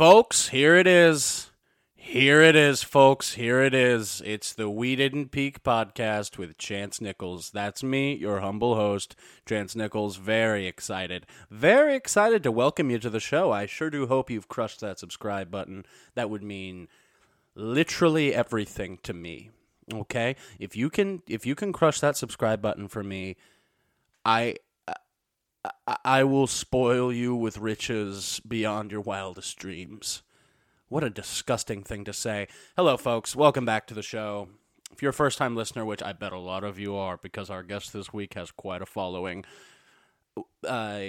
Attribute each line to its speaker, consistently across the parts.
Speaker 1: folks, here it is. Here it is, folks. Here it is. It's the We Didn't Peak podcast with Chance Nichols. That's me, your humble host, Chance Nichols. Very excited. Very excited to welcome you to the show. I sure do hope you've crushed that subscribe button. That would mean literally everything to me. Okay? If you can if you can crush that subscribe button for me, I I, I will spoil you with riches beyond your wildest dreams. What a disgusting thing to say. Hello, folks. Welcome back to the show. If you're a first time listener, which I bet a lot of you are because our guest this week has quite a following, uh,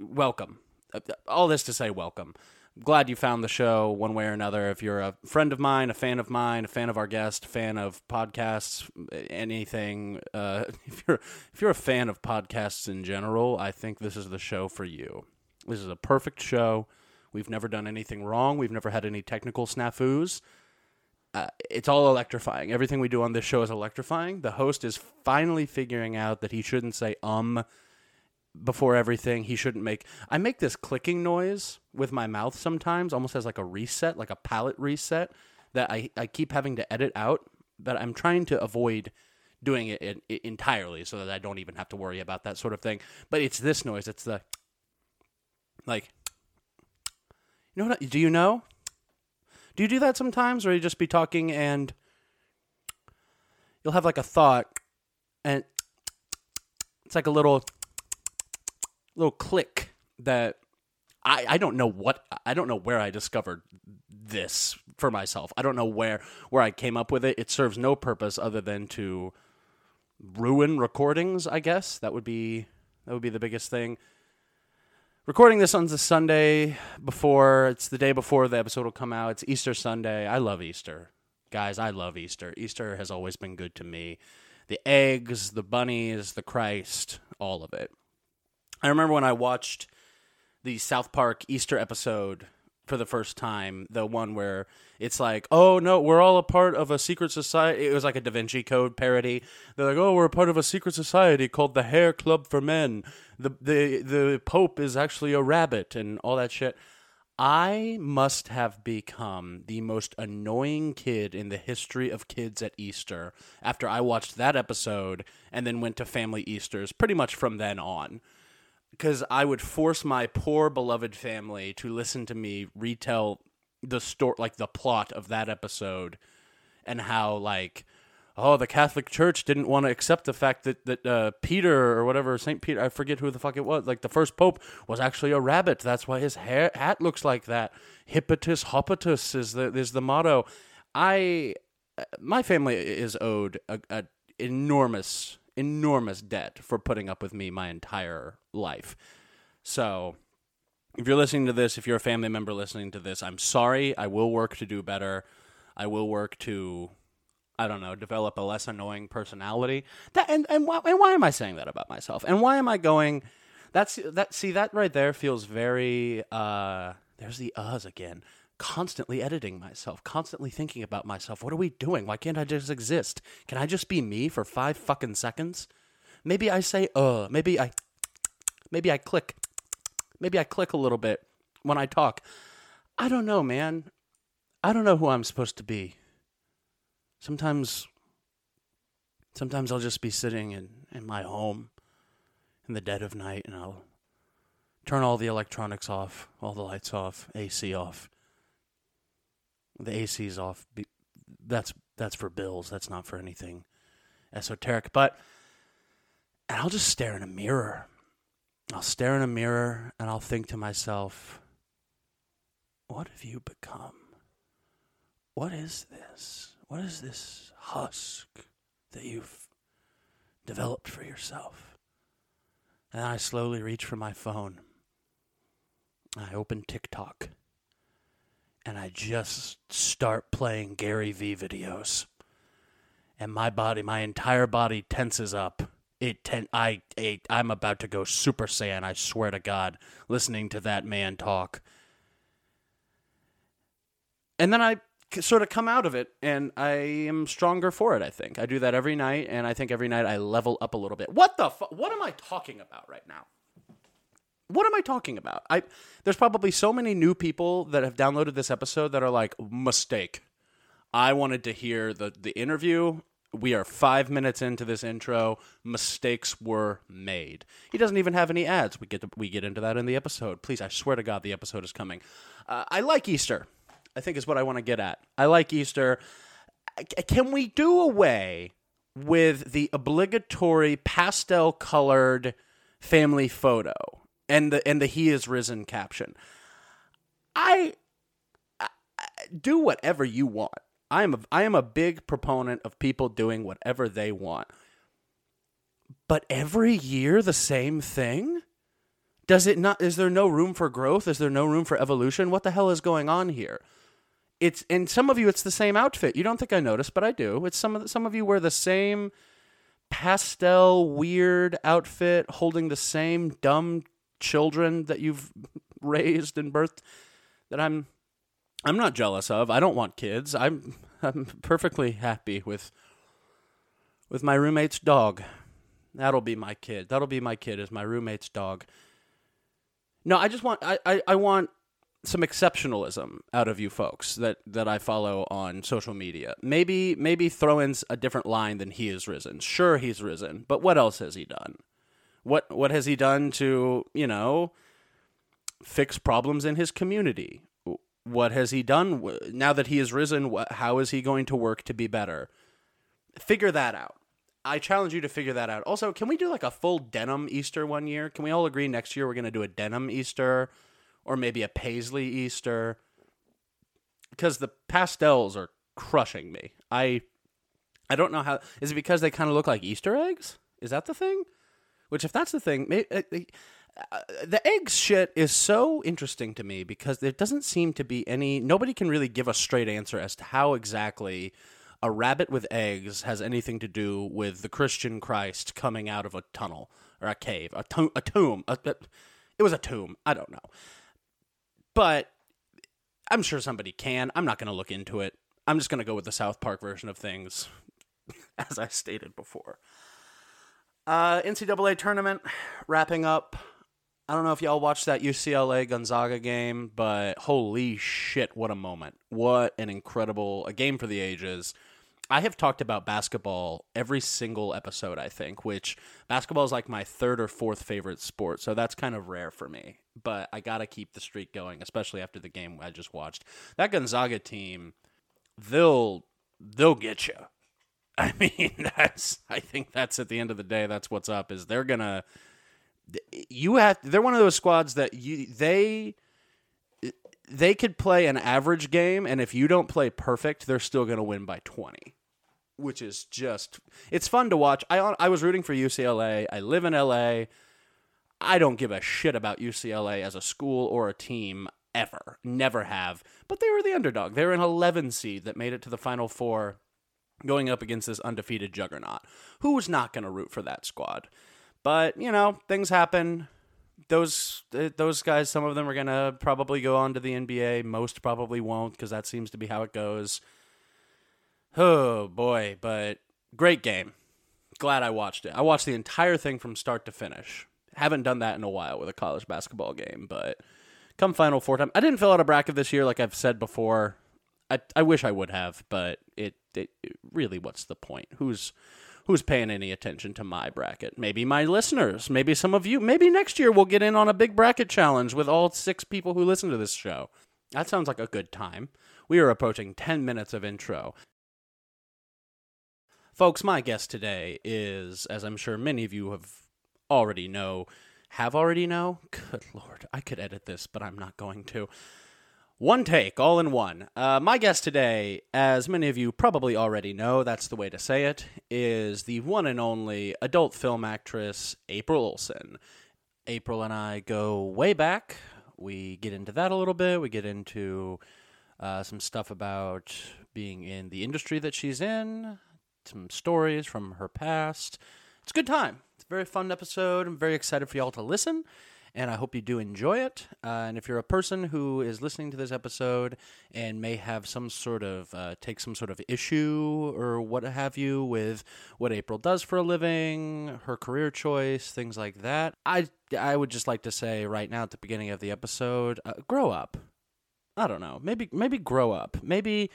Speaker 1: welcome. Uh, All this to say, welcome. Glad you found the show one way or another. If you're a friend of mine, a fan of mine, a fan of our guest, fan of podcasts, anything, uh, if you're if you're a fan of podcasts in general, I think this is the show for you. This is a perfect show. We've never done anything wrong. We've never had any technical snafus. Uh, it's all electrifying. Everything we do on this show is electrifying. The host is finally figuring out that he shouldn't say um before everything. He shouldn't make. I make this clicking noise with my mouth sometimes, almost as like a reset, like a palate reset that I, I keep having to edit out. But I'm trying to avoid doing it, in- entirely so that I don't even have to worry about that sort of thing. But it's this noise. It's the like. You know what? Do you know? Do you do that sometimes, or you just be talking and you'll have like a thought, and it's like a little little click that I, I don't know what I don't know where I discovered this for myself. I don't know where where I came up with it. It serves no purpose other than to ruin recordings, I guess. That would be that would be the biggest thing. Recording this on the Sunday before it's the day before the episode will come out. It's Easter Sunday. I love Easter. Guys, I love Easter. Easter has always been good to me. The eggs, the bunnies, the Christ, all of it. I remember when I watched the South Park Easter episode for the first time, the one where it's like, oh no, we're all a part of a secret society. It was like a Da Vinci Code parody. They're like, oh, we're a part of a secret society called the Hair Club for Men. The the the Pope is actually a rabbit and all that shit. I must have become the most annoying kid in the history of kids at Easter after I watched that episode and then went to family Easters pretty much from then on because I would force my poor beloved family to listen to me retell the story, like the plot of that episode, and how like, oh, the Catholic Church didn't want to accept the fact that that uh, Peter or whatever Saint Peter, I forget who the fuck it was, like the first pope was actually a rabbit. That's why his hair hat looks like that. Hippotus hoppatus is the is the motto. I my family is owed a, a enormous enormous debt for putting up with me my entire life. So, if you're listening to this, if you're a family member listening to this, I'm sorry. I will work to do better. I will work to I don't know, develop a less annoying personality. That and and why, and why am I saying that about myself? And why am I going that's that see that right there feels very uh there's the uhs again constantly editing myself constantly thinking about myself. What are we doing? Why can't i just exist? Can i just be me for five fucking seconds? Maybe i say uh maybe i maybe i click maybe i click a little bit when i talk. I don't know man. I don't know who i'm supposed to be. Sometimes sometimes i'll just be sitting in in my home in the dead of night and I'll turn all the electronics off, all the lights off, AC off. The AC's off. That's that's for bills. That's not for anything esoteric. But and I'll just stare in a mirror. I'll stare in a mirror and I'll think to myself, what have you become? What is this? What is this husk that you've developed for yourself? And I slowly reach for my phone. I open TikTok. And I just start playing Gary Vee videos. And my body, my entire body tenses up. It ten, I, I I'm about to go Super Saiyan, I swear to God, listening to that man talk. And then I sort of come out of it and I am stronger for it, I think. I do that every night and I think every night I level up a little bit. What the fu- what am I talking about right now? What am I talking about? I there's probably so many new people that have downloaded this episode that are like mistake. I wanted to hear the the interview. We are five minutes into this intro. Mistakes were made. He doesn't even have any ads. We get to, we get into that in the episode. Please, I swear to God, the episode is coming. Uh, I like Easter. I think is what I want to get at. I like Easter. Can we do away with the obligatory pastel colored family photo and the and the he is risen caption? I, I do whatever you want. I am a, I am a big proponent of people doing whatever they want. But every year the same thing? Does it not is there no room for growth? Is there no room for evolution? What the hell is going on here? It's and some of you it's the same outfit. You don't think I noticed, but I do. It's some of the, some of you wear the same pastel weird outfit holding the same dumb children that you've raised and birthed that I'm I'm not jealous of. I don't want kids. I'm I'm perfectly happy with with my roommate's dog. That'll be my kid. That'll be my kid is my roommate's dog. No, I just want I, I, I want some exceptionalism out of you folks that, that I follow on social media. Maybe maybe throw in a different line than he is risen. Sure he's risen, but what else has he done? What what has he done to, you know, fix problems in his community? what has he done now that he has risen? How is he going to work to be better? Figure that out. I challenge you to figure that out. Also, can we do like a full denim Easter one year? Can we all agree next year we're going to do a denim Easter or maybe a paisley Easter? Because the pastels are crushing me. I I don't know how. Is it because they kind of look like Easter eggs? Is that the thing? Which, if that's the thing, uh, uh, the eggs shit is so interesting to me because there doesn't seem to be any nobody can really give a straight answer as to how exactly a rabbit with eggs has anything to do with the Christian Christ coming out of a tunnel or a cave, a, to- a tomb. A, a, it was a tomb. I don't know. But I'm sure somebody can. I'm not going to look into it. I'm just going to go with the South Park version of things, as I stated before. Uh, NCAA tournament wrapping up. I don't know if y'all watched that UCLA Gonzaga game, but holy shit, what a moment. What an incredible a game for the ages. I have talked about basketball every single episode, I think, which basketball is like my third or fourth favorite sport, so that's kind of rare for me. But I got to keep the streak going, especially after the game I just watched. That Gonzaga team, they'll they'll get you. I mean, that's I think that's at the end of the day that's what's up is they're to you have they're one of those squads that you they they could play an average game and if you don't play perfect they're still to win by 20 which is just it's fun to watch. I i was rooting for UCLA i live in LA i don't give a shit about UCLA as a school or a team ever. Never have. But they were the underdog. They were an 11 seed that made it to the final four going up against this undefeated juggernaut who's not going to root for that squad but you know, things happen. Those uh, those guys, some of them are gonna probably go on to the NBA. Most probably won't because that seems to be how it goes. Oh boy, but great game. Glad I watched it. I watched the entire thing from start to finish. Haven't done that in a while with a college basketball game, but come Final Four time, I didn't fill out a bracket this year, like I've said before. I I wish I would have, but it, it, really, what's the point? Who's who's paying any attention to my bracket. Maybe my listeners, maybe some of you. Maybe next year we'll get in on a big bracket challenge with all six people who listen to this show. That sounds like a good time. We are approaching 10 minutes of intro. Folks, my guest today is, as I'm sure many of you have already know, have already know. Good lord, I could edit this, but I'm not going to. One take, all in one. Uh, my guest today, as many of you probably already know, that's the way to say it, is the one and only adult film actress April Olsen. April and I go way back. We get into that a little bit. We get into uh, some stuff about being in the industry that she's in, some stories from her past. It's a good time. It's a very fun episode. I'm very excited for y'all to listen. And I hope you do enjoy it. Uh, and if you're a person who is listening to this episode and may have some sort of uh, take some sort of issue or what have you with what April does for a living, her career choice, things like that, I I would just like to say right now at the beginning of the episode, uh, grow up. I don't know. Maybe maybe grow up. Maybe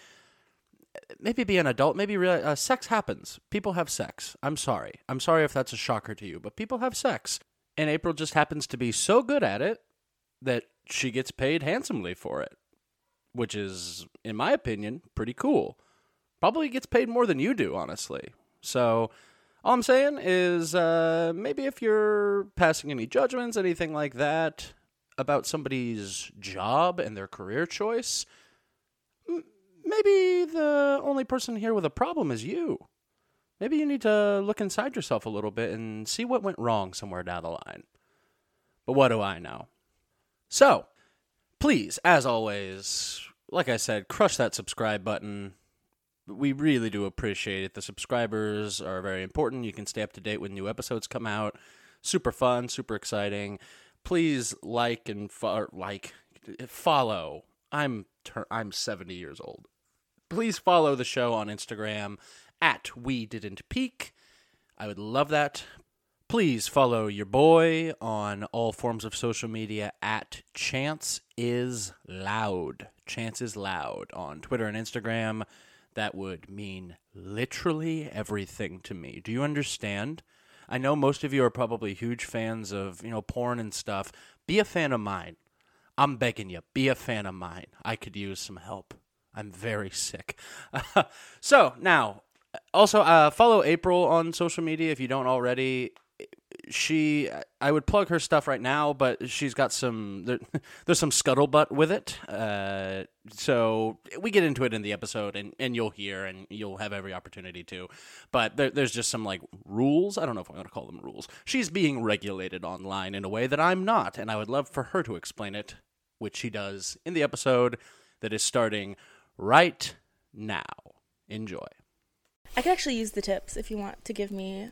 Speaker 1: maybe be an adult. Maybe uh, sex happens. People have sex. I'm sorry. I'm sorry if that's a shocker to you, but people have sex. And April just happens to be so good at it that she gets paid handsomely for it, which is, in my opinion, pretty cool. Probably gets paid more than you do, honestly. So, all I'm saying is uh, maybe if you're passing any judgments, anything like that, about somebody's job and their career choice, m- maybe the only person here with a problem is you. Maybe you need to look inside yourself a little bit and see what went wrong somewhere down the line. But what do I know? So, please, as always, like I said, crush that subscribe button. We really do appreciate it. The subscribers are very important. You can stay up to date when new episodes come out. Super fun, super exciting. Please like and fo- like follow. I'm ter- I'm 70 years old. Please follow the show on Instagram at We Didn't Peak. I would love that. Please follow your boy on all forms of social media at Chance is Loud. Chance is Loud on Twitter and Instagram. That would mean literally everything to me. Do you understand? I know most of you are probably huge fans of, you know, porn and stuff. Be a fan of mine. I'm begging you, be a fan of mine. I could use some help. I'm very sick. so now, also uh, follow April on social media if you don't already. She, I would plug her stuff right now, but she's got some. There, there's some scuttlebutt with it. Uh, so we get into it in the episode, and, and you'll hear, and you'll have every opportunity to. But there, there's just some like rules. I don't know if I'm going to call them rules. She's being regulated online in a way that I'm not, and I would love for her to explain it, which she does in the episode that is starting right now. Enjoy.
Speaker 2: I could actually use the tips if you want to give me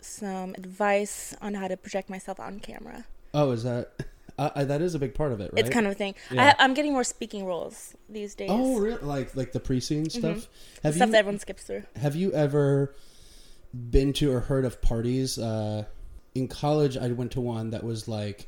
Speaker 2: some advice on how to project myself on camera.
Speaker 3: Oh, is that? Uh, uh, that is a big part of it, right?
Speaker 2: It's kind of a thing.
Speaker 3: Yeah.
Speaker 2: I, I'm getting more speaking roles these days.
Speaker 3: Oh, really? Like like the pre-scene stuff. Have
Speaker 2: Stuff
Speaker 3: you
Speaker 2: that everyone skips through.
Speaker 3: have you ever been to or heard of parties? Uh, in college, I went to one that was like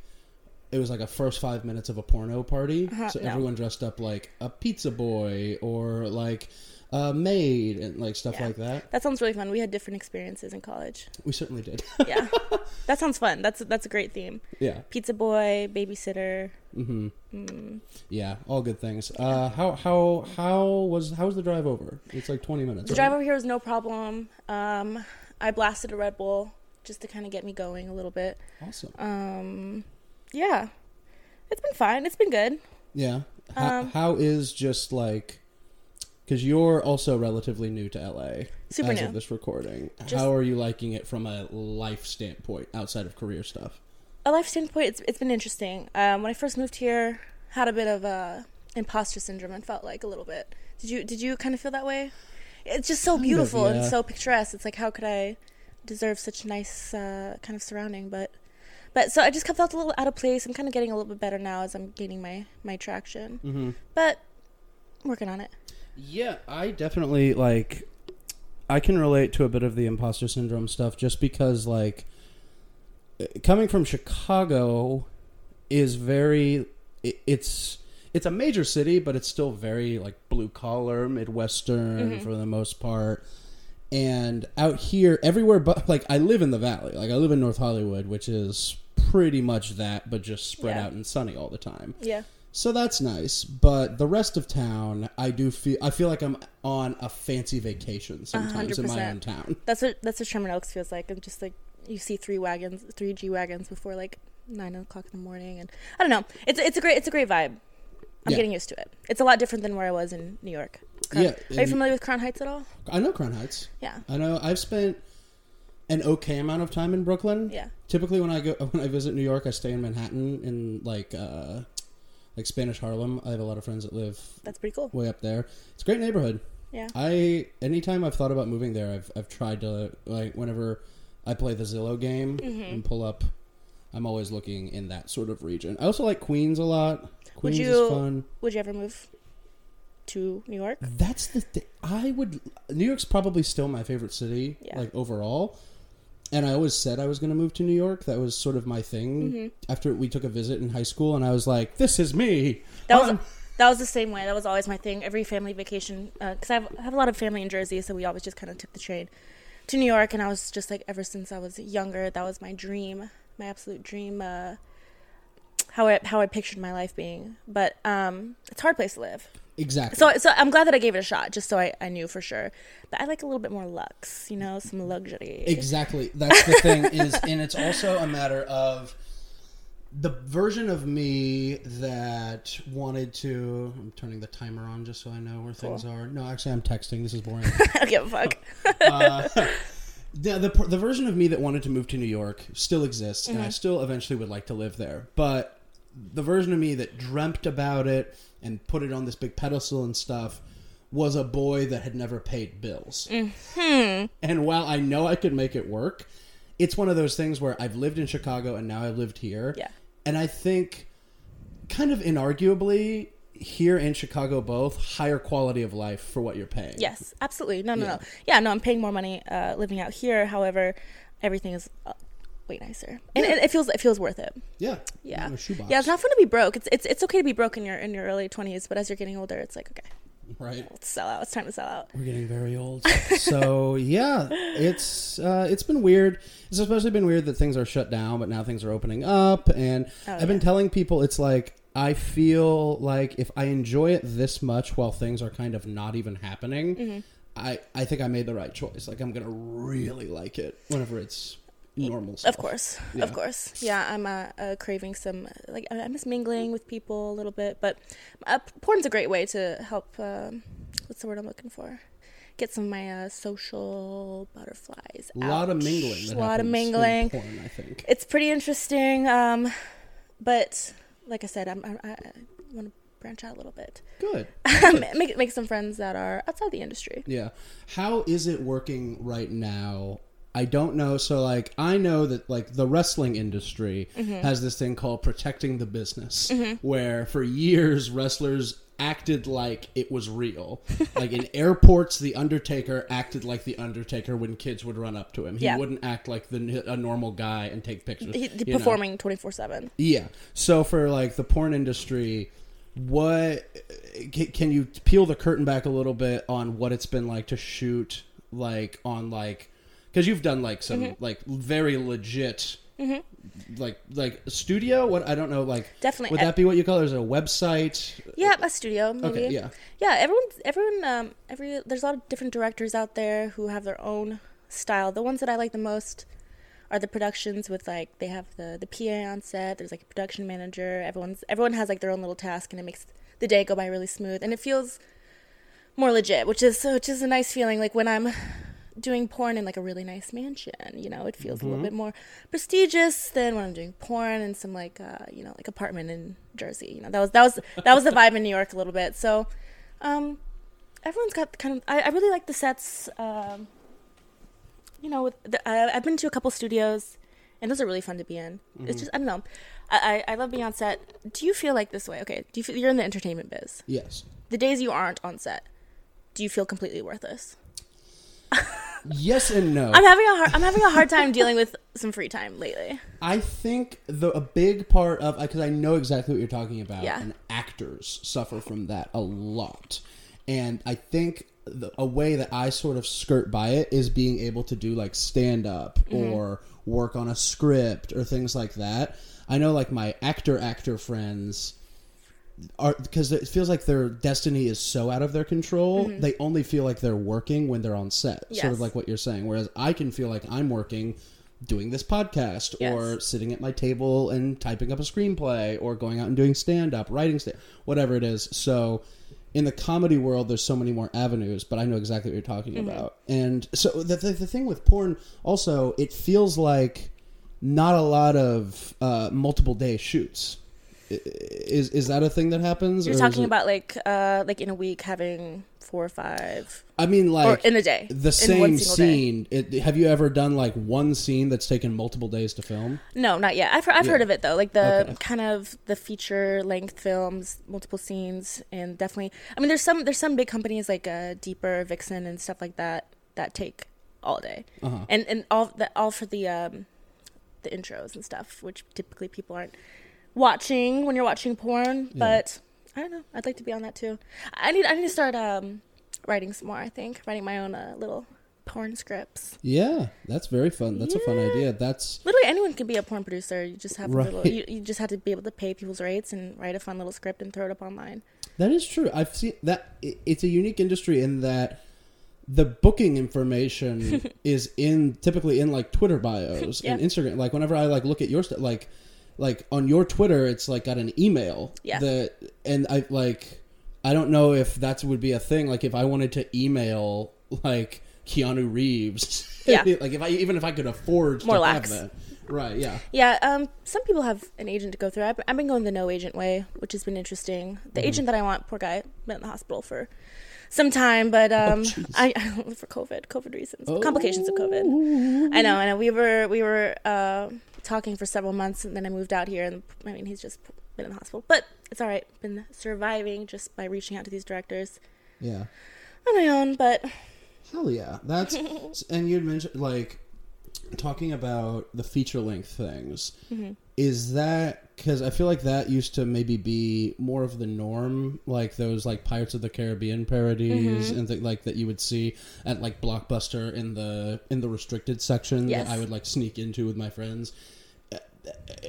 Speaker 3: it was like a first five minutes of a porno party.
Speaker 2: Uh-huh,
Speaker 3: so
Speaker 2: no.
Speaker 3: everyone dressed up like a pizza boy or like a maid and like stuff
Speaker 2: Yeah.
Speaker 3: like that.
Speaker 2: That sounds really fun. We had different experiences in college.
Speaker 3: We certainly did.
Speaker 2: Yeah, that sounds fun. That's that's a great theme.
Speaker 3: yeah.
Speaker 2: Pizza boy, babysitter.
Speaker 3: Mm-hmm.
Speaker 2: Mm.
Speaker 3: Yeah, all good things. Uh, how how how was how was the drive over? It's like twenty minutes.
Speaker 2: The
Speaker 3: right?
Speaker 2: drive over here was no problem. Um, I blasted a Red Bull just to kind of get me going a little bit.
Speaker 3: Awesome.
Speaker 2: Um, yeah, it's been fine. It's been good.
Speaker 3: Yeah. How,
Speaker 2: Um,
Speaker 3: how is just like because you're also relatively new to LA
Speaker 2: Super
Speaker 3: as
Speaker 2: new.
Speaker 3: of this recording.
Speaker 2: Just-
Speaker 3: how are you liking it from a life standpoint outside of career stuff?
Speaker 2: a life standpoint, it's, it's been interesting. Um, when I first moved here, had a bit of a imposter syndrome and felt like a little bit. Did you did you kind of feel that way? It's just so
Speaker 3: Kind of,
Speaker 2: beautiful and so picturesque. It's like how could I deserve such nice uh, kind of surrounding? But but so I just felt a little out of place. I'm kind of getting a little bit better now as I'm gaining my my traction.
Speaker 3: Mm-hmm.
Speaker 2: But working on it.
Speaker 3: Yeah, I definitely like. I can relate to a bit of the imposter syndrome stuff just because, like, coming from Chicago is very. it- It's it's a major city, but it's still very like blue collar, midwestern
Speaker 2: Mhm.
Speaker 3: for the most part. And out here, everywhere but like I live in the valley, like I live in North Hollywood, which is pretty much that, but just spread
Speaker 2: Yeah.
Speaker 3: out and sunny all the time.
Speaker 2: Yeah.
Speaker 3: So that's nice, but the rest of town, I do feel I feel like I'm on a fancy vacation sometimes in my own town.
Speaker 2: That's what that's what Sherman Oaks feels like. I'm just like you see three wagons, three G wagons before like nine o'clock in the morning, and I don't know. It's it's a great it's a great vibe. I'm
Speaker 3: Yeah.
Speaker 2: getting used to it. It's a lot different than where I was in New York. Crown-
Speaker 3: Yeah,
Speaker 2: Are you familiar with Crown Heights at all?
Speaker 3: I know Crown Heights.
Speaker 2: Yeah.
Speaker 3: I know I've spent an okay amount of time in Brooklyn.
Speaker 2: Yeah.
Speaker 3: Typically, when I go when I visit New York, I stay in Manhattan in like uh, like Spanish Harlem. I have a lot of friends that live
Speaker 2: That's pretty cool.
Speaker 3: way up there. It's a great neighborhood.
Speaker 2: Yeah.
Speaker 3: I anytime I've thought about moving there, I've I've tried to like whenever I play the Zillow game
Speaker 2: Mhm.
Speaker 3: and pull up
Speaker 1: I'm always looking in that sort of region. I also like Queens a lot.
Speaker 2: Would
Speaker 1: Queens
Speaker 2: you
Speaker 1: is fun.
Speaker 2: would you ever move to New York?
Speaker 1: That's the thing. I would. New York's probably still my favorite city,
Speaker 2: Yeah.
Speaker 1: like overall. And I always said I was going to move to New York. That was sort of my thing.
Speaker 2: Mm-hmm.
Speaker 1: After we took a visit in high school, and I was like, "This is me."
Speaker 2: That was
Speaker 1: I'm-
Speaker 2: that was the same way. That was always my thing. Every family vacation, because I, have, I have a lot of family in Jersey, so we always just kind of took the train to New York. And I was just like, ever since I was younger, that was my dream, my absolute dream. Uh, how I how I pictured my life being, but um, it's a hard place to live.
Speaker 1: Exactly.
Speaker 2: So so I'm glad that I gave it a shot, just so I, I knew for sure. But I like a little bit more lux, you know, some luxury.
Speaker 1: Exactly. That's the thing is and it's also a matter of the version of me that wanted to I'm turning the timer on just so I know where things are. No, actually I'm texting. This is boring.
Speaker 2: I don't give a fuck.
Speaker 1: uh, the, the the version of me that wanted to move to New York still exists and I still eventually would like to live there. But the version of me that dreamt about it and put it on this big pedestal and stuff was a boy that had never paid bills. And while I know I could make it work, it's one of those things where I've lived in Chicago and now I've lived here.
Speaker 2: Yeah.
Speaker 1: And I think, kind of inarguably, here in Chicago, both higher quality of life for what you're paying.
Speaker 2: Yes, absolutely. No, no,
Speaker 1: Yeah.
Speaker 2: no. Yeah, no, I'm paying more money uh, living out here. However, everything is uh, way nicer, and it, it feels it feels worth it.
Speaker 1: Yeah.
Speaker 2: Yeah,
Speaker 1: In a shoebox.
Speaker 2: yeah. It's not fun to be broke. It's it's it's okay to be broke in your in your early 20s, but as you're getting older, it's like okay,
Speaker 1: Right.
Speaker 2: let's sell out. It's time to sell out.
Speaker 1: We're getting very old. so yeah, it's uh, it's been weird. It's especially been weird that things are shut down, but now things are opening up. And
Speaker 2: Oh,
Speaker 1: I've been telling people it's like I feel like if I enjoy it this much while things are kind of not even happening,
Speaker 2: Mm-hmm.
Speaker 1: I I think I made the right choice. Like I'm gonna really like it whenever it's normal. Stuff.
Speaker 2: Of course,
Speaker 1: Yeah.
Speaker 2: of course. Yeah, I'm uh, uh, craving some like I miss mingling with people a little bit, but uh, porn's a great way to help. Um, what's the word I'm looking for? Get some of my uh, social butterflies.
Speaker 1: A lot of mingling.
Speaker 2: A lot of mingling.
Speaker 1: Porn, I think.
Speaker 2: It's pretty interesting, um, but like I said, I'm, I, I want to branch out a little bit.
Speaker 1: Good.
Speaker 2: make make some friends that are outside the industry.
Speaker 1: Yeah. How is it working right now? I don't know. So, like, I know that, like, the wrestling industry mm-hmm. has this thing called protecting the business, mm-hmm. where for years wrestlers acted like it was real. like, in airports, The Undertaker acted like The Undertaker when kids would run up to him. He
Speaker 2: Yeah.
Speaker 1: wouldn't act like the, a normal guy and take pictures.
Speaker 2: He, performing twenty four seven.
Speaker 1: Yeah. So for like the porn industry, what ca- can you peel the curtain back a little bit on what it's been like to shoot like on like because you've done like some
Speaker 2: Mm-hmm.
Speaker 1: like very legit like like studio what I don't know like
Speaker 2: Definitely.
Speaker 1: would that be what you call it? Is it a website?
Speaker 2: Yeah, a studio maybe.
Speaker 1: Okay, yeah.
Speaker 2: Yeah, everyone, everyone, um, every there's a lot of different directors out there who have their own style. The ones that I like the most are the productions with like they have the the PA on set. There's like a production manager. Everyone's everyone has like their own little task, and it makes the day go by really smooth, and it feels more legit, which is which is a nice feeling. Like when I'm doing porn in like a really nice mansion, you know, it feels a little bit more prestigious than when I'm doing porn in some like uh, you know like apartment in Jersey. You know, that was that was that was the vibe in New York a little bit. So, um, everyone's got kind of. I, I really like the sets. Um, you know, with the, I, I've been to a couple studios, and those are really fun to be in. It's just I don't know. I, I I love being on set. Do you feel like this way? Okay, do you feel you're in the entertainment biz?
Speaker 1: Yes.
Speaker 2: The days you aren't on set, do you feel completely worthless?
Speaker 1: Yes and no.
Speaker 2: I'm having a hard I'm having a hard time dealing with some free time lately.
Speaker 1: I think the a big part of because I know exactly what you're talking about,
Speaker 2: Yeah.
Speaker 1: and actors suffer from that a lot. And I think the, a way that I sort of skirt by it is being able to do like stand up mm-hmm. or work on a script or things like that. I know like my actor actor friends are because it feels like their destiny is so out of their control. They only feel like they're working when they're on set, sort of like what you're saying. Whereas I can feel like I'm working doing this podcast or sitting at my table and typing up a screenplay or going out and doing stand up, writing stand, whatever it is. So in the comedy world there's so many more avenues, but I know exactly what you're talking about. And so the, the the thing with porn also it feels like not a lot of uh, multiple day shoots. Is is that a thing that happens?
Speaker 2: You're talking
Speaker 1: it-
Speaker 2: about like uh like in a week having four or five,
Speaker 1: I mean,
Speaker 2: or
Speaker 1: like
Speaker 2: in a day,
Speaker 1: the same scene. It, have you ever done like one scene that's taken multiple days to film?
Speaker 2: No, not yet. I've heard, I've
Speaker 1: Yeah.
Speaker 2: heard of it though, like the
Speaker 1: Okay.
Speaker 2: kind of the feature length films, multiple scenes, and definitely. I mean, there's some there's some big companies like uh, Deeper, Vixen, and stuff like that that take all day,
Speaker 1: Uh huh.
Speaker 2: and and all that all for the um the intros and stuff, which typically people aren't watching when you're watching porn.
Speaker 1: Yeah.
Speaker 2: But I don't know. I'd like to be on that too. I need I need to start um writing some more. I think writing my own uh, little porn scripts.
Speaker 1: Yeah, that's very fun. That's a fun idea. That's
Speaker 2: Literally anyone can be a porn producer. You just have a
Speaker 1: Right.
Speaker 2: little. You, you just have to be able to pay people's rates and write a fun little script and throw it up online.
Speaker 1: that is true. I've seen that. It's a unique industry in that the booking information is in typically in like Twitter bios and Instagram. Like whenever I like look at your stuff, like like on your Twitter, it's like got an email.
Speaker 2: Yeah.
Speaker 1: That and I like I don't know if that would be a thing. Like if I wanted to email like Keanu Reeves,
Speaker 2: Yeah.
Speaker 1: like if I even if I could afford
Speaker 2: More
Speaker 1: to
Speaker 2: lax.
Speaker 1: have that, right? Yeah.
Speaker 2: Yeah. Um. Some people have an agent to go through. I've, I've been going the no agent way, which has been interesting. The
Speaker 1: Mm-hmm.
Speaker 2: agent that I want, poor guy, been in the hospital for some time, but um,
Speaker 1: Oh.
Speaker 2: I for COVID, COVID reasons, complications of COVID. I know. I know. We were we were uh, talking for several months, and then I moved out here, and I mean, he's just been in the hospital, but it's all right. Been surviving just by reaching out to these directors
Speaker 1: Yeah.
Speaker 2: on my own, but
Speaker 1: Hell yeah, that's and you'd mentioned like talking about the feature length things.
Speaker 2: Mm-hmm.
Speaker 1: Is that because I feel like that used to maybe be more of the norm, like those like Pirates of the Caribbean parodies
Speaker 2: Mm-hmm.
Speaker 1: and th- like that you would see at like Blockbuster in the in the restricted section
Speaker 2: Yes.
Speaker 1: that I would like sneak into with my friends.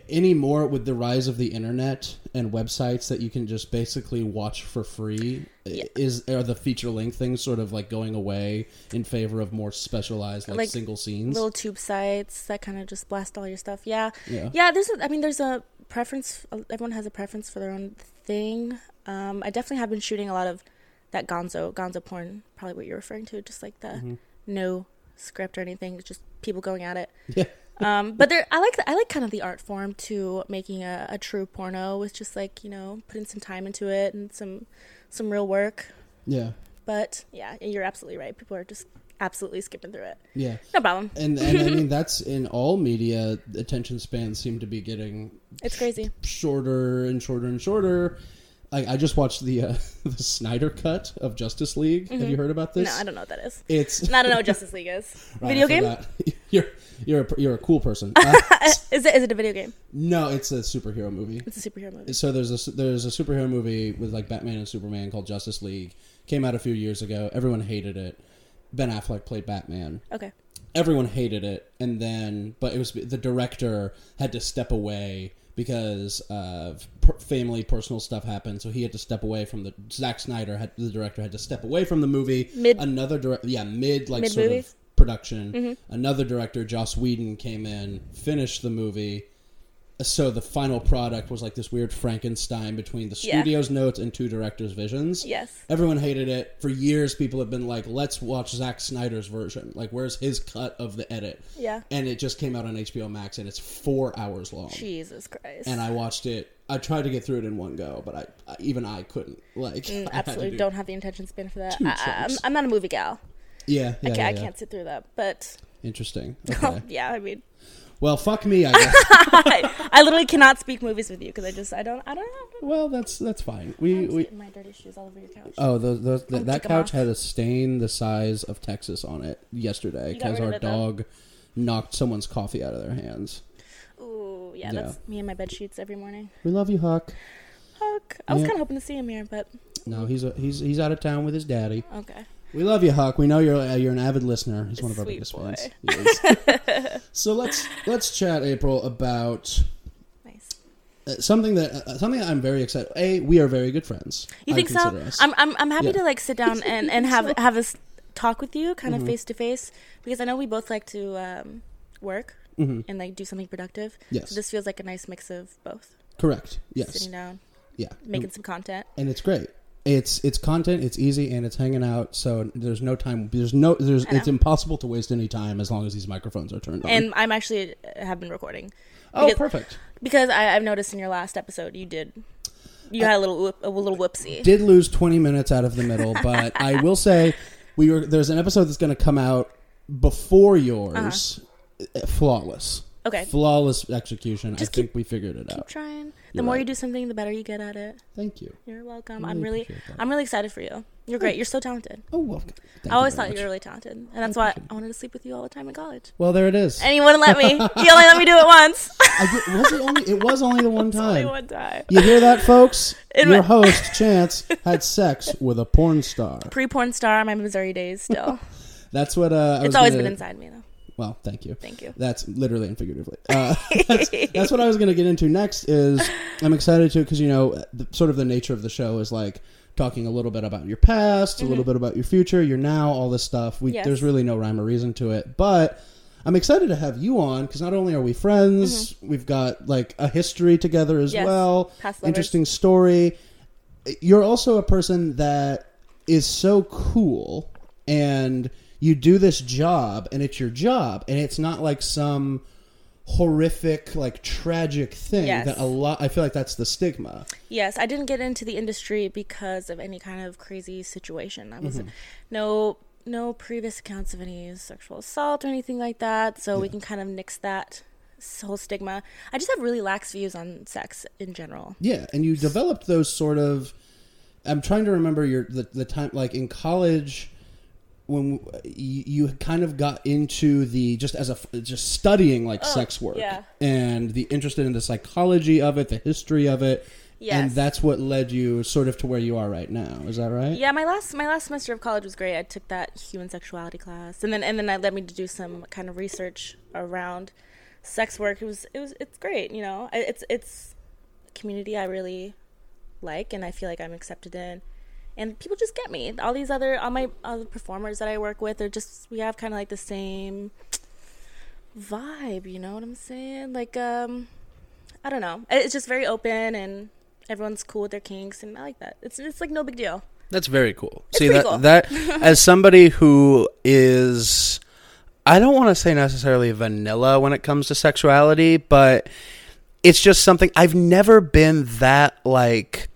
Speaker 1: Anymore with the rise of the internet and websites that you can just basically watch for free,
Speaker 2: Yeah.
Speaker 1: is are the feature length things sort of like going away in favor of more specialized like,
Speaker 2: Like
Speaker 1: single scenes?
Speaker 2: little tube sites that kind of just blast all your stuff. Yeah,
Speaker 1: yeah.
Speaker 2: yeah. There's, a, I mean, there's a preference. Everyone has a preference for their own thing. Um, I definitely have been shooting a lot of that Gonzo, Gonzo porn. Probably what you're referring to, just like the
Speaker 1: Mm-hmm.
Speaker 2: no script or anything. Just people going at it.
Speaker 1: Yeah.
Speaker 2: Um, but there, I like, the, I like kind of the art form to making a, a true porno with just like you know putting some time into it and some, some real work.
Speaker 1: Yeah.
Speaker 2: But yeah, you're absolutely right. People are just absolutely skipping through it.
Speaker 1: Yeah.
Speaker 2: No problem.
Speaker 1: And and I mean that's in all media attention spans seem to be getting
Speaker 2: It's crazy.
Speaker 1: shorter and shorter and shorter. I, I just watched the uh, the Snyder cut of Justice League. Have you heard about this?
Speaker 2: Mm-hmm. No, I don't know what that is.
Speaker 1: It's
Speaker 2: I don't know what Justice League is.
Speaker 1: Right,
Speaker 2: video game?
Speaker 1: You're you're a, you're a cool person. Uh,
Speaker 2: Is it is it a video game?
Speaker 1: no, it's a superhero movie.
Speaker 2: It's a superhero movie.
Speaker 1: So there's a there's a superhero movie with like Batman and Superman called Justice League. Came out a few years ago. Everyone hated it. Ben Affleck played Batman.
Speaker 2: Okay.
Speaker 1: Everyone hated it, and then but it was the director had to step away because per- family personal stuff happened. So he had to step away from the Zack Snyder had the director had to step away from the movie.
Speaker 2: Mid-
Speaker 1: another direct yeah mid like sort of production. Mm-hmm. Another director, Joss Whedon, came in, finished the movie. So the final product was like this weird Frankenstein between the
Speaker 2: Yeah.
Speaker 1: studio's notes and two directors' visions.
Speaker 2: Yes.
Speaker 1: Everyone hated it. For years, people have been like, let's watch Zack Snyder's version. Like, where's his cut of the edit?
Speaker 2: Yeah.
Speaker 1: And it just came out on HBO Max, and it's four hours long.
Speaker 2: Jesus Christ.
Speaker 1: And I watched it. I tried to get through it in one go, but I, I even I couldn't. Like,
Speaker 2: Mm,
Speaker 1: I had to
Speaker 2: absolutely
Speaker 1: do-
Speaker 2: don't have the attention span for that. I, I, I'm. I'm not a movie gal.
Speaker 1: Yeah, yeah,
Speaker 2: I, can't,
Speaker 1: yeah,
Speaker 2: I can't sit through that. But
Speaker 1: Interesting. Okay.
Speaker 2: yeah, I mean,
Speaker 1: well, fuck me. I guess.
Speaker 2: I, I literally cannot speak movies with you because I just I don't I don't know.
Speaker 1: well, that's that's fine.
Speaker 2: I'm
Speaker 1: We we.
Speaker 2: my dirty shoes all over your couch.
Speaker 1: Oh, those, those,
Speaker 2: Oh,
Speaker 1: that, that couch had a stain the size of Texas on it yesterday
Speaker 2: You got
Speaker 1: because
Speaker 2: rid of
Speaker 1: our
Speaker 2: it, though?
Speaker 1: dog knocked someone's coffee out of their hands.
Speaker 2: Ooh, yeah,
Speaker 1: Yeah.
Speaker 2: that's me and my bed sheets every morning.
Speaker 1: We love you, Huck.
Speaker 2: Huck. I was
Speaker 1: Yeah.
Speaker 2: kind of hoping to see him here, but
Speaker 1: No, he's a, he's he's out of town with his daddy.
Speaker 2: okay.
Speaker 1: We love you, Huck. We know you're uh, you're an avid listener. He's one of our
Speaker 2: Sweet
Speaker 1: biggest
Speaker 2: boy.
Speaker 1: fans. Yes. so let's let's chat, April, about
Speaker 2: Nice.
Speaker 1: uh, something that uh, something that I'm very excited. A, we are very good friends.
Speaker 2: You
Speaker 1: I
Speaker 2: think so?
Speaker 1: us.
Speaker 2: I'm I'm I'm happy
Speaker 1: Yeah.
Speaker 2: to like sit down and and have have us talk with you, kind
Speaker 1: Mm-hmm.
Speaker 2: of face to face, because I know we both like to um, work
Speaker 1: Mhm.
Speaker 2: and like do something productive.
Speaker 1: Yes.
Speaker 2: So this feels like a nice mix of both.
Speaker 1: Correct. Yes.
Speaker 2: Sitting down,
Speaker 1: Yeah.
Speaker 2: making some content.
Speaker 1: and it's great. It's it's content, it's easy, and it's hanging out. So there's no time. There's no. There's. It's impossible to waste any time as long as these microphones are turned on.
Speaker 2: And I'm actually uh, have been recording
Speaker 1: oh,
Speaker 2: because-
Speaker 1: perfect.
Speaker 2: because I, I've noticed in your last episode you did you had a little a little whoopsie.
Speaker 1: Did lose 20 minutes out of the middle, but I will say we were. There's an episode that's going to come out before yours. Uh, Flawless.
Speaker 2: Okay.
Speaker 1: Flawless execution.
Speaker 2: Just
Speaker 1: I think we figured it
Speaker 2: Keep
Speaker 1: out.
Speaker 2: trying. The more
Speaker 1: right.
Speaker 2: you do something, the better you get at it.
Speaker 1: Thank you.
Speaker 2: You're welcome.
Speaker 1: I
Speaker 2: I'm
Speaker 1: really
Speaker 2: really. I'm really excited for you. You're great. You're so talented.
Speaker 1: Oh welcome. thank
Speaker 2: I always
Speaker 1: very
Speaker 2: thought
Speaker 1: much.
Speaker 2: you were really talented, and that's why. I wanted to sleep with you all the time in college.
Speaker 1: Well, there it is.
Speaker 2: And you wouldn't let me. You only let me do it once.
Speaker 1: I did, was it only? It was only the one
Speaker 2: only
Speaker 1: time.
Speaker 2: one time.
Speaker 1: You hear that, folks? Your host Chance had sex with a porn star.
Speaker 2: Pre-porn star, my Missouri days. Still,
Speaker 1: That's what uh, I was
Speaker 2: it's always
Speaker 1: gonna-
Speaker 2: been inside me though.
Speaker 1: Well, thank you.
Speaker 2: Thank you.
Speaker 1: That's literally and figuratively. Uh, that's, that's what I was going to get into next. Is I'm excited to because you know the, sort of the nature of the show is like talking a little bit about your past, a little bit about your future, your now, all this stuff. We,
Speaker 2: Mm-hmm. Yes.
Speaker 1: There's really no rhyme or reason to it, but I'm excited to have you on because not only are we friends, we've got like a history together as
Speaker 2: Mm-hmm. Yes.
Speaker 1: well. Interesting story. You're also a person that is so cool and you do this job and it's your job and it's not like some horrific like tragic thing
Speaker 2: Yes.
Speaker 1: that a lot I feel like that's the stigma.
Speaker 2: Yes, I didn't get into the industry because of any kind of crazy situation. I was
Speaker 1: Mm-hmm.
Speaker 2: no no previous accounts of any sexual assault or anything like that, so we can kind of nix that whole stigma. I just have really lax views on sex in general.
Speaker 1: Yeah, and you developed those sort of. I'm trying to remember your the, the time like in college when you, you kind of got into the just as a just studying like oh, sex work
Speaker 2: Oh, yeah.
Speaker 1: and the interested in the psychology of it, the history of it, and that's what led you sort of to where you are right now. Is that right?
Speaker 2: Yeah, my last my last semester of college was great. I took that human sexuality class, and then and then that led me to do some kind of research around sex work. It was it was it's great. You know, it's it's a community I really like, and I feel like I'm accepted in. And people just get me. All these other all my other performers that I work with are just we have kind of like the same vibe. You know what I'm saying? Like um, I don't know. It's just very open and. Everyone's cool with their kinks, and I like that. It's it's like no big deal.
Speaker 4: That's very cool.
Speaker 2: It's
Speaker 4: See that
Speaker 2: cool.
Speaker 4: that as somebody who is I don't want to say necessarily vanilla when it comes to sexuality, but it's just something I've never been that like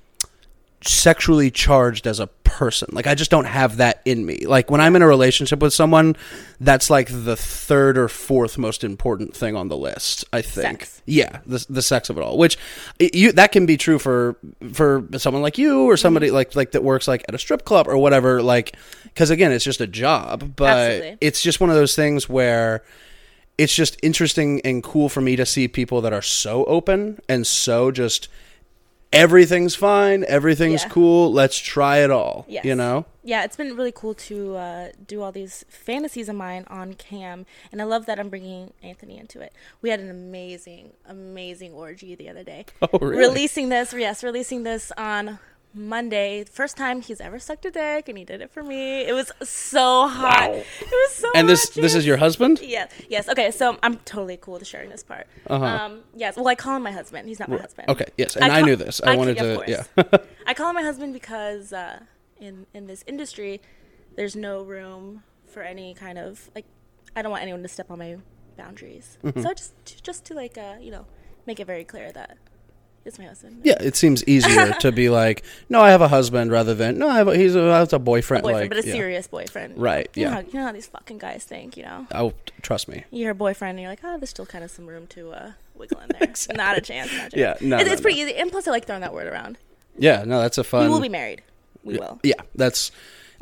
Speaker 4: sexually charged as a person. Like I just don't have that in me. Like when I'm in a relationship with someone, that's like the third or fourth most important thing on the list, I think.
Speaker 2: Sex.
Speaker 4: Yeah, the the sex of it all. Which you that can be true for for someone like you or somebody
Speaker 2: Mm-hmm.
Speaker 4: like like that works like at a strip club or whatever like cuz again, it's just a job, but
Speaker 2: Absolutely.
Speaker 4: it's just one of those things where it's just interesting and cool for me to see people that are so open and so just everything's fine, everything's
Speaker 2: Yeah.
Speaker 4: cool, let's try it all.
Speaker 2: Yes.
Speaker 4: You know?
Speaker 2: Yeah, it's been really cool to uh, do all these fantasies of mine on cam, and I love that I'm bringing Anthony into it. We had an amazing, amazing orgy the other day.
Speaker 4: Oh, really?
Speaker 2: Releasing this, yes, releasing this on Monday. First time he's ever sucked a dick, and he did it for me. It was so hot. It was so.
Speaker 4: And this
Speaker 2: hot,
Speaker 4: this is your husband?
Speaker 2: Yes, yes. Okay, so I'm totally cool with sharing this part.
Speaker 4: Uh-huh.
Speaker 2: Um, yes. Well, I call him my husband. He's not my husband.
Speaker 4: Okay, yes. And I,
Speaker 2: ca-
Speaker 4: knew this. I,
Speaker 2: ca-
Speaker 4: wanted to yeah.
Speaker 2: I call him my husband because uh, in in this industry, there's no room for any kind of like. I don't want anyone to step on my boundaries.
Speaker 4: Mm-hmm.
Speaker 2: So just just to like uh, you know make it very clear that it's my husband.
Speaker 4: Yeah, it seems easier to be like, no, I have a husband rather than no, I have a, he's a, that's a boyfriend.
Speaker 2: boyfriend,
Speaker 4: like,
Speaker 2: but a
Speaker 4: yeah.
Speaker 2: serious boyfriend.
Speaker 4: Right,
Speaker 2: You know,
Speaker 4: yeah.
Speaker 2: how, you know how these fucking guys think. You know,
Speaker 4: Oh, trust me.
Speaker 2: You're a boyfriend and you're like, oh, there's still kind of some room to uh, wiggle in there. Not a chance. Not a chance.
Speaker 4: Yeah, no,
Speaker 2: It's,
Speaker 4: no,
Speaker 2: it's pretty
Speaker 4: no.
Speaker 2: easy. And plus, I like throwing that word around.
Speaker 4: Yeah, no, that's a fun.
Speaker 2: we will be married. We will.
Speaker 4: Yeah, that's.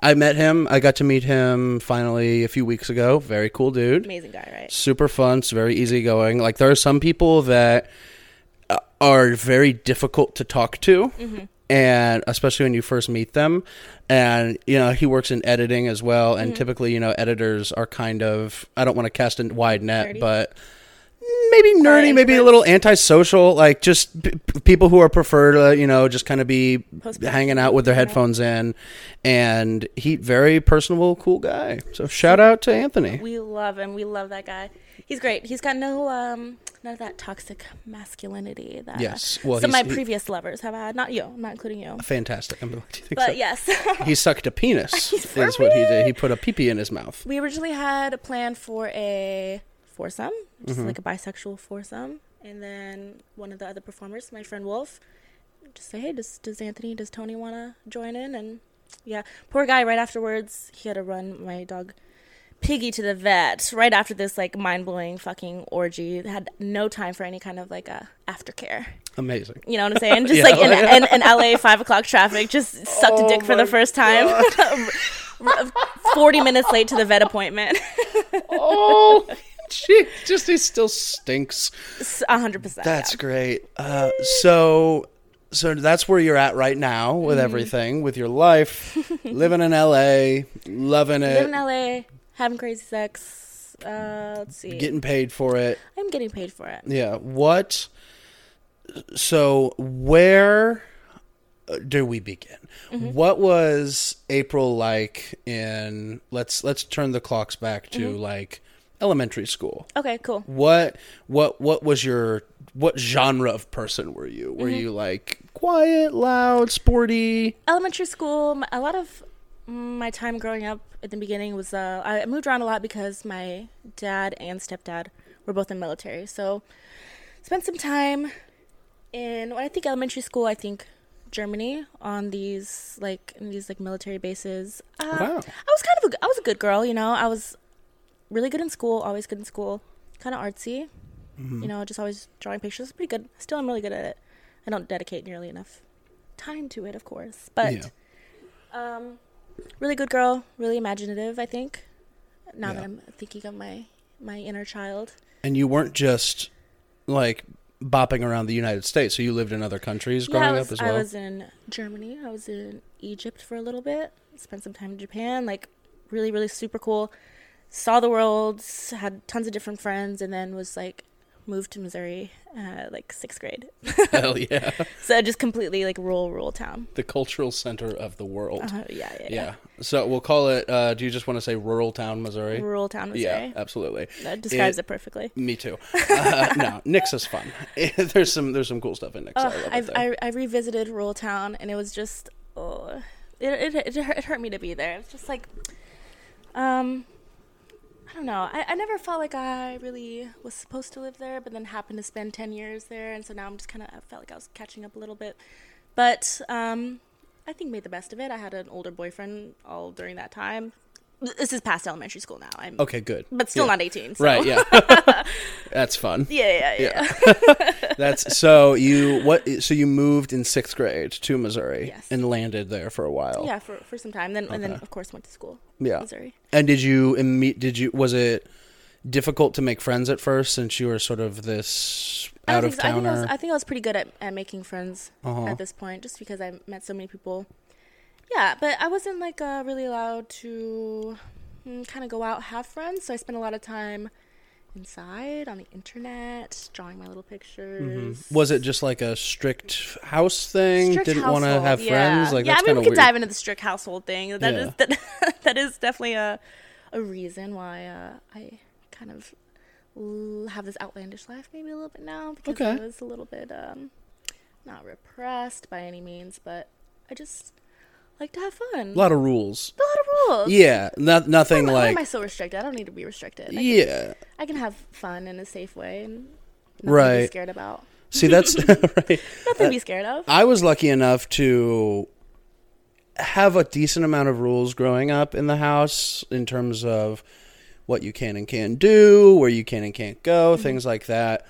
Speaker 4: I met him. I got to meet him finally a few weeks ago. Very cool dude.
Speaker 2: Amazing guy, right?
Speaker 4: super fun. It's very easygoing. Like there are some people that are very difficult to talk to, mm-hmm. and especially when you first meet them. And you know he works in editing as well, and mm-hmm. typically you know editors are kind of I don't want to cast a wide net,
Speaker 2: Dirty.
Speaker 4: but
Speaker 1: maybe nerdy, maybe a little antisocial, like just p- people who are prefer to, you know, just kind of be
Speaker 2: Post-
Speaker 1: hanging out with their headphones in. And he, very personable, cool guy. So shout out to Anthony.
Speaker 2: We love him. We love that guy. He's great. He's got no um none of that toxic masculinity that
Speaker 1: Yes. Well,
Speaker 2: some of
Speaker 1: he's-
Speaker 2: my
Speaker 1: he-
Speaker 2: previous lovers have had. Not you. I'm not including you.
Speaker 1: Fantastic. I'm you think
Speaker 2: But
Speaker 1: so.
Speaker 2: yes.
Speaker 1: He sucked a penis, is what he did. He put a pee pee in his mouth.
Speaker 2: we originally had a plan for a foursome, just
Speaker 1: Mm-hmm.
Speaker 2: like a bisexual foursome, and then one of the other performers, my friend Wolf, just say, "Hey, does does Anthony, does Tony want to join in?" And yeah, poor guy. Right afterwards, he had to run my dog Piggy to the vet. Right after this, like mind blowing fucking orgy, had no time for any kind of like a aftercare.
Speaker 1: Amazing.
Speaker 2: You know what I'm saying? Just
Speaker 1: Yeah,
Speaker 2: like in,
Speaker 1: yeah.
Speaker 2: in, in LA, five o'clock traffic, just sucked a
Speaker 1: Oh
Speaker 2: dick for the first time. Forty minutes late to the vet appointment.
Speaker 1: Oh, gee, just he still stinks.
Speaker 2: A hundred percent.
Speaker 1: That's
Speaker 2: yeah.
Speaker 1: great. Uh, so, so that's where you're at right now with
Speaker 2: Mm-hmm.
Speaker 1: everything, with your life, living in LA, loving
Speaker 2: it. Living
Speaker 1: in
Speaker 2: LA, having crazy sex. Uh, let's see.
Speaker 1: getting paid for it.
Speaker 2: I'm getting paid for it.
Speaker 1: Yeah. What? So where uh, do we begin?
Speaker 2: Mm-hmm.
Speaker 1: What was April like in? Let's let's turn the clocks back to
Speaker 2: Mm-hmm.
Speaker 1: like elementary school.
Speaker 2: Okay, cool.
Speaker 1: What what what was your what genre of person were you? Were
Speaker 2: Mm-hmm.
Speaker 1: you like quiet, loud, sporty?
Speaker 2: Elementary school. a lot of my time growing up at the beginning was uh, I moved around a lot because my dad and stepdad were both in military. So spent some time in when I think elementary school. I think Germany on these like in these like military bases. Uh,
Speaker 1: Wow.
Speaker 2: I was kind of a, I was a good girl, you know. I was really good in school, always good in school, kind of artsy.
Speaker 1: Mm-hmm.
Speaker 2: You know, just always drawing pictures. Pretty good. Still, I'm really good at it. I don't dedicate nearly enough time to it, of course, but
Speaker 1: Yeah.
Speaker 2: um, really good girl, really imaginative. I think. Now
Speaker 1: Yeah.
Speaker 2: that I'm thinking of my my inner child.
Speaker 1: And you weren't just like bopping around the United States. So you lived in other countries growing
Speaker 2: yeah, was,
Speaker 1: up as well.
Speaker 2: I was in Germany. I was in Egypt for a little bit. Spent some time in Japan. Like, really, really super cool. Saw the world. Had tons of different friends, and then was like moved to Missouri, uh, like sixth grade.
Speaker 1: Hell yeah.
Speaker 2: So just completely like rural, rural town.
Speaker 1: the cultural center of the world.
Speaker 2: Uh, yeah, yeah,
Speaker 1: yeah. So we'll call it. Uh, do you just want to say rural town, Missouri?
Speaker 2: Rural town, Missouri.
Speaker 1: Yeah, absolutely.
Speaker 2: That describes
Speaker 1: It-
Speaker 2: it, perfectly.
Speaker 1: Me too. Uh, no, Nix is fun. there's some there's some cool stuff in Nix. I it
Speaker 2: I've. I I revisited rural town, and it was just oh, it it it, hurt, it hurt me to be there. It's just like, um, I don't know. I, I never felt like I really was supposed to live there, but then happened to spend ten years there, and so now I'm just kind of I felt like I was catching up a little bit, but um, I think made the best of it. I had an older boyfriend all during that time. This is past elementary school now. I'm,
Speaker 1: okay, good.
Speaker 2: but still
Speaker 1: Yeah.
Speaker 2: not eighteen. So.
Speaker 1: Right. Yeah. That's fun.
Speaker 2: Yeah, yeah, yeah.
Speaker 1: Yeah. That's so you what? So you moved in sixth grade to Missouri
Speaker 2: Yes.
Speaker 1: and landed there for a while.
Speaker 2: Yeah, for for some time. Then and then of course went to school.
Speaker 1: Yeah.
Speaker 2: Missouri.
Speaker 1: And did you imme- did you was it difficult to make friends at first since you were sort of this
Speaker 2: I
Speaker 1: out of
Speaker 2: think so. I think I was. I think I was pretty good at, at making friends
Speaker 1: Uh-huh.
Speaker 2: at this point, just because I met so many people. Yeah, but I wasn't like uh, really allowed to mm, kind of go out have friends, so I spent a lot of time inside on the internet, drawing my little pictures.
Speaker 1: Was it just like a strict house thing?
Speaker 2: Strict
Speaker 1: Didn't want to have
Speaker 2: yeah.
Speaker 1: friends? Like
Speaker 2: yeah,
Speaker 1: that's
Speaker 2: I mean, we could
Speaker 1: weird.
Speaker 2: dive into the strict household thing. That is
Speaker 1: Yeah.
Speaker 2: that, that is definitely a a reason why uh, I kind of have this outlandish life maybe a little bit now because
Speaker 1: Okay.
Speaker 2: I was a little bit um not repressed by any means, but I just like to have fun.
Speaker 1: a lot of rules.
Speaker 2: a lot of rules.
Speaker 1: Yeah, not nothing
Speaker 2: Why, am- why am I so restricted? I don't need to be restricted. I can,
Speaker 1: yeah.
Speaker 2: I can have fun in a safe way and nothing to be
Speaker 1: Right.
Speaker 2: scared about.
Speaker 1: See, that's right.
Speaker 2: Nothing to be scared of.
Speaker 1: I was lucky enough to have a decent amount of rules growing up in the house in terms of what you can and can't do, where you can and can't go,
Speaker 2: Mm-hmm.
Speaker 1: things like that.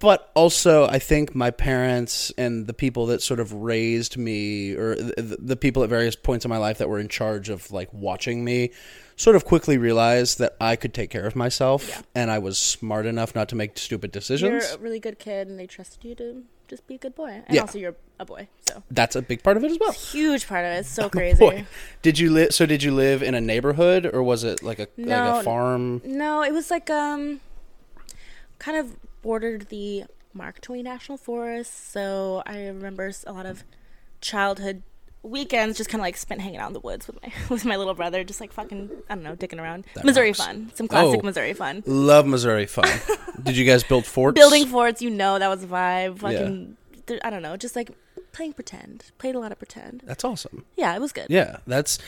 Speaker 1: But also, I think my parents and the people that sort of raised me, or the, the people at various points in my life that were in charge of like watching me, sort of quickly realized that I could take care of myself,
Speaker 2: Yeah.
Speaker 1: and I was smart enough not to make stupid decisions.
Speaker 2: You're a really good kid, and they trusted you to just be a good boy. And
Speaker 1: Yeah.
Speaker 2: also, you're a boy, so
Speaker 1: That's a big part of it as well.
Speaker 2: huge part of it. It's so
Speaker 1: a
Speaker 2: crazy.
Speaker 1: boy. Did you live? So did you live in a neighborhood, or was it like a like a farm?
Speaker 2: No, it was like um, kind of bordered the Mark Twain National Forest, so I remember a lot of childhood weekends just kind of like spent hanging out in the woods with my with my little brother, just like fucking I don't know, dicking around.
Speaker 5: That
Speaker 2: Missouri
Speaker 5: rocks.
Speaker 2: fun, some classic
Speaker 1: Oh.
Speaker 2: Missouri fun.
Speaker 1: Love Missouri fun. Did you guys build forts?
Speaker 2: Building forts, you know, that was a vibe. Fucking, there, I don't know, just like playing pretend. Played a lot of pretend.
Speaker 1: That's awesome.
Speaker 2: Yeah, it was good.
Speaker 1: Yeah, that's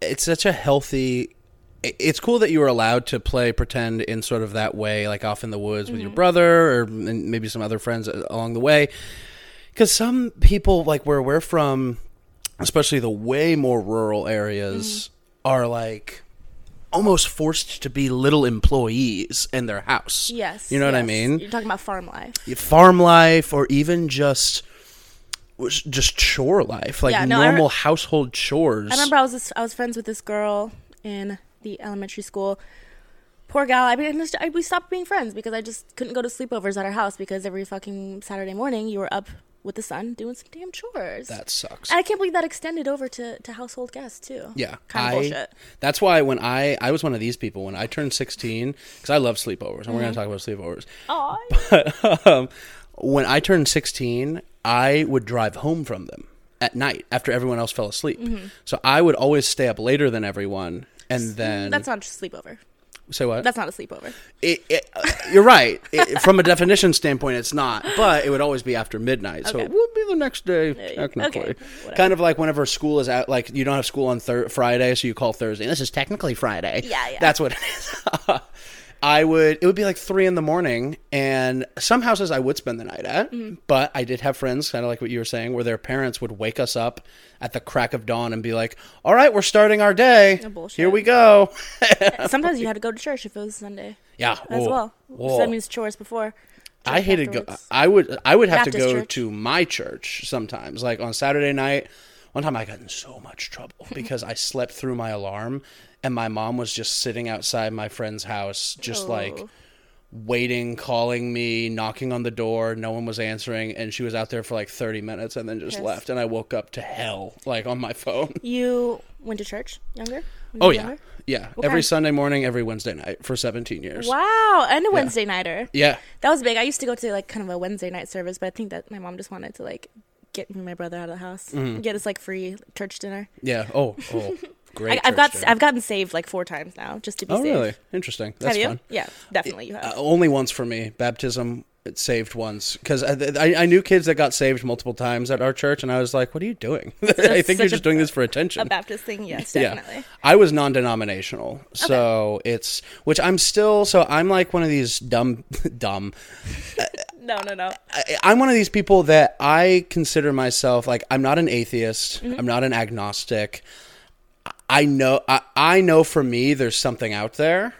Speaker 1: it's such a healthy. It's cool that you were allowed to play pretend in sort of that way, like off in the woods with your mm-hmm. brother or maybe some other friends uh, along the way. Because some people, like where we're from, especially the way more rural areas, mm-hmm. are like almost forced to be little employees in their house.
Speaker 2: Yes.
Speaker 1: You know what I mean?
Speaker 2: You're talking about farm life.
Speaker 1: farm life or even just was just chore life like
Speaker 2: Yeah, no,
Speaker 1: normal
Speaker 2: re-
Speaker 1: household chores
Speaker 2: I remember I was I was friends with this girl in the elementary school. Poor gal. I mean, I we stopped being friends because I just couldn't go to sleepovers at our house because every fucking Saturday morning you were up with the sun doing some damn chores.
Speaker 1: that sucks
Speaker 2: and I can't believe that extended over to, to household guests too.
Speaker 1: yeah
Speaker 2: kind of
Speaker 1: I-
Speaker 2: bullshit.
Speaker 1: that's why when i i was one of these people when i turned 16 because i love sleepovers and we're going to talk about sleepovers
Speaker 2: Oh,
Speaker 1: um, when i turned 16 i would drive home from them at night after everyone else fell asleep
Speaker 2: Mm-hmm.
Speaker 1: so i would always stay up later than everyone and then
Speaker 2: that's not a sleepover.
Speaker 1: say what
Speaker 2: That's not a sleepover.
Speaker 1: it, it, uh, you're right. It, from a definition standpoint, it's not, but it would always be after midnight, so
Speaker 2: Okay.
Speaker 1: it would be the next day technically.
Speaker 2: okay,
Speaker 1: kind of like whenever school is out, like you don't have school on thir- Friday, so you call Thursday. This is technically Friday.
Speaker 2: Yeah, yeah.
Speaker 1: That's what it is. I would. It would be like three in the morning, and some houses I would spend the night at.
Speaker 2: Mm-hmm.
Speaker 1: But I did have friends, kind of like what you were saying, where their parents would wake us up at the crack of dawn and be like, "All right, we're starting our day.
Speaker 2: Oh.
Speaker 1: Here we go."
Speaker 2: Sometimes you had to go to church if it was Sunday
Speaker 1: yeah,
Speaker 2: as
Speaker 1: whoa,
Speaker 2: well.
Speaker 1: whoa.
Speaker 2: So that means chores before.
Speaker 1: I hated go. I would. I would have to go
Speaker 2: church.
Speaker 1: to my church sometimes. Like on Saturday night, one time I got in so much trouble because I slept through my alarm, and my mom was just sitting outside my friend's house, just like
Speaker 2: Oh.
Speaker 1: waiting, calling me, knocking on the door. No one was answering, and she was out there for like thirty minutes, and then just
Speaker 2: Yes.
Speaker 1: left. And I woke up to hell, like on my phone.
Speaker 2: You went to church younger?
Speaker 1: Oh yeah,
Speaker 2: younger?
Speaker 1: yeah.
Speaker 2: What
Speaker 1: every
Speaker 2: kind?
Speaker 1: Sunday morning, every Wednesday night for seventeen years.
Speaker 2: Wow, and a Wednesday nighter.
Speaker 1: Yeah.
Speaker 2: That was big. I used to go to like kind of a Wednesday night service, but I think that my mom just wanted to like get me and my brother out of the house,
Speaker 1: Mm-hmm.
Speaker 2: get us like free church dinner.
Speaker 1: Yeah. Oh. Oh. Great.
Speaker 2: I, I've got. I've gotten saved like four times now just to be
Speaker 1: Oh
Speaker 2: saved.
Speaker 1: really? Interesting. That's
Speaker 2: have you?
Speaker 1: fun.
Speaker 2: Yeah, definitely you have.
Speaker 1: Uh, only once for me. Baptism it saved once because I, I, I knew kids that got saved multiple times at our church, and I was like, "What are you doing? I think you're
Speaker 2: a-
Speaker 1: just doing this for attention." a.
Speaker 2: Baptist thing, yes,
Speaker 1: Yeah,
Speaker 2: definitely.
Speaker 1: I was non-denominational, so it's which I'm still. So I'm like one of these dumb, dumb.
Speaker 2: No, no, no.
Speaker 1: I, I'm one of these people that I consider myself like I'm not an atheist.
Speaker 2: Mm-hmm.
Speaker 1: I'm not an agnostic. I know I, I know for me there's something out there,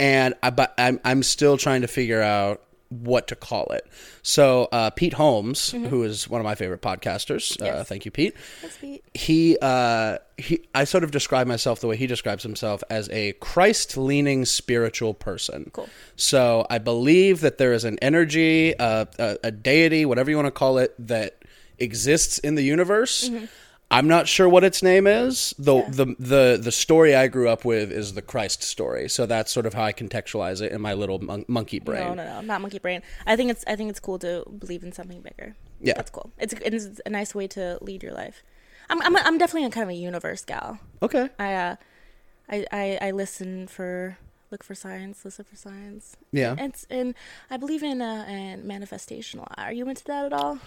Speaker 1: and I, but I'm I'm still trying to figure out what to call it. So uh, Pete Holmes, who is one of my favorite podcasters, uh,
Speaker 2: Mm-hmm.
Speaker 1: Thank you, Pete.
Speaker 2: That's sweet.
Speaker 1: He uh, he I sort of describe myself the way he describes himself as a Christ-leaning spiritual person.
Speaker 2: Cool.
Speaker 1: So I believe that there is an energy, uh, a, a deity, whatever you want to call it, that exists in the universe. I'm not sure what its name is. The.
Speaker 2: Yeah.
Speaker 1: the the the story I grew up with is the Christ story. So that's sort of how I contextualize it in my little mon- monkey brain.
Speaker 2: No, no, no, not monkey brain. I think it's I think it's cool to believe in something bigger.
Speaker 1: Yeah.
Speaker 2: that's cool. It's it's a nice way to lead your life. I'm I'm I'm definitely a kind of a universe gal.
Speaker 1: Okay.
Speaker 2: I uh, I I, I listen for look for signs, listen for signs.
Speaker 1: Yeah.
Speaker 2: And it's, and I believe in uh in manifestation a lot. Are you into that at all?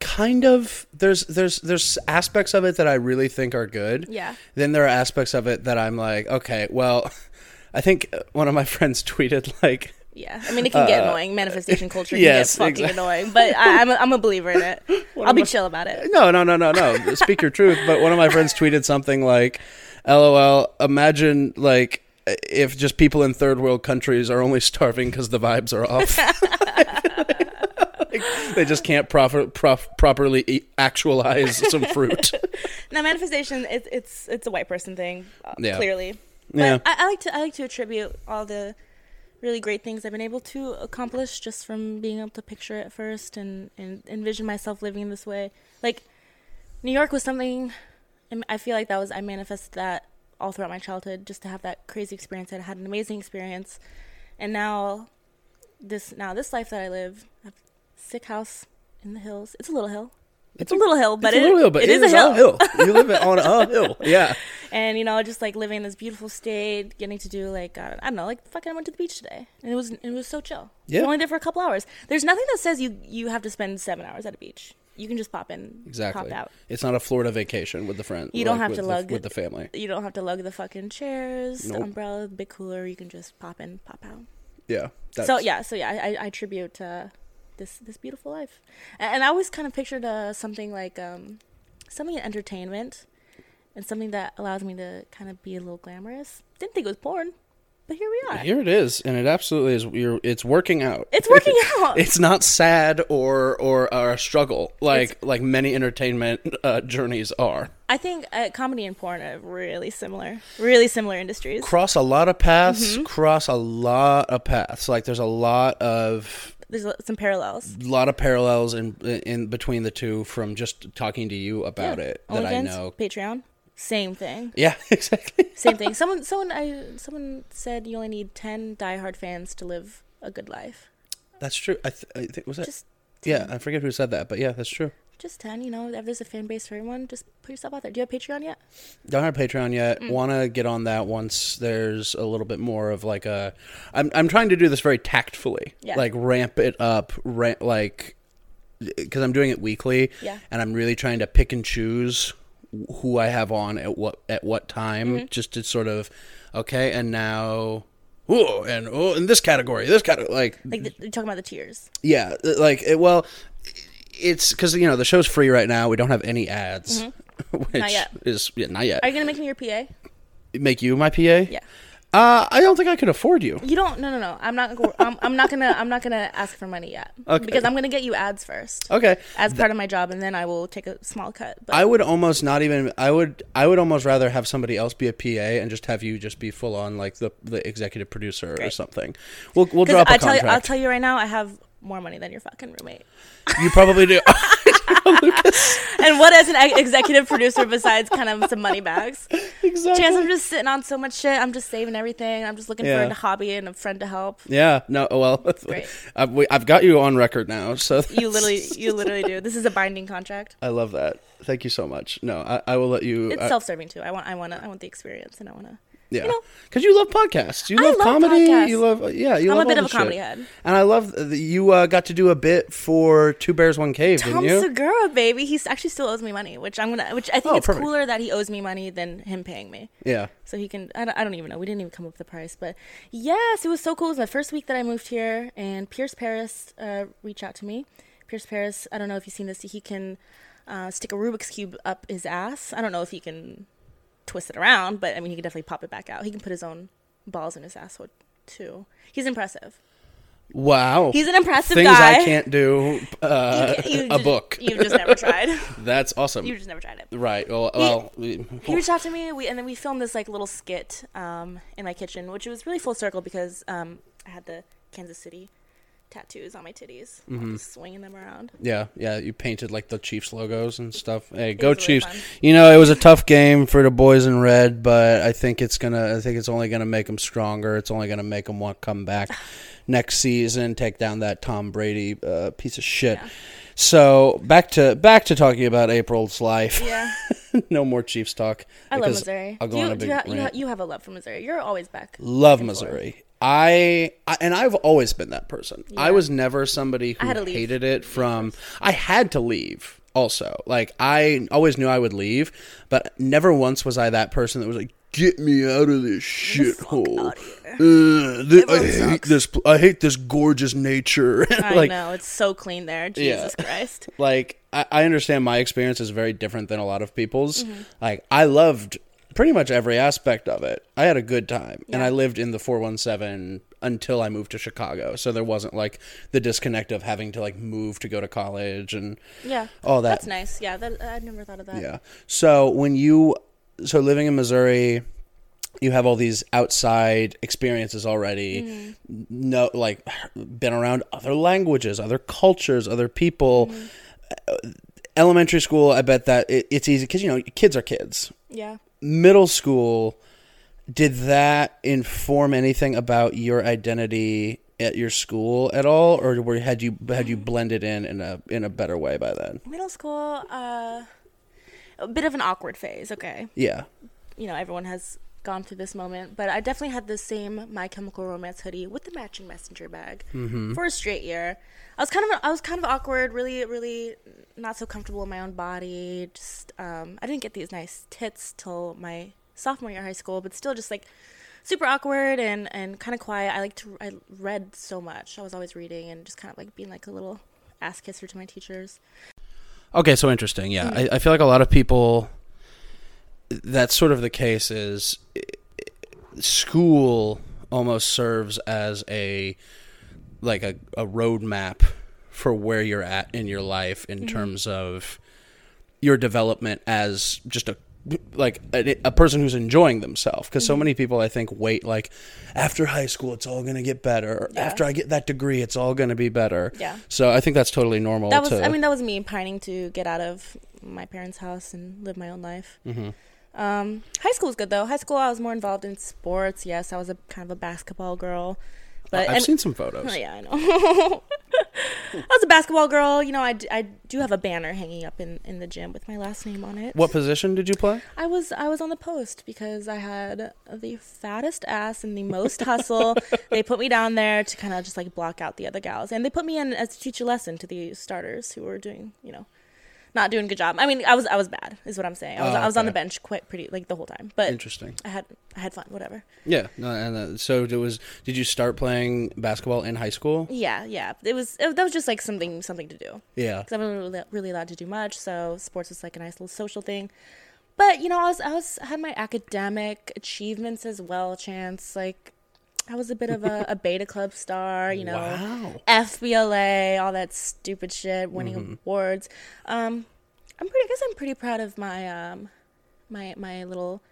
Speaker 1: Kind of there's there's there's aspects of it that I really think are good.
Speaker 2: Yeah.
Speaker 1: Then there are aspects of it that I'm like, okay, well, I think one of my friends tweeted like
Speaker 2: Yeah, I mean it can get annoying. Manifestation culture can
Speaker 1: Uh, yes,
Speaker 2: get fucking
Speaker 1: exact-
Speaker 2: annoying, but I, I'm a, I'm a believer in it. I'll be chill about it.
Speaker 1: No, no, no, no, no. Speak your truth. But one of my friends tweeted something like, "LOL. Imagine like if just people in third world countries are only starving because the vibes are off. Like, they just can't proper, prof, properly eat, actualize some fruit.
Speaker 2: Now manifestation, it's it's it's a white person thing, uh,
Speaker 1: Yeah.
Speaker 2: clearly. But
Speaker 1: Yeah.
Speaker 2: I, I like to I like to attribute all the really great things I've been able to accomplish just from being able to picture it first and and envision myself living this way. Like New York was something. I feel like that was I manifested that all throughout my childhood just to have that crazy experience. I had an amazing experience, and now this now this life that I live, I have a sick house in the hills. It's a little hill. It's, a, little hill, but
Speaker 1: it's a little hill, but
Speaker 2: it is, a hill.
Speaker 1: hill. You live on a hill. Yeah.
Speaker 2: and you know, just like living in this beautiful state, getting to do like uh, I don't know, like fucking I went to the beach today, and it was it was so chill.
Speaker 1: Yeah.
Speaker 2: Only there for a couple hours. There's nothing that says you you have to spend seven hours at a beach. You can just pop in,
Speaker 1: Exactly.
Speaker 2: pop out.
Speaker 1: It's not a Florida vacation with the friend.
Speaker 2: You don't
Speaker 1: like,
Speaker 2: have to
Speaker 1: the,
Speaker 2: lug
Speaker 1: with the family.
Speaker 2: You don't have to lug the fucking chairs,
Speaker 1: Nope.
Speaker 2: the umbrella, the big cooler. You can just pop in, pop out.
Speaker 1: Yeah.
Speaker 2: so yeah, so yeah, I, I attribute uh, this this beautiful life, and, and I always kind of pictured uh, something like um, something in entertainment, and something that allows me to kind of be a little glamorous. Didn't think it was porn, but here we are.
Speaker 1: Here it is, and it absolutely is. You're, it's working out.
Speaker 2: It's working out.
Speaker 1: It's not sad or or, or a struggle like like many entertainment uh, journeys are.
Speaker 2: I think uh, comedy and porn are really similar, really similar industries.
Speaker 1: Cross a lot of paths.
Speaker 2: Mm-hmm.
Speaker 1: Cross a lot of paths. Like there's a lot of
Speaker 2: There's some parallels.
Speaker 1: A lot of parallels in in between the two from just talking to you about
Speaker 2: Yeah.
Speaker 1: it that I know.
Speaker 2: Patreon, same thing.
Speaker 1: Yeah, exactly.
Speaker 2: Same thing. Someone, someone, I, someone said you only need ten diehard fans to live a good life.
Speaker 1: That's true. I, th- I think was that.
Speaker 2: Just
Speaker 1: yeah, I forget who said that, but yeah, that's true.
Speaker 2: Just 10 you know if there's a fan base for everyone just put yourself out there do you have patreon yet
Speaker 1: Don't have Patreon yet.
Speaker 2: Mm.
Speaker 1: Want to get on that once there's a little bit more of like a. I'm I'm trying to do this very tactfully.
Speaker 2: Yeah.
Speaker 1: Like ramp it up, ramp like because I'm doing it weekly.
Speaker 2: Yeah.
Speaker 1: And I'm really trying to pick and choose who I have on at what at what time,
Speaker 2: Mm-hmm.
Speaker 1: just to sort of okay, and now. Oh, and oh, in this category, this category, like
Speaker 2: like the, you're talking about the tiers
Speaker 1: yeah, like it, well, it's because you know the show's free right now. We don't have any ads, which
Speaker 2: Mm-hmm. Not yet.
Speaker 1: is yeah, not yet.
Speaker 2: are you gonna make me your pa
Speaker 1: Make you my PA?
Speaker 2: yeah
Speaker 1: Uh, I don't think I could afford you.
Speaker 2: you don't no no no i'm not go- I'm, I'm not gonna i'm not gonna ask for money yet
Speaker 1: Okay.
Speaker 2: because i'm gonna get you ads first
Speaker 1: Okay.
Speaker 2: as part of my job and then i will take a small cut but
Speaker 1: I would almost not even. I would. I would almost rather have somebody else be a PA and just have you just be full on like the the executive producer or something. We'll we'll drop a
Speaker 2: I tell you, i'll tell you right now i have more money than your fucking roommate
Speaker 1: you probably do.
Speaker 2: and what is an ex- executive producer besides kind of some money bags
Speaker 1: exactly.
Speaker 2: chance i'm just sitting on so much shit i'm just saving everything i'm just looking
Speaker 1: Yeah.
Speaker 2: for a hobby and a friend to help
Speaker 1: Yeah. No. Well.
Speaker 2: Great.
Speaker 1: I've, we- I've got you on record now, so
Speaker 2: you literally you literally do this is a binding contract
Speaker 1: I love that. Thank you so much. No, I, I will let you.
Speaker 2: it's
Speaker 1: I-
Speaker 2: self-serving too i want i want to i want the experience and i want to
Speaker 1: Yeah,
Speaker 2: You know-
Speaker 1: because you love podcasts. You love,
Speaker 2: love
Speaker 1: comedy.
Speaker 2: podcasts.
Speaker 1: You love yeah. You
Speaker 2: I'm
Speaker 1: love
Speaker 2: a bit of a comedy
Speaker 1: shit.
Speaker 2: head.
Speaker 1: And I love that you uh, got to do a bit for Two Bears One Cave,
Speaker 2: Tom
Speaker 1: didn't you?
Speaker 2: Segura, baby, he's actually still owes me money, which I'm gonna, which I think
Speaker 1: Oh,
Speaker 2: it's
Speaker 1: perfect.
Speaker 2: cooler that he owes me money than him paying me.
Speaker 1: yeah.
Speaker 2: So he can, I don't, I don't even know. We didn't even come up with the price, but yes, it was so cool. It was my first week that I moved here, and Pierce Paris uh, reached out to me. Pierce Paris, I don't know if you've seen this. He can uh, stick a Rubik's cube up his ass. I don't know if he can twist it around, but I mean, he can definitely pop it back out. He can put his own balls in his asshole too. He's impressive.
Speaker 1: Wow.
Speaker 2: He's an impressive
Speaker 1: Things
Speaker 2: guy.
Speaker 1: I can't do. Uh,
Speaker 2: You- you
Speaker 1: a
Speaker 2: just-
Speaker 1: book.
Speaker 2: You've just never tried.
Speaker 1: That's awesome.
Speaker 2: You've just never tried it.
Speaker 1: right. Well. well we-
Speaker 2: He reached out to me, we, and then we filmed this like little skit um, in my kitchen, which was really full circle because um, I had the Kansas City tattoos on my titties,
Speaker 1: Mm-hmm.
Speaker 2: swinging them around.
Speaker 1: yeah. Yeah. You painted like the Chiefs logos and stuff. Hey, go
Speaker 2: was really
Speaker 1: Chiefs! You know it was a tough game for the boys in red, but I think it's gonna. I think it's only gonna make them stronger. It's only gonna make them want to come back next season, take down that Tom Brady uh, piece of shit.
Speaker 2: Yeah.
Speaker 1: So back to back to talking about April's life.
Speaker 2: Yeah,
Speaker 1: no more Chiefs talk.
Speaker 2: I love Missouri.
Speaker 1: I'll go
Speaker 2: you,
Speaker 1: on a big
Speaker 2: you, ha- you, ha-
Speaker 1: rant.
Speaker 2: you have a love for Missouri. You're always back.
Speaker 1: Love. Missouri. I, I and I've always been that person. I was never somebody who hated it from. I had to leave. Also, like I always knew I would leave, but never once was I that person that was like, "Get me out of this shithole."
Speaker 2: out of here.
Speaker 1: Uh, thi- I hate
Speaker 2: sucks.
Speaker 1: this. pl- I hate this gorgeous nature.
Speaker 2: I
Speaker 1: like,
Speaker 2: know it's so clean there. Jesus Christ.
Speaker 1: like I, I understand my experience is very different than a lot of people's.
Speaker 2: Mm-hmm.
Speaker 1: Like I loved pretty much every aspect of it. I had a good time, and I lived in the four one seven until I moved to Chicago. So there wasn't like the disconnect of having to like move to go to college and
Speaker 2: Yeah,
Speaker 1: all that.
Speaker 2: that's nice. Yeah, that, I never thought of that.
Speaker 1: Yeah. So when you so living in Missouri, you have all these outside experiences already.
Speaker 2: Mm-hmm.
Speaker 1: No, like been around other languages, other cultures, other people.
Speaker 2: Mm-hmm.
Speaker 1: Elementary school, I bet that it, it's easy because you know kids are kids.
Speaker 2: Yeah.
Speaker 1: Middle school, did that inform anything about your identity at your school at all, or were had you had you blended in in a in a better way by then?
Speaker 2: Middle school, uh, a bit of an awkward phase. Okay,
Speaker 1: Yeah.
Speaker 2: you know everyone has gone through this moment, but I definitely had the same My Chemical Romance hoodie with the matching messenger bag for a straight year. I was kind of I was kind of awkward, really, really not so comfortable in my own body. Just um, I didn't get these nice tits till my sophomore year of high school, but still just like super awkward and and kind of quiet. I like to I read so much. I was always reading and just kind of like being like a little ass kisser to my teachers.
Speaker 1: Okay, so interesting. Yeah, I, I feel like a lot of people. That's sort of the case. Is school almost serves as a like a, a roadmap for where you're at in your life in terms of your development as just a like a, a person who's enjoying themselves because so many people i think wait like after high school it's all going to get better
Speaker 2: Yeah.
Speaker 1: after i get that degree it's all going to be better
Speaker 2: Yeah.
Speaker 1: so i think that's totally normal
Speaker 2: That was
Speaker 1: to
Speaker 2: I mean that was me pining to get out of my parents' house and live my own life.
Speaker 1: Mhm.
Speaker 2: Um, high school was good though. High school I was more involved in sports. Yes, I was a kind of a basketball girl. But
Speaker 1: i've
Speaker 2: and-
Speaker 1: seen some photos
Speaker 2: Oh, yeah, I know. I was a basketball girl. You know, I, d- I do have a banner hanging up in, in the gym with my last name on it.
Speaker 1: what position did you play
Speaker 2: I was I was on the post because I had the fattest ass and the most hustle. they put me down there to kind of just like block out the other gals, and they put me in as to teach a lesson to the starters who were doing you know not doing a good job. I mean, I was I was bad, is what I'm saying. I was
Speaker 1: Oh,
Speaker 2: I was on the bench quite pretty like the whole time, but
Speaker 1: interesting
Speaker 2: I had I had fun. Whatever.
Speaker 1: yeah no, and uh, so it was did you start playing basketball in high school
Speaker 2: Yeah, yeah. It was it, that was just like something something to do.
Speaker 1: yeah
Speaker 2: because I wasn't really, really allowed to do much. So sports was like a nice little social thing. But you know, I was I was had my academic achievements as well. Chance like I was a bit of a, a beta club star. You know,
Speaker 1: wow
Speaker 2: FBLA, all that stupid shit, winning
Speaker 1: Mm-hmm.
Speaker 2: awards. Um, I'm pretty. I guess I'm pretty proud of my um, my my little.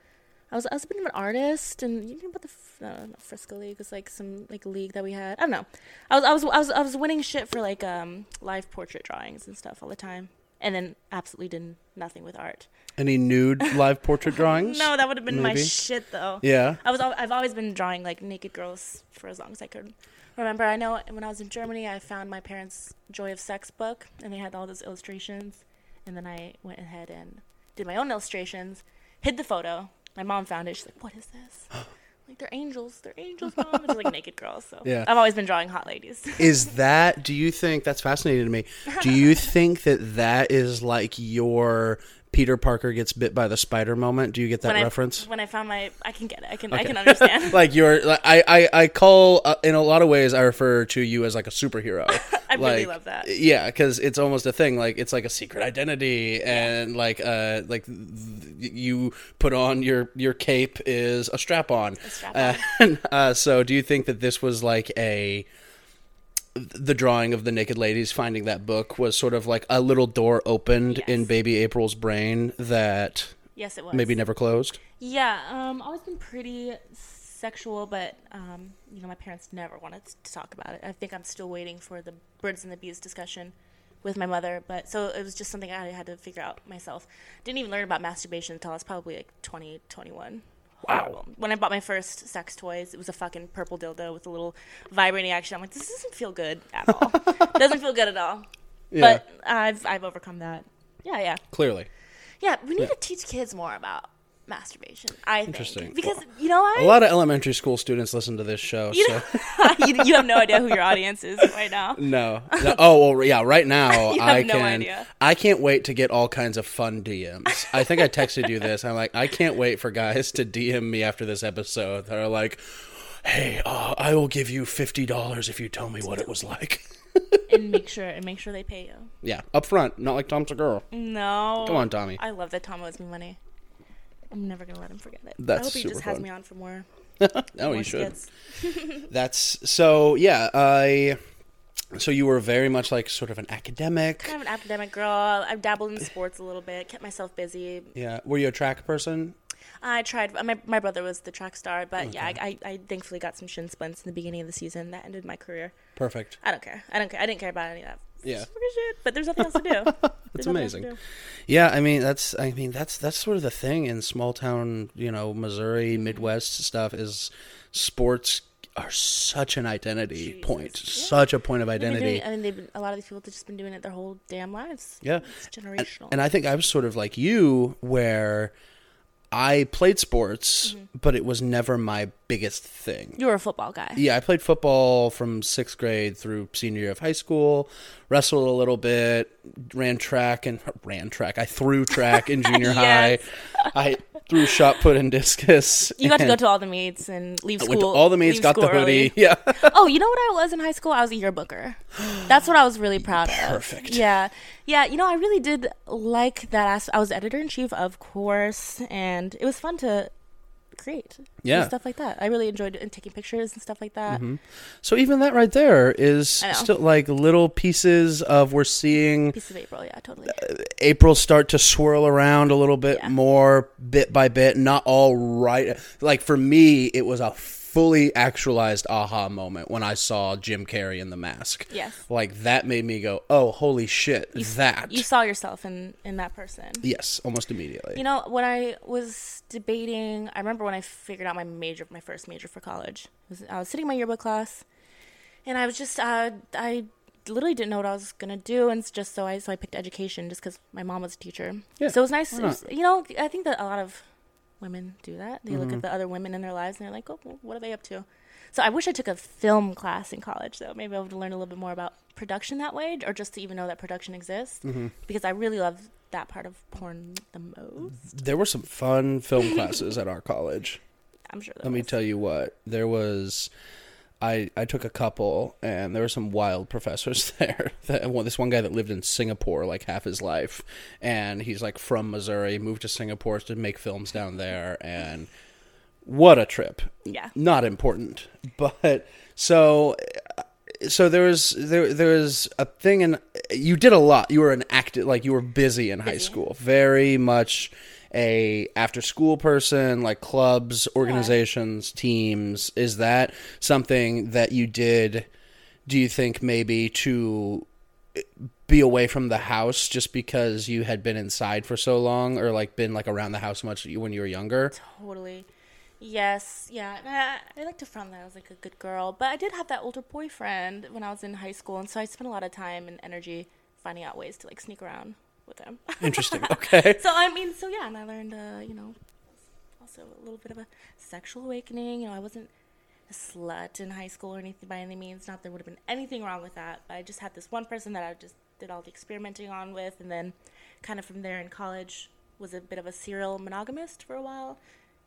Speaker 2: I was I was a bit of an artist, and you know about the no, Frisco League. It was like some like league that we had. I don't know. I was I was I was I was winning shit for like um live portrait drawings and stuff all the time, and then absolutely did nothing with art.
Speaker 1: any nude live portrait drawings
Speaker 2: No, that would have been my shit though.
Speaker 1: yeah
Speaker 2: I was al- I've always been drawing like naked girls for as long as I could remember. I know when I was in Germany, I found my parents' Joy of Sex book, and they had all those illustrations. And then I went ahead and did my own illustrations, hid the photo. My mom found it. She's like, "What is this?" like they're angels. They're angels, mom. It's like naked girls. So
Speaker 1: Yeah.
Speaker 2: I've always been drawing hot ladies.
Speaker 1: is that do you think that's fascinating to me do you think that that is like your peter parker gets bit by the spider moment do you get that
Speaker 2: when
Speaker 1: reference
Speaker 2: I when I found my, I can get it. I can I can understand.
Speaker 1: like you're like i i, I call uh, in a lot of ways i refer to you as like a superhero
Speaker 2: I really love that.
Speaker 1: yeah because it's almost a thing like it's like a secret identity and like uh like th- you put on your your cape is a strap on
Speaker 2: strap-on.
Speaker 1: and, uh, so do you think that this was like a the drawing of the naked ladies finding that book was sort of like a little door opened in baby april's brain that
Speaker 2: Yes, it was.
Speaker 1: maybe never closed
Speaker 2: Yeah, um, always been pretty sexual, but um, you know, my parents never wanted to talk about it. I think I'm still waiting for the birds and the bees discussion with my mother, but so it was just something I had to figure out myself. Didn't even learn about masturbation until I was probably like 20, 21. Horrible. Um, when I bought my first sex toys, it was a fucking purple dildo with a little vibrating action. I'm like, this doesn't feel good at all. doesn't feel good at all.
Speaker 1: Yeah.
Speaker 2: But I've I've overcome that. Yeah, yeah.
Speaker 1: clearly
Speaker 2: Yeah, we need to teach kids more about masturbation. I think
Speaker 1: Interesting.
Speaker 2: because you know
Speaker 1: a
Speaker 2: I
Speaker 1: lot of elementary school students listen to this show
Speaker 2: you,
Speaker 1: so
Speaker 2: you, you have no idea who your audience is right now.
Speaker 1: No. No. Oh well, yeah. Right now, I
Speaker 2: no
Speaker 1: can.
Speaker 2: idea.
Speaker 1: I can't wait to get all kinds of fun DMs. I think I texted you this. I'm like, I can't wait for guys to DM me after this episode that are like, "Hey, uh, I will give you fifty dollars if you tell me what it was like."
Speaker 2: And make sure and make sure they pay you.
Speaker 1: yeah, up front, not like Tom Segura.
Speaker 2: No,
Speaker 1: Come on, Tommy.
Speaker 2: I love that Tom owes me money. I'm never gonna let him forget it.
Speaker 1: That's
Speaker 2: I hope he just has me on for more. More
Speaker 1: you should. That's so. Yeah, I. So you were very much like sort of an academic.
Speaker 2: Kind of an academic girl. I've dabbled in sports a little bit. Kept myself busy.
Speaker 1: Yeah. Were you a track person?
Speaker 2: I tried. My my brother was the track star, but yeah, I, I I thankfully got some shin splints in the beginning of the season. That ended my career.
Speaker 1: Perfect.
Speaker 2: I don't care. I don't care. I didn't care about any of that.
Speaker 1: Yeah.
Speaker 2: Shit. But there's nothing else to do.
Speaker 1: That's
Speaker 2: nothing else to
Speaker 1: amazing.
Speaker 2: do.
Speaker 1: Yeah, I mean that's I mean that's that's sort of the thing in small town, you know, Missouri,
Speaker 2: Mm-hmm.
Speaker 1: Midwest stuff is sports are such an identity
Speaker 2: Jesus.
Speaker 1: point,
Speaker 2: Yeah.
Speaker 1: such a point of identity.
Speaker 2: doing- I mean, they've been, a lot of these people have just been doing it their whole damn lives.
Speaker 1: Yeah.
Speaker 2: It's generational.
Speaker 1: And I think I was sort of like you, where I played sports,
Speaker 2: Mm-hmm.
Speaker 1: but it was never my biggest thing.
Speaker 2: you were a football guy.
Speaker 1: Yeah, I played football from sixth grade through senior year of high school. Wrestled a little bit, ran track and ran track. I threw track in junior
Speaker 2: Yes.
Speaker 1: high. I threw shot put and discus.
Speaker 2: You got to go to all the meets and leave
Speaker 1: I
Speaker 2: school.
Speaker 1: went to all the meets, got the hoodie.
Speaker 2: early.
Speaker 1: Yeah,
Speaker 2: oh, you know what I was in high school? I was a yearbooker. That's what I was really proud of.
Speaker 1: Perfect.
Speaker 2: Yeah, yeah. You know, I really did like that. I was editor in chief, of course, and it was fun to create.
Speaker 1: Yeah.
Speaker 2: stuff like that. I really enjoyed and taking pictures and stuff like that. Mm-hmm.
Speaker 1: So even that right there is still like little pieces of we're seeing
Speaker 2: Piece of April, yeah, totally.
Speaker 1: Uh, April start to swirl around a little bit
Speaker 2: Yeah.
Speaker 1: more bit by bit, not all right. Like for me, it was a fully actualized aha moment when I saw Jim Carrey in the mask.
Speaker 2: Yes.
Speaker 1: Like that made me go, "Oh, holy shit, that."
Speaker 2: You saw yourself in in that person.
Speaker 1: yes, almost immediately.
Speaker 2: You know, when I was debating, I remember when I figured out my major, my first major for college. Was, I was sitting in my yearbook class, and I was just, uh, I literally didn't know what I was gonna do, and just so I, so I picked education just because my mom was a teacher.
Speaker 1: Yeah,
Speaker 2: so it was nice. it was- you know, I think that a lot of women do that. They
Speaker 1: Mm-hmm.
Speaker 2: look at the other women in their lives, and they're like, oh, well, what are they up to? So I wish I took a film class in college, though. Maybe I would learn a little bit more about production that way, or just to even know that production exists,
Speaker 1: Mm-hmm.
Speaker 2: because I really love that part of porn the most.
Speaker 1: there were some fun film classes at our college.
Speaker 2: I'm sure. There
Speaker 1: Let me tell you what. There was I I took a couple and there were some wild professors there. That, well, this one guy that lived in Singapore like half his life and he's like from Missouri, moved to Singapore to make films down there and what a trip.
Speaker 2: Yeah.
Speaker 1: Not important. But so so there was there there was a thing and you did a lot. You were an active like you were busy in high school. Very much a after school person, like clubs, organizations, teams. Is that something that you did do you think maybe to eh, be away from the house just because you had been inside for so long or like been like around the house much when you were younger?
Speaker 2: Totally. Yes. Yeah. I, I like to front that I was like a good girl, but I did have that older boyfriend when I was in high school, and so I spent a lot of time and energy finding out ways to like sneak around with him.
Speaker 1: Interesting. Okay.
Speaker 2: so I mean, so yeah, and I learned, uh, you know, also a little bit of a sexual awakening. You know, I wasn't a slut in high school or anything by any means. Not there would have been anything wrong with that, but I just had this one person that I just did all the experimenting on with, and then kind of from there in college was a bit of a serial monogamist for a while.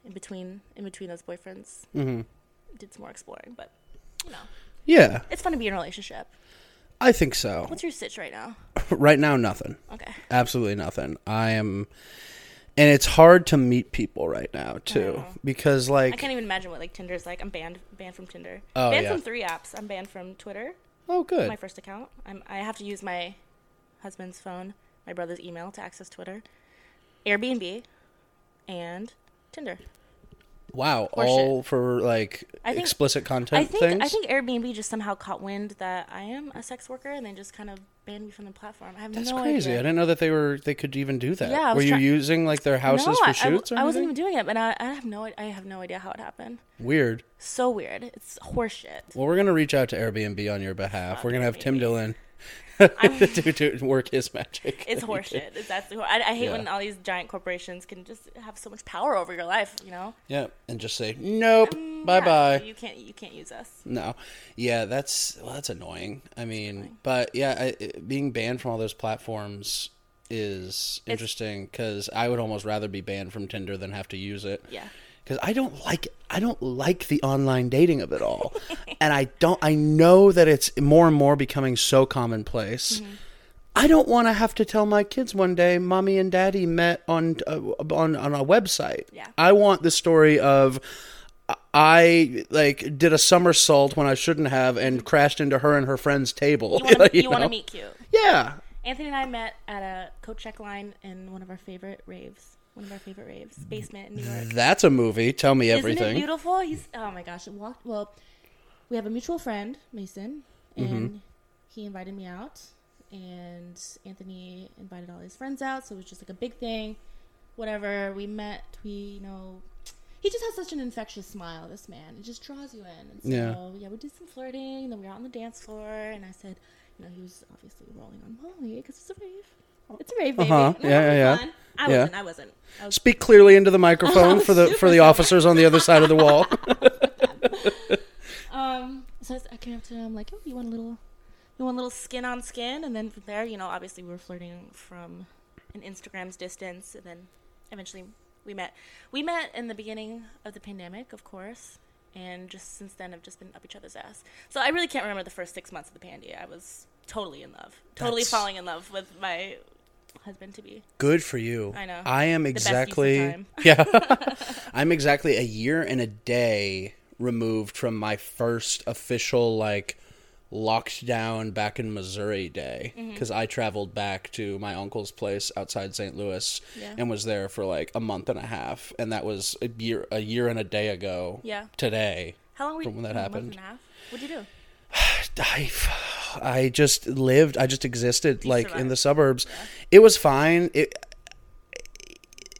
Speaker 2: In between, in between those boyfriends,
Speaker 1: hmm
Speaker 2: did some more exploring. But you know,
Speaker 1: Yeah,
Speaker 2: it's fun to be in a relationship.
Speaker 1: I think so.
Speaker 2: What's your stitch right now?
Speaker 1: right now, nothing.
Speaker 2: Okay.
Speaker 1: Absolutely nothing. I am, and it's hard to meet people right now too because like I
Speaker 2: can't even imagine what like Tinder's like. I'm banned, banned from Tinder.
Speaker 1: Oh,
Speaker 2: banned
Speaker 1: yeah.
Speaker 2: from three apps. I'm banned from Twitter.
Speaker 1: oh good
Speaker 2: my first account. I'm, I have to use my husband's phone, my brother's email to access Twitter, Airbnb, and Tinder.
Speaker 1: Wow all for like
Speaker 2: think-
Speaker 1: explicit content
Speaker 2: I think
Speaker 1: things.
Speaker 2: I think Airbnb just somehow caught wind that I am a sex worker and they just kind of banned me from the platform. I have
Speaker 1: That's
Speaker 2: no
Speaker 1: crazy. I didn't know that they were they could even do that.
Speaker 2: Yeah, I
Speaker 1: were you
Speaker 2: try-
Speaker 1: using like their houses
Speaker 2: no,
Speaker 1: for
Speaker 2: I- I,
Speaker 1: shoots or
Speaker 2: I, wasn't even doing it, but I, I have no I have no idea how it happened.
Speaker 1: Weird.
Speaker 2: So weird. It's horseshit.
Speaker 1: Well, we're gonna reach out to Airbnb on your behalf.
Speaker 2: Fuck
Speaker 1: we're gonna have Tim. Dillon to, to work his magic.
Speaker 2: It's horseshit. It's that's I, I hate
Speaker 1: Yeah.
Speaker 2: when all these giant corporations can just have so much power over your life. You know.
Speaker 1: Yeah, and just say nope,
Speaker 2: Mm,
Speaker 1: bye
Speaker 2: yeah,
Speaker 1: bye.
Speaker 2: You can't you can't use us.
Speaker 1: No, yeah, that's well, that's annoying. I mean, but yeah, I, it- being banned from all those platforms is interesting because I would almost rather be banned from Tinder than have to use it.
Speaker 2: Yeah.
Speaker 1: Because I don't like I don't like the online dating of it all, and I don't. I know that it's more and more becoming so commonplace.
Speaker 2: Mm-hmm.
Speaker 1: I don't want to have to tell my kids one day, mommy and daddy met on uh, on on a website.
Speaker 2: Yeah.
Speaker 1: I want the story of. I like did a somersault when I shouldn't have and crashed into her and her friend's table.
Speaker 2: You want to
Speaker 1: you
Speaker 2: you
Speaker 1: know?
Speaker 2: meet cute.
Speaker 1: Yeah,
Speaker 2: Anthony and I met at a coat check line in one of our favorite raves. One of our favorite raves, basement in New York.
Speaker 1: that's a movie. Tell me
Speaker 2: Isn't it
Speaker 1: everything.
Speaker 2: beautiful? He's oh my gosh. It walked well. We have a mutual friend, Mason, and
Speaker 1: Mm-hmm.
Speaker 2: he invited me out, and Anthony invited all his friends out. So it was just like a big thing. Whatever. We met. We you know he just has such an infectious smile. This man, it just draws you in. And so,
Speaker 1: Yeah.
Speaker 2: yeah, we did some flirting. And then we were out on the dance floor, and I said, you know, he was obviously rolling on Molly because it's a rave. It's a rave, baby.
Speaker 1: Uh-huh. Yeah, yeah, yeah.
Speaker 2: fun. I
Speaker 1: Yeah.
Speaker 2: wasn't. I wasn't. I was
Speaker 1: Speak clearly into the microphone for the for the officers on the other side of the wall.
Speaker 2: Um, so I came up to him like, "Oh, you want a little, you want a little skin on skin?" And then from there, you know, obviously we were flirting from an Instagram's distance, and then eventually we met. We met in the beginning of the pandemic, of course, and just since then I've just been up each other's ass. So I really can't remember the first six months of the pandy. I was totally in love, totally
Speaker 1: That's-
Speaker 2: falling in love with my husband to be.
Speaker 1: Good for you.
Speaker 2: I know.
Speaker 1: I am
Speaker 2: best use of
Speaker 1: exactly yeah. I'm exactly a year and a day removed from my first official like locked down back in Missouri day
Speaker 2: Mm-hmm.
Speaker 1: because I traveled back to my uncle's place outside St. Louis
Speaker 2: Yeah.
Speaker 1: and was there for like a month and a half, and that was a year a year and a day ago.
Speaker 2: Yeah.
Speaker 1: Today,
Speaker 2: How long were you?
Speaker 1: From when that happened.
Speaker 2: and a half? What'd you do?
Speaker 1: I, I just lived. I just existed like in the suburbs. It was fine. It,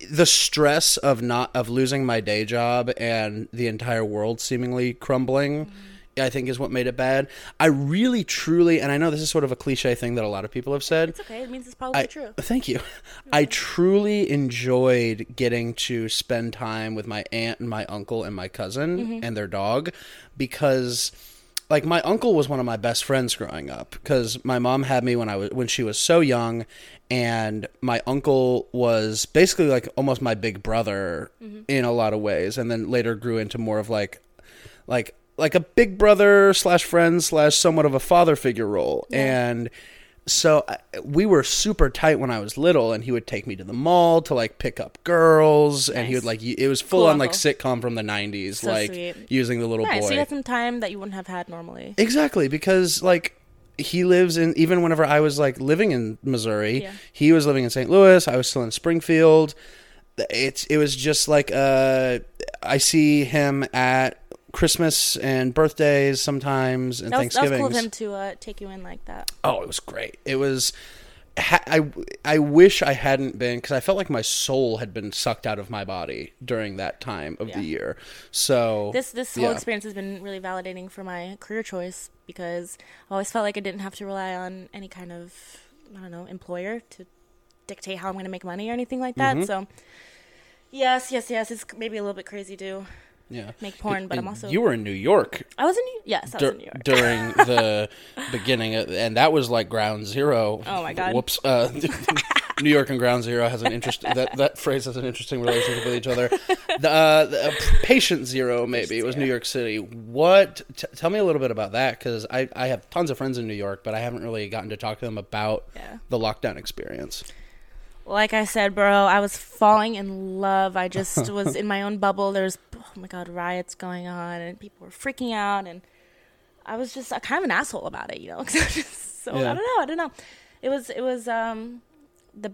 Speaker 1: the stress of not of losing my day job and the entire world seemingly crumbling.
Speaker 2: Mm-hmm.
Speaker 1: I think is what made it bad. I really, truly, and I know this is sort of a cliche thing that a lot of people have said.
Speaker 2: It's okay. It means it's probably
Speaker 1: I,
Speaker 2: true.
Speaker 1: Thank you. I truly enjoyed getting to spend time with my aunt and my uncle and my cousin
Speaker 2: Mm-hmm.
Speaker 1: and their dog because like my uncle was one of my best friends growing up because my mom had me when I was when she was so young and my uncle was basically like almost my big brother
Speaker 2: Mm-hmm.
Speaker 1: in a lot of ways and then later grew into more of like like like a big brother slash friend slash somewhat of a father figure role and so I- we were super tight when I was little, and he would take me to the mall to like pick up girls, and he would like it was full
Speaker 2: Cool
Speaker 1: on like sitcom from the '90s,
Speaker 2: So
Speaker 1: like
Speaker 2: sweet.
Speaker 1: using the little
Speaker 2: Nice.
Speaker 1: boy.
Speaker 2: So you had some time that you wouldn't have had normally.
Speaker 1: Exactly, because like he lives in even whenever I was like living in Missouri,
Speaker 2: Yeah.
Speaker 1: he was living in St. Louis, I was still in Springfield. It's it was just like uh I see him at Christmas and birthdays sometimes and
Speaker 2: That was, that was
Speaker 1: Thanksgiving.
Speaker 2: cool of him to uh, take you in like that.
Speaker 1: Oh, it was great. It was. Ha- I I wish I hadn't been because I felt like my soul had been sucked out of my body during that time of
Speaker 2: Yeah.
Speaker 1: the year. So
Speaker 2: This this whole
Speaker 1: yeah.
Speaker 2: experience has been really validating for my career choice because I always felt like I didn't have to rely on any kind of I don't know employer to dictate how I'm going to make money or anything like that.
Speaker 1: Mm-hmm.
Speaker 2: So yes, yes, yes, it's maybe a little bit crazy to
Speaker 1: yeah,
Speaker 2: make porn, but I'm also
Speaker 1: you were in New York
Speaker 2: I was in New- yes, I was in New York.
Speaker 1: during the beginning, of, and that was like ground zero.
Speaker 2: Oh my God.
Speaker 1: Whoops. Uh, New York and ground zero has an interest. that that phrase has an interesting relationship with each other. The, uh, the uh, patient zero, maybe it was New York City. What? T- tell me a little bit about that because I I have tons of friends in New York, but I haven't really gotten to talk to them about
Speaker 2: Yeah.
Speaker 1: the lockdown experience.
Speaker 2: Like I said, bro, I was falling in love. I just was in my own bubble. There's oh my god, riots going on, and people were freaking out, and I was just uh, kind of an asshole about it, you know. 'cause I just so
Speaker 1: Yeah.
Speaker 2: I don't know, I don't know. It was it was um the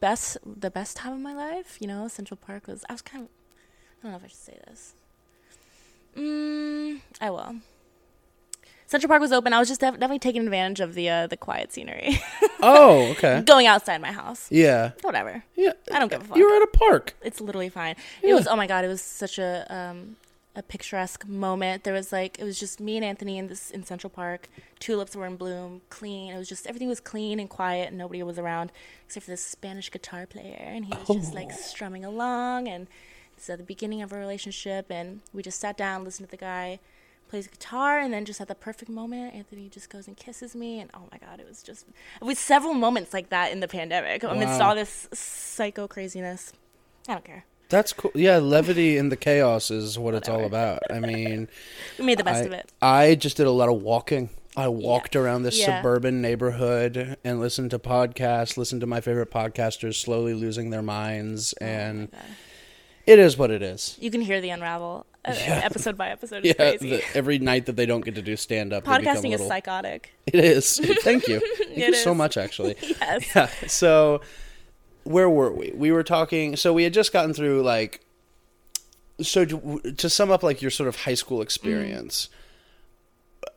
Speaker 2: best the best time of my life, you know. Central Park was. I was kind of I don't know if I should say this. Mm, I will. Central Park was open. I was just def- definitely taking advantage of the uh, the quiet scenery,
Speaker 1: Oh, okay.
Speaker 2: going outside my house.
Speaker 1: Yeah.
Speaker 2: Whatever.
Speaker 1: Yeah.
Speaker 2: I don't give a fuck.
Speaker 1: You were at a park.
Speaker 2: It's literally fine.
Speaker 1: Yeah.
Speaker 2: It was oh my god, it was such a um a picturesque moment. There was like it was just me and Anthony in this in Central Park. Tulips were in bloom, clean. It was just everything was clean and quiet and nobody was around except for this Spanish guitar player and he was just like strumming along and it's at the beginning of our relationship and we just sat down, listened to the guy plays guitar and then just at the perfect moment Anthony just goes and kisses me and oh my god it was just it was several moments like that in the pandemic amidst
Speaker 1: Wow.
Speaker 2: all this psycho craziness I don't care.
Speaker 1: That's cool. Yeah, levity in the chaos is what it's all about. I mean,
Speaker 2: We made the best
Speaker 1: I,
Speaker 2: of it.
Speaker 1: I just did a lot of walking. I walked around this
Speaker 2: Yeah.
Speaker 1: suburban neighborhood and listened to podcasts, listened to my favorite podcasters slowly losing their minds, oh and
Speaker 2: Oh.
Speaker 1: It is what it is.
Speaker 2: You can hear the unravel uh,
Speaker 1: Yeah.
Speaker 2: episode by episode. It's
Speaker 1: Yeah,
Speaker 2: crazy.
Speaker 1: the, every night that they don't get to do stand up,
Speaker 2: Podcasting is
Speaker 1: little,
Speaker 2: psychotic.
Speaker 1: It is. Thank you. Thank you
Speaker 2: It
Speaker 1: so much, actually.
Speaker 2: Yes.
Speaker 1: Yeah. So, where were we? We were talking. So we had just gotten through like. So to, to sum up, like your sort of high school experience,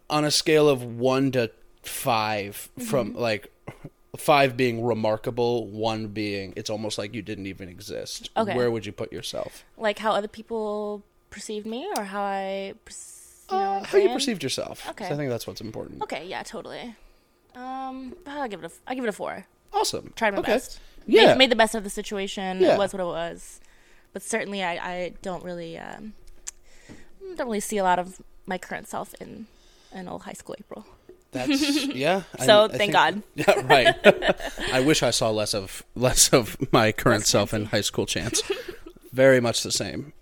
Speaker 1: on a scale of one to 5 from like, five being remarkable, one being it's almost like you didn't even exist.
Speaker 2: Okay.
Speaker 1: Where would you put yourself?
Speaker 2: Like how other people perceived me, or how I, you know,
Speaker 1: Uh, how you perceived yourself.
Speaker 2: Okay.
Speaker 1: I think that's what's important.
Speaker 2: Okay, yeah, totally. Um, I'll give it a, I give it a four.
Speaker 1: Awesome.
Speaker 2: Tried my
Speaker 1: Okay.
Speaker 2: best.
Speaker 1: Yeah.
Speaker 2: made, made the best of the situation.
Speaker 1: Yeah.
Speaker 2: It was what it was. But certainly, I, I don't really, um, don't really see a lot of my current self in in old high school April.
Speaker 1: That's yeah.
Speaker 2: So
Speaker 1: I
Speaker 2: thank
Speaker 1: think-
Speaker 2: God.
Speaker 1: Yeah, right. I wish I saw less of less of my current
Speaker 2: Less
Speaker 1: self in high school chance. Very much the same.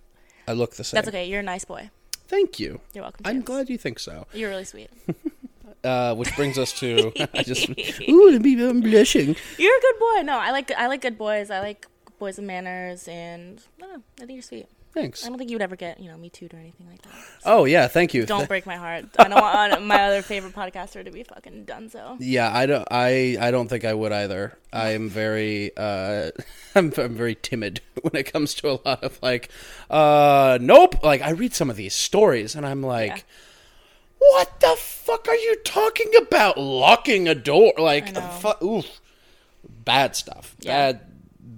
Speaker 1: I look the same.
Speaker 2: That's okay. You're a nice boy.
Speaker 1: Thank you.
Speaker 2: You're welcome.
Speaker 1: I'm
Speaker 2: Chance.
Speaker 1: glad you think so.
Speaker 2: You're really sweet.
Speaker 1: Uh, which brings us to I just ooh, I'm blushing.
Speaker 2: You're a good boy. No, I like I like good boys. I like boys of manners, and I don't know. I think you're sweet.
Speaker 1: Thanks.
Speaker 2: I don't think you would ever get you know me too or anything like that.
Speaker 1: Oh yeah, thank you.
Speaker 2: Don't break my heart. I don't want my other favorite podcaster to be fucking done. So
Speaker 1: Yeah, I don't. I I don't think I would either. I am very. Uh, I'm, I'm very timid when it comes to a lot of like. Uh, nope. Like I read some of these stories and I'm like,
Speaker 2: Yeah.
Speaker 1: what the fuck are you talking about? Locking a door, like, fu- oof, bad stuff.
Speaker 2: Yeah.
Speaker 1: Bad,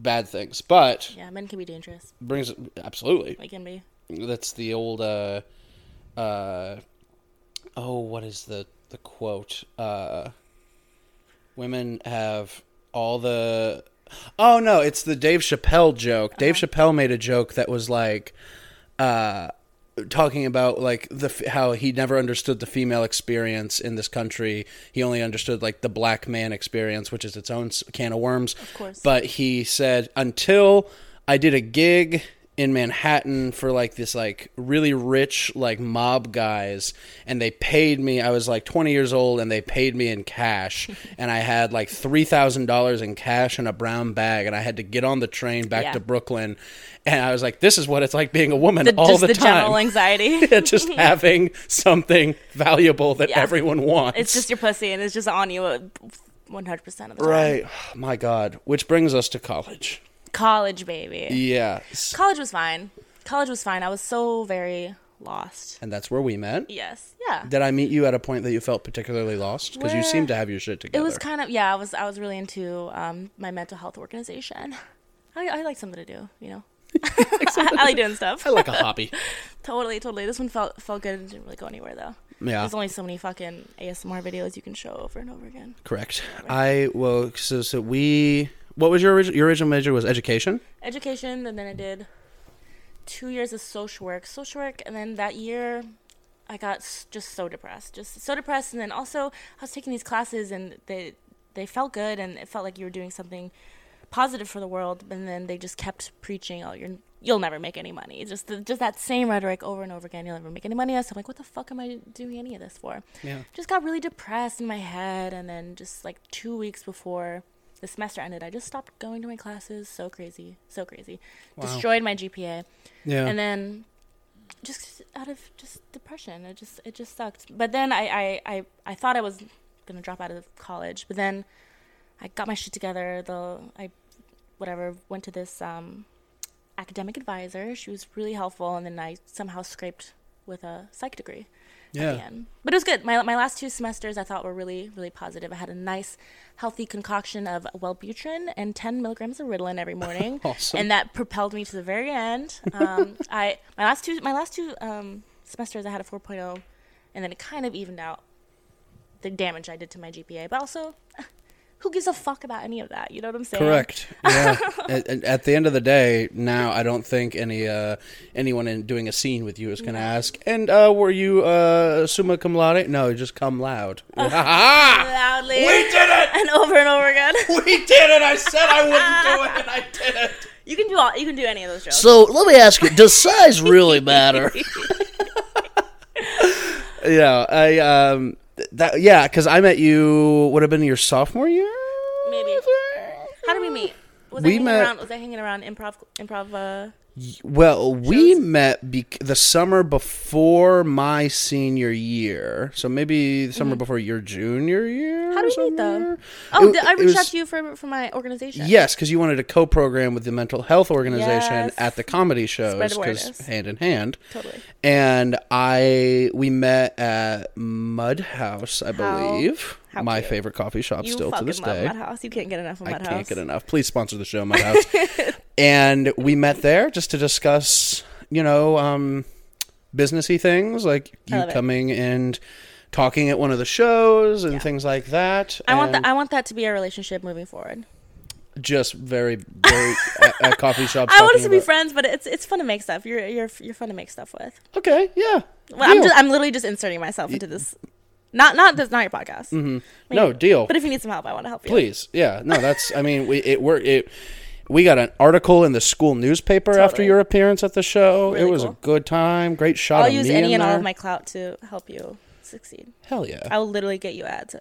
Speaker 1: bad things. But
Speaker 2: yeah, men can be dangerous.
Speaker 1: brings absolutely.
Speaker 2: They can be.
Speaker 1: That's the old. Uh, uh, oh, what is the the quote? Uh, women have all the. Oh no, it's the Dave Chappelle joke. Dave Chappelle made a joke that was like, uh, talking about like the how he never understood the female experience in this country. He only understood like the black man experience, which is its own can of worms. Of
Speaker 2: course.
Speaker 1: But he said until I did a gig in Manhattan for like this like really rich like mob guys and they paid me I was like 20 years old and they paid me in cash and I had like $3,000 in cash in a brown bag and I had to get on the train back
Speaker 2: Yeah.
Speaker 1: to Brooklyn and I was like this is what it's like being a woman
Speaker 2: The,
Speaker 1: all the,
Speaker 2: the,
Speaker 1: time
Speaker 2: general anxiety.
Speaker 1: Just having something valuable that
Speaker 2: Yeah.
Speaker 1: everyone wants
Speaker 2: it's just your pussy, and it's just on you one hundred percent of the time.
Speaker 1: right my god which brings us to college
Speaker 2: College, baby.
Speaker 1: yes
Speaker 2: College was fine. College was fine. I was so very lost.
Speaker 1: and that's where we met
Speaker 2: Yes. Yeah.
Speaker 1: Did I meet you at a point that you felt particularly lost? Because you
Speaker 2: Where-
Speaker 1: seem to have your shit together.
Speaker 2: It was kind of yeah. I was I was really into um, my mental health organization. I, I like something to do, you know. I, like doing stuff.
Speaker 1: I like a hobby.
Speaker 2: Totally, totally. This one felt felt good. It didn't really go anywhere though.
Speaker 1: Yeah,
Speaker 2: There's only so many fucking ASMR videos you can show over and over again.
Speaker 1: correct. I well, so so we. What was your original? Your original major was education.
Speaker 2: Education, and then I did two years of social work. Social work, and then that year, I got just so depressed, just so depressed. And then also, I was taking these classes, and they they felt good, and it felt like you were doing something positive for the world. And then they just kept preaching, "Oh, you're you'll never make any money." Just the, just that same rhetoric over and over again. You'll never make any money. So I'm like, what the fuck am I doing any of this for?
Speaker 1: Yeah.
Speaker 2: just got really depressed in my head and then just like two weeks before the semester ended i just stopped going to my classes. So crazy. So crazy.
Speaker 1: Wow.
Speaker 2: destroyed my gpa
Speaker 1: Yeah.
Speaker 2: and then just out of just depression it just it just sucked. But then i i i, I thought i was gonna drop out of college but then i got my shit together. The i whatever went to this um academic advisor. She was really helpful. And then i somehow scraped with a psych degree
Speaker 1: yeah.
Speaker 2: But it was good. My my last two semesters I thought were really really positive. I had a nice healthy concoction of Wellbutrin and 10 milligrams of Ritalin every morning,
Speaker 1: Awesome.
Speaker 2: and that propelled me to the very end. Um, I my last two my last two um, semesters I had a 4.0, and then it kind of evened out the damage I did to my GPA. But also, who gives a fuck about any of that? You know what I'm saying?
Speaker 1: Correct. Yeah. at, at- at the end of the day, now I don't think any uh, anyone in doing a scene with you is going to ask. And uh, were you uh, summa cum laude? No, just cum loud.
Speaker 2: Loudly
Speaker 1: We did it!
Speaker 2: and over and over again.
Speaker 1: We did it! I said I wouldn't do it, and I did it.
Speaker 2: You can do all. You can do any of those jokes.
Speaker 6: So let me ask you: Does size really matter?
Speaker 1: Yeah, I um that yeah, because I met you would have been your sophomore year.
Speaker 2: Maybe. How did we meet? Was
Speaker 1: We
Speaker 2: I hanging
Speaker 1: met-
Speaker 2: around? Was I hanging around improv? Improv? Uh,
Speaker 1: Well, we met bec the summer before my senior year, so maybe the summer before your junior year.
Speaker 2: Mm-hmm. How did we meet, though? Oh,
Speaker 1: It-
Speaker 2: I reached out to you for for my organization.
Speaker 1: Yes, because you wanted to co-program with the mental health organization
Speaker 2: Yes.
Speaker 1: at the comedy shows, because hand in hand.
Speaker 2: totally.
Speaker 1: And I we met at Mud House, I
Speaker 2: How-
Speaker 1: believe,
Speaker 2: how
Speaker 1: my
Speaker 2: cute.
Speaker 1: favorite coffee shop
Speaker 2: You
Speaker 1: still to this day.
Speaker 2: Mud House. You can't get enough of
Speaker 1: I
Speaker 2: Mud
Speaker 1: can't
Speaker 2: House.
Speaker 1: get enough. Please sponsor the show, Mud House. and we met there just to discuss, you know, um, businessy things like
Speaker 2: I
Speaker 1: you
Speaker 2: love it.
Speaker 1: coming and talking at one of the shows and
Speaker 2: Yeah.
Speaker 1: things like that.
Speaker 2: I want that. I want that to be our relationship moving forward.
Speaker 1: just very, very at, at coffee shops.
Speaker 2: I want us to be friends, but it's it's fun to make stuff. You're you're you're fun to make stuff with.
Speaker 1: Okay, yeah.
Speaker 2: Well, I'm just I'm literally just inserting myself into this. Not not this not your podcast.
Speaker 1: Mm-hmm. No deal.
Speaker 2: But if you need some help, I want to help you.
Speaker 1: Please, yeah. No, that's. I mean, we it worked. It. We got an article in the school newspaper after your appearance at the show. it
Speaker 2: Really
Speaker 1: was a good time. Great shot.
Speaker 2: I'll use any and all of my clout to help you succeed.
Speaker 1: Hell yeah.
Speaker 2: I will literally get you ads.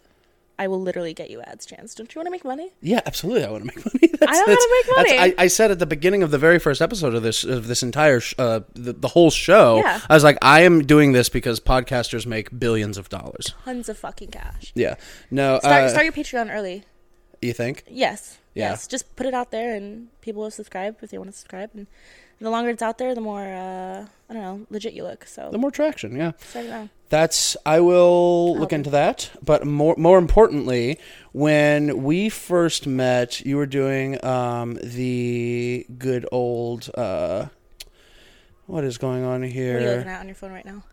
Speaker 2: I will literally get you ads, Chance. Don't you want to make money?
Speaker 1: Yeah, absolutely. I want to make money. That's,
Speaker 2: I how to make money.
Speaker 1: I, I said at the beginning of the very first episode of this of this entire sh- uh, the, the whole show.
Speaker 2: Yeah.
Speaker 1: I was like, I am doing this because podcasters make billions of dollars.
Speaker 2: Tons of fucking cash.
Speaker 1: Yeah. No.
Speaker 2: Start
Speaker 1: uh,
Speaker 2: start your Patreon early.
Speaker 1: you think?
Speaker 2: Yes.
Speaker 1: Yeah.
Speaker 2: Yes. Just put it out there, and people will subscribe if they want to subscribe. And the longer it's out there, the more uh, I don't know, legit you look. So
Speaker 1: The more traction. Yeah.
Speaker 2: now.
Speaker 1: That's I will
Speaker 2: I'll
Speaker 1: look into that. But more more importantly, when we first met, you were doing um, the good old uh, what is going on here?
Speaker 2: What are you looking at on your phone right now?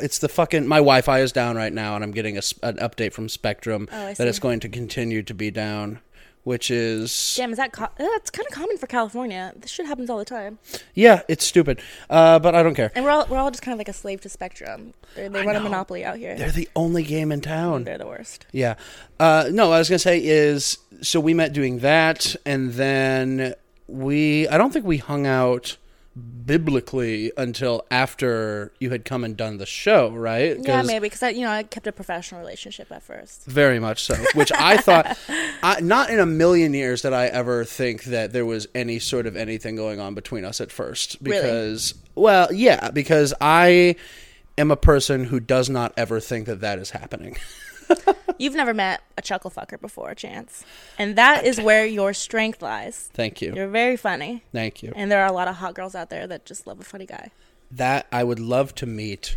Speaker 1: It's the fucking my Wi-Fi is down right now, and I'm getting a, an update from Spectrum
Speaker 2: Oh,
Speaker 1: that it's going to continue to be down, which is
Speaker 2: Damn, is that co- that's kind of common for California? This shit happens all the time,
Speaker 1: yeah, it's stupid. Uh, but I don't care.
Speaker 2: and we're all we're all just kind of like a slave to Spectrum. They're, they
Speaker 1: I
Speaker 2: run a monopoly out here.
Speaker 1: They're the only game in town.
Speaker 2: They're the worst.
Speaker 1: Yeah. Uh, no, what I was gonna say is so we met doing that, and then we I don't think we hung out biblically until after you had come and done the show, right?
Speaker 2: Yeah, maybe because I, you know, I kept a professional relationship at first.
Speaker 1: Very much so. Which I thought, I, not in a million years did I ever think that there was any sort of anything going on between us at first.
Speaker 2: Really?
Speaker 1: Because, well, yeah, because I am a person who does not ever think that that is happening.
Speaker 2: You've never met a chuckle fucker before, Chance, and that is where your strength lies.
Speaker 1: Thank you.
Speaker 2: You're very funny,
Speaker 1: Thank you.
Speaker 2: and there are a lot of hot girls out there that just love a funny guy.
Speaker 1: That I would love to meet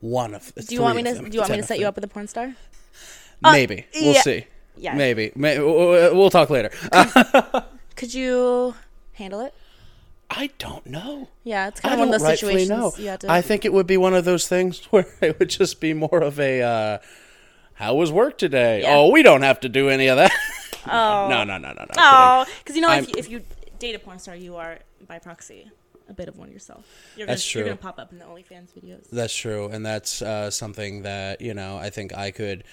Speaker 1: one of.
Speaker 2: Do you want me to? Do you want me to set you up with a porn star? Uh,
Speaker 1: Maybe we'll
Speaker 2: yeah.
Speaker 1: see.
Speaker 2: Yeah.
Speaker 1: Maybe. May- we'll talk later. Uh,
Speaker 2: Could you handle it?
Speaker 1: I don't know.
Speaker 2: Yeah, it's kind of one of those situations.
Speaker 1: know.
Speaker 2: You have to.
Speaker 1: I think it would be one of those things where it would just be more of a. Uh, how was work today?
Speaker 2: Yeah.
Speaker 1: Oh, we don't have to do any of that.
Speaker 2: oh,
Speaker 1: no, no, no, no, no.
Speaker 2: oh, because you know, if you, if you date a porn star, you are by proxy a bit of one yourself. You're
Speaker 1: That's
Speaker 2: gonna, You're
Speaker 1: true.
Speaker 2: gonna pop up in the OnlyFans videos.
Speaker 1: That's true, and that's uh, something that you know. I think I could.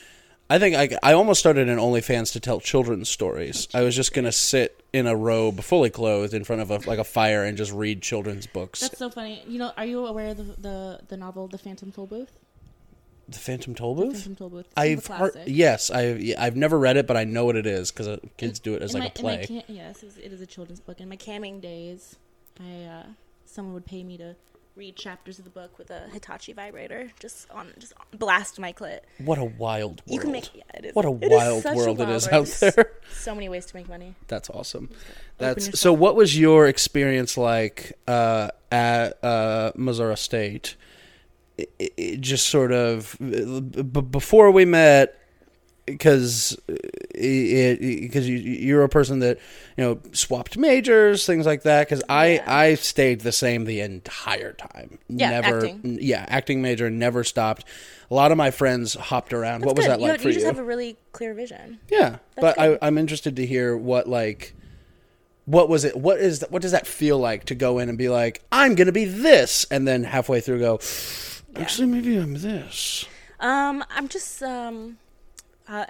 Speaker 1: I think I, I almost started an OnlyFans to tell children's stories. I was just gonna sit in a robe, fully clothed, in front of a, like a fire, and just read children's books.
Speaker 2: That's so funny. You know, are you aware of the the, the novel The Phantom Tollbooth?
Speaker 1: The Phantom Toll
Speaker 2: The
Speaker 1: Booth.
Speaker 2: Phantom Tollbooth. It's
Speaker 1: I've heard. Yes, I've I've never read it, but I know what it is because uh, kids do it as
Speaker 2: In
Speaker 1: like a
Speaker 2: my- my
Speaker 1: play.
Speaker 2: cam- yes, it is, it is a children's book. In my camming days, I uh, someone would pay me to read chapters of the book with a Hitachi vibrator, just on just blast my clit.
Speaker 1: What a wild world!
Speaker 2: You can make yeah, it is.
Speaker 1: What a wild
Speaker 2: a
Speaker 1: world it is out there.
Speaker 2: So many ways to make money.
Speaker 1: That's awesome. That's so. What was your experience like uh, at uh, Missouri State? It, it- just sort of b- before we met, because it because you you're a person that you know swapped majors, things like that. Because I
Speaker 2: Yeah.
Speaker 1: I stayed the same the entire time.
Speaker 2: Yeah,
Speaker 1: never.
Speaker 2: acting.
Speaker 1: Yeah, acting major never stopped. A lot of my friends hopped around. what was that
Speaker 2: you,
Speaker 1: like
Speaker 2: know,
Speaker 1: for
Speaker 2: you
Speaker 1: you?
Speaker 2: just have a really clear vision.
Speaker 1: Yeah, but I, i'm interested to hear what like, what was it? What is what does that feel like to go in and be like, I'm gonna be this, and then halfway through go, actually maybe I'm this.
Speaker 2: Um, I'm just um, uh,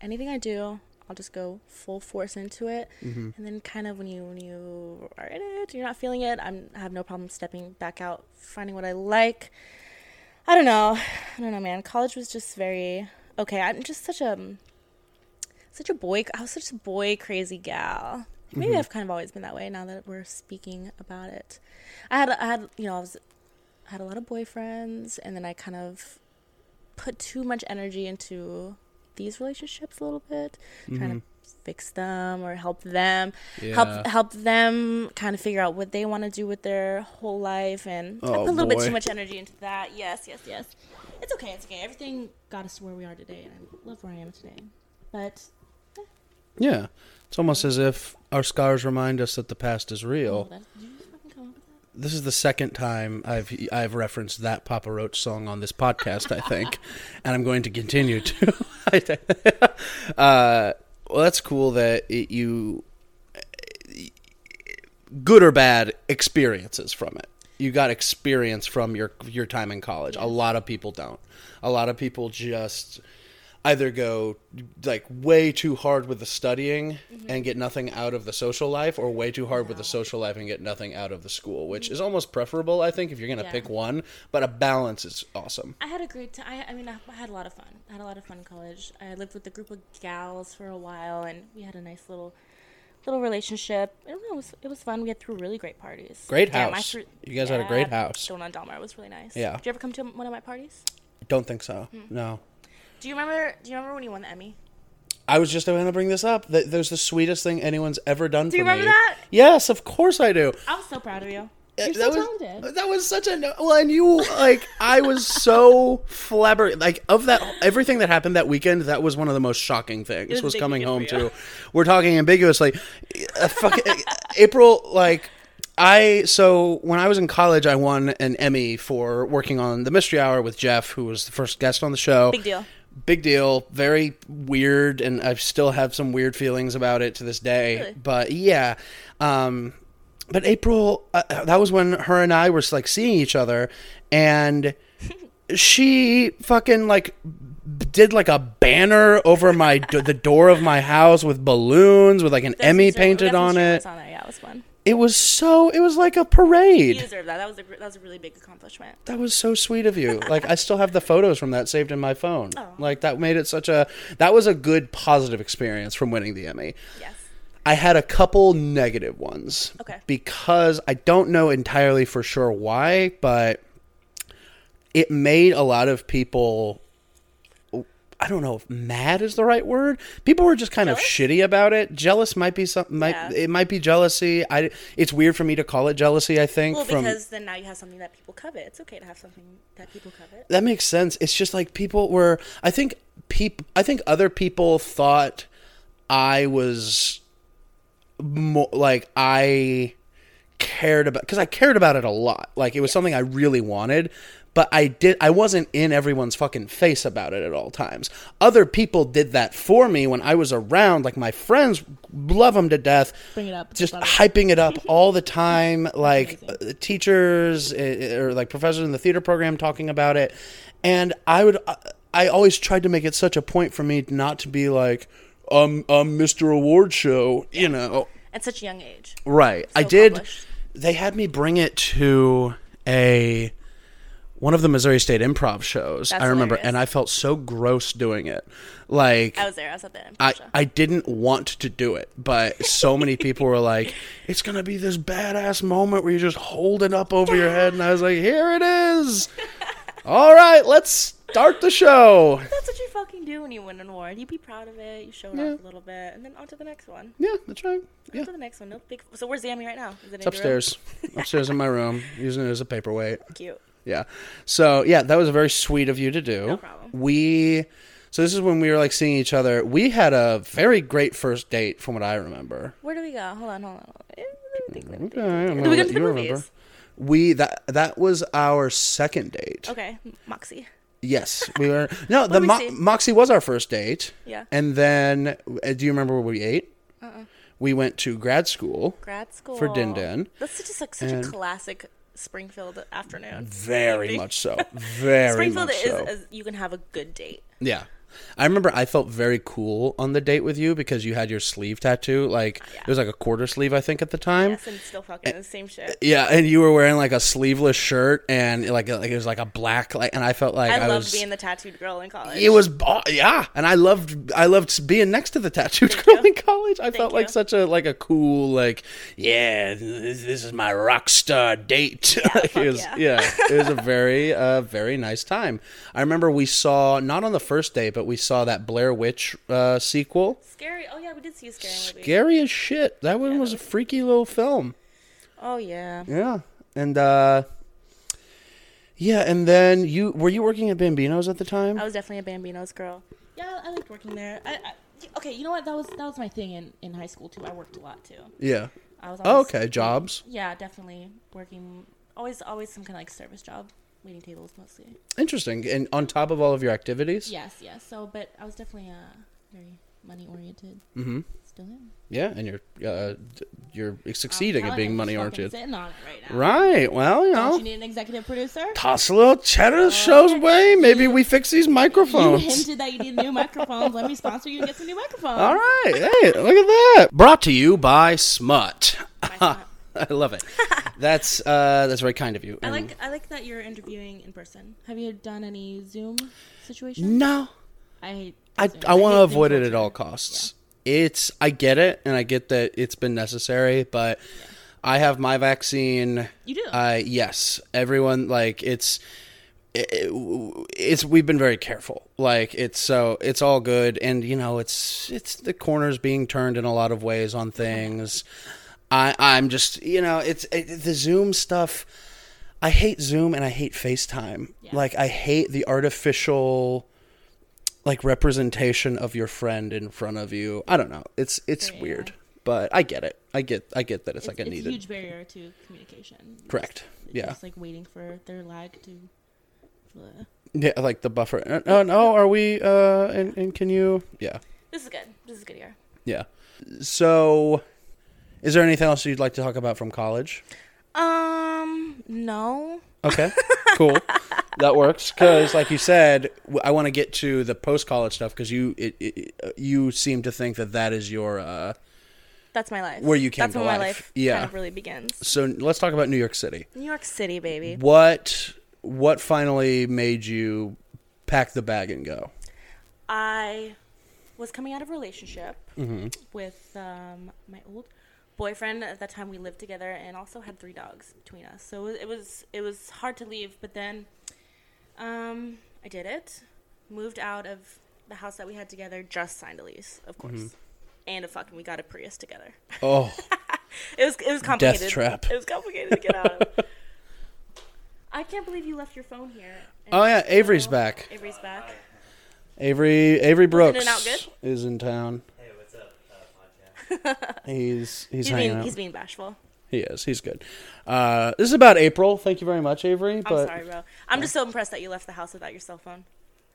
Speaker 2: anything I do, I'll just go full force into it,
Speaker 1: Mm-hmm.
Speaker 2: and then kind of when you when you are in it, you're not feeling it. I'm I have no problem stepping back out, finding what I like. I don't know, I don't know, man. College was just very okay. I'm just such a such a boy. I was such a boy crazy gal. Maybe
Speaker 1: Mm-hmm.
Speaker 2: I've kind of always been that way. Now that we're speaking about it, I had I had you know I was had a lot of boyfriends, and then I kind of put too much energy into these relationships a little bit, trying to fix them or help them
Speaker 1: Mm-hmm. Yeah.
Speaker 2: help help them kind of figure out what they want to do with their whole life and I
Speaker 1: Oh,
Speaker 2: put a little bit too much energy into that. Yes, yes, yes. It's okay, it's okay. Everything got us to where we are today and I love where I am today. But
Speaker 1: Yeah. It's almost as if our scars remind us that the past is
Speaker 2: oh,
Speaker 1: real.
Speaker 2: that,
Speaker 1: This is the second time I've I've referenced that Papa Roach song on this podcast, I think, and I'm going to continue to. uh, well, that's cool that it, you good or bad experiences from it. You got experience from your your time in college. A lot of people don't. A lot of people just either go like way too hard with the studying and get nothing out of the social life or way too hard with the social life and get nothing out of the school which is almost preferable i think if you're going to
Speaker 2: Yeah.
Speaker 1: pick one but a balance is awesome
Speaker 2: I had a great time. I, I mean, I, had a lot of fun. I had a lot of fun in college. I lived with a group of gals for a while, and we had a nice little little relationship. It, was it was fun. We had threw really great parties.
Speaker 1: Great
Speaker 2: Damn,
Speaker 1: house.
Speaker 2: threw-
Speaker 1: You guys had a great house.
Speaker 2: Stone on Delmar was really nice.
Speaker 1: Yeah.
Speaker 2: Did you ever come to one of my parties?
Speaker 1: don't think so
Speaker 2: Hmm.
Speaker 1: no
Speaker 2: Do you remember? Do you remember when you won the Emmy?
Speaker 1: i was just going to bring this up that there's the sweetest thing anyone's ever done
Speaker 2: Do
Speaker 1: for
Speaker 2: you remember
Speaker 1: me
Speaker 2: that?
Speaker 1: yes of course i do
Speaker 2: I was so proud of you.
Speaker 1: Uh,
Speaker 2: You're
Speaker 1: that
Speaker 2: so
Speaker 1: was,
Speaker 2: talented.
Speaker 1: That was such a no- well, and you like I was so flabbergasted. like of that everything that happened that weekend. That was one of the most shocking things.
Speaker 2: was
Speaker 1: Was, coming home
Speaker 2: weekend for you.
Speaker 1: to. We're talking ambiguously. Uh, fuck, April like. I so when I was in college, I won an Emmy for working on the Mystery Hour with Jeff, who was the first guest on the show.
Speaker 2: Big deal.
Speaker 1: Big deal. Very weird, and I still have some weird feelings about it to this day.
Speaker 2: Really?
Speaker 1: But yeah, um, but April, uh, that was when her and I were like seeing each other, and she fucking like did like a banner over my the door of my house with balloons with like an Emmy painted on it.
Speaker 2: on. Yeah, it was fun.
Speaker 1: It was so. It was like a parade.
Speaker 2: You deserve that. That was a that was a really big accomplishment.
Speaker 1: That was so sweet of you. Like I still have the photos from that saved in my phone.
Speaker 2: Oh.
Speaker 1: Like that made it such a. That was a good positive experience from winning the Emmy.
Speaker 2: Yes.
Speaker 1: I had a couple negative ones.
Speaker 2: Okay.
Speaker 1: Because I don't know entirely for sure why, but it made a lot of people. I don't know if mad is the right word. People were just kind of shitty about it. Jealous might be something. Might
Speaker 2: Yeah.
Speaker 1: it might be jealousy. I. It's weird for me to call it jealousy. I think
Speaker 2: Well,
Speaker 1: from
Speaker 2: because then now you have something that people covet. It's okay to have something that people covet.
Speaker 1: that makes sense. It's just like people were. I think peop. I think other people thought I was more like I cared about because I cared about it a lot. Like it was something I really wanted, but I did. I wasn't in everyone's fucking face about it at all times. Other people did that for me when I was around. Like my friends love them to death.
Speaker 2: Bring it up.
Speaker 1: Just hyping it up all the time. Like uh, teachers uh, or like professors in the theater program talking about it, and I would. uh, I always tried to make it such a point for me not to be like, um, um, Mr. Award Show, you know.
Speaker 2: At such a young age.
Speaker 1: Right. I did.
Speaker 2: accomplished.
Speaker 1: They had me bring it to a one of the Missouri State Improv shows.
Speaker 2: That's
Speaker 1: I remember,
Speaker 2: hilarious.
Speaker 1: and I felt so gross doing it. Like
Speaker 2: I was there. I was at the improv
Speaker 1: I,
Speaker 2: show.
Speaker 1: I didn't want to do it, but so many people were like, "It's gonna be this badass moment where you're just hold it up over your head," and I was like, "Here it is! All right, let's start the show."
Speaker 2: That's what you fucking do when you win an award. You be proud of it. You show it
Speaker 1: Yeah.
Speaker 2: off a little bit, and then on to the next one.
Speaker 1: Yeah, that's right. Yeah,
Speaker 2: On to the next one. No big. So where's Emmy right now? Is it
Speaker 1: it's upstairs, upstairs in my room, using it as a paperweight.
Speaker 2: Cute.
Speaker 1: Yeah. So yeah, that was very sweet of you to do.
Speaker 2: No problem.
Speaker 1: We so this is when we were like seeing each other. We had a very great first date from what I remember.
Speaker 2: Where do we go? Hold on, hold on. Let me think. Let me think.
Speaker 1: Okay, I'm
Speaker 2: Do
Speaker 1: gonna
Speaker 2: we go to the movies?
Speaker 1: remember. We that that was our second date.
Speaker 2: Okay, Moxie.
Speaker 1: Yes, we were. No, the
Speaker 2: we
Speaker 1: Mo- Moxie was our first date.
Speaker 2: Yeah.
Speaker 1: And then, uh, do you remember where we ate?
Speaker 2: Uh-uh.
Speaker 1: We went to grad school.
Speaker 2: Grad school
Speaker 1: For Din Din.
Speaker 2: That's such a like, such
Speaker 1: And-
Speaker 2: a classic Springfield afternoon.
Speaker 1: Very
Speaker 2: Maybe.
Speaker 1: much so. Very
Speaker 2: Springfield
Speaker 1: much
Speaker 2: is,
Speaker 1: so.
Speaker 2: is you can have a good date.
Speaker 1: Yeah. I remember I felt very cool on the date with you because you had your sleeve tattoo. Like
Speaker 2: Oh, Yeah.
Speaker 1: it was like a quarter sleeve, I think, at the time.
Speaker 2: Yes, and still fucking the same shit.
Speaker 1: Yeah, and you were wearing like a sleeveless shirt and like like it was like a black like, and I felt like
Speaker 2: I
Speaker 1: I,
Speaker 2: loved
Speaker 1: was.
Speaker 2: being the tattooed girl in college.
Speaker 1: it was yeah, and I loved I loved being next to the tattooed girl
Speaker 2: you.
Speaker 1: in college. I felt like such a like a cool like yeah, this, this is my rock star date. Like,
Speaker 2: fuck
Speaker 1: it was,
Speaker 2: yeah.
Speaker 1: it was a very uh very nice time. I remember we saw not on the first date, but we saw that Blair Witch uh, sequel.
Speaker 2: scary. Oh yeah, we did see a scary movie.
Speaker 1: Scary as shit. That one was a freaky little film.
Speaker 2: Oh yeah.
Speaker 1: Yeah. And uh yeah, and then you were you working at Bambino's at the time?
Speaker 2: I was definitely a Bambino's girl. Yeah, I liked working there. I, I, okay, you know what? That was that was my thing in, in high school too. I worked a lot too.
Speaker 1: yeah.
Speaker 2: I was.
Speaker 1: Oh, okay, jobs.
Speaker 2: Yeah, definitely working. Always, always some kind of like service job, waiting tables mostly.
Speaker 1: Interesting. And on top of all of your activities?
Speaker 2: Yes, yes. So, but I was definitely uh very money oriented.
Speaker 1: Mm-hmm.
Speaker 2: Still am.
Speaker 1: Yeah, and you're uh, you're succeeding at being money oriented.
Speaker 2: Sitting on it right now.
Speaker 1: Right. Well, you
Speaker 2: Don't
Speaker 1: know,
Speaker 2: you need an executive producer?
Speaker 1: toss a little cheddar shows way. Maybe we fix these
Speaker 2: You
Speaker 1: microphones.
Speaker 2: hinted that you need new microphones. Let me sponsor you and get some new microphones.
Speaker 1: All right. Hey, look at that. Brought to you by Smut.
Speaker 2: Smut.
Speaker 1: I love it. That's uh, that's very kind of you.
Speaker 2: I
Speaker 1: And-
Speaker 2: like I like that you're interviewing in person. Have you done any Zoom situations?
Speaker 1: No,
Speaker 2: I.
Speaker 1: I
Speaker 2: Zoom.
Speaker 1: I want to avoid it at all costs. It's I get it, and I get that it's been necessary, but I have my vaccine.
Speaker 2: You do.
Speaker 1: Uh, yes, everyone like it's. It, it's we've been very careful like it's so it's all good and you know it's it's the corners being turned in a lot of ways on things i i'm just you know it's it, the zoom stuff i hate zoom and i hate facetime
Speaker 2: Yeah.
Speaker 1: like i hate the artificial like representation of your friend in front of you i don't know it's it's
Speaker 2: Yeah.
Speaker 1: weird but i get it i get i get that it's,
Speaker 2: it's,
Speaker 1: like a
Speaker 2: it's
Speaker 1: needed
Speaker 2: huge barrier to communication.
Speaker 1: correct yeah
Speaker 2: Just like waiting for their lag to. uh,
Speaker 1: yeah like the buffer uh, oh no are we uh and, and can you yeah
Speaker 2: This is good. This is good here.
Speaker 1: Yeah. So, is there anything else you'd like to talk about from college?
Speaker 2: Um, no.
Speaker 1: Okay, cool. That works because, like you said, I want to get to the post college stuff because you it, it, uh, you seem to think that that is your. Uh,
Speaker 2: That's my life.
Speaker 1: Where you came
Speaker 2: That's
Speaker 1: to
Speaker 2: when my
Speaker 1: life.
Speaker 2: life
Speaker 1: Yeah.
Speaker 2: kind of really begins.
Speaker 1: so let's talk about New York City.
Speaker 2: New York City, baby.
Speaker 1: What what finally made you pack the bag and go?
Speaker 2: I was coming out of a relationship
Speaker 1: Mm-hmm.
Speaker 2: with um, my old boyfriend. At that time, we lived together and also had three dogs between us. So it was it was hard to leave. But then, um, I did it. Moved out of the house that we had together. Just signed a lease, of course.
Speaker 1: Mm-hmm.
Speaker 2: And a fucking we got a Prius together.
Speaker 1: Oh,
Speaker 2: It was it was complicated.
Speaker 1: Death trap.
Speaker 2: It was complicated to get out of. I can't believe you left your phone here.
Speaker 1: Oh, yeah, Avery's back.
Speaker 2: Avery's back.
Speaker 1: Avery Avery Brooks
Speaker 2: it out good?
Speaker 1: is in town.
Speaker 7: Hey, what's up, uh, podcast?
Speaker 1: He's he's,
Speaker 2: He's being
Speaker 1: out.
Speaker 2: he's being bashful.
Speaker 1: He is. He's good. Uh, this is about April. Thank you very much, Avery.
Speaker 2: I'm sorry, bro. I'm just so impressed that you left the house without your cell phone.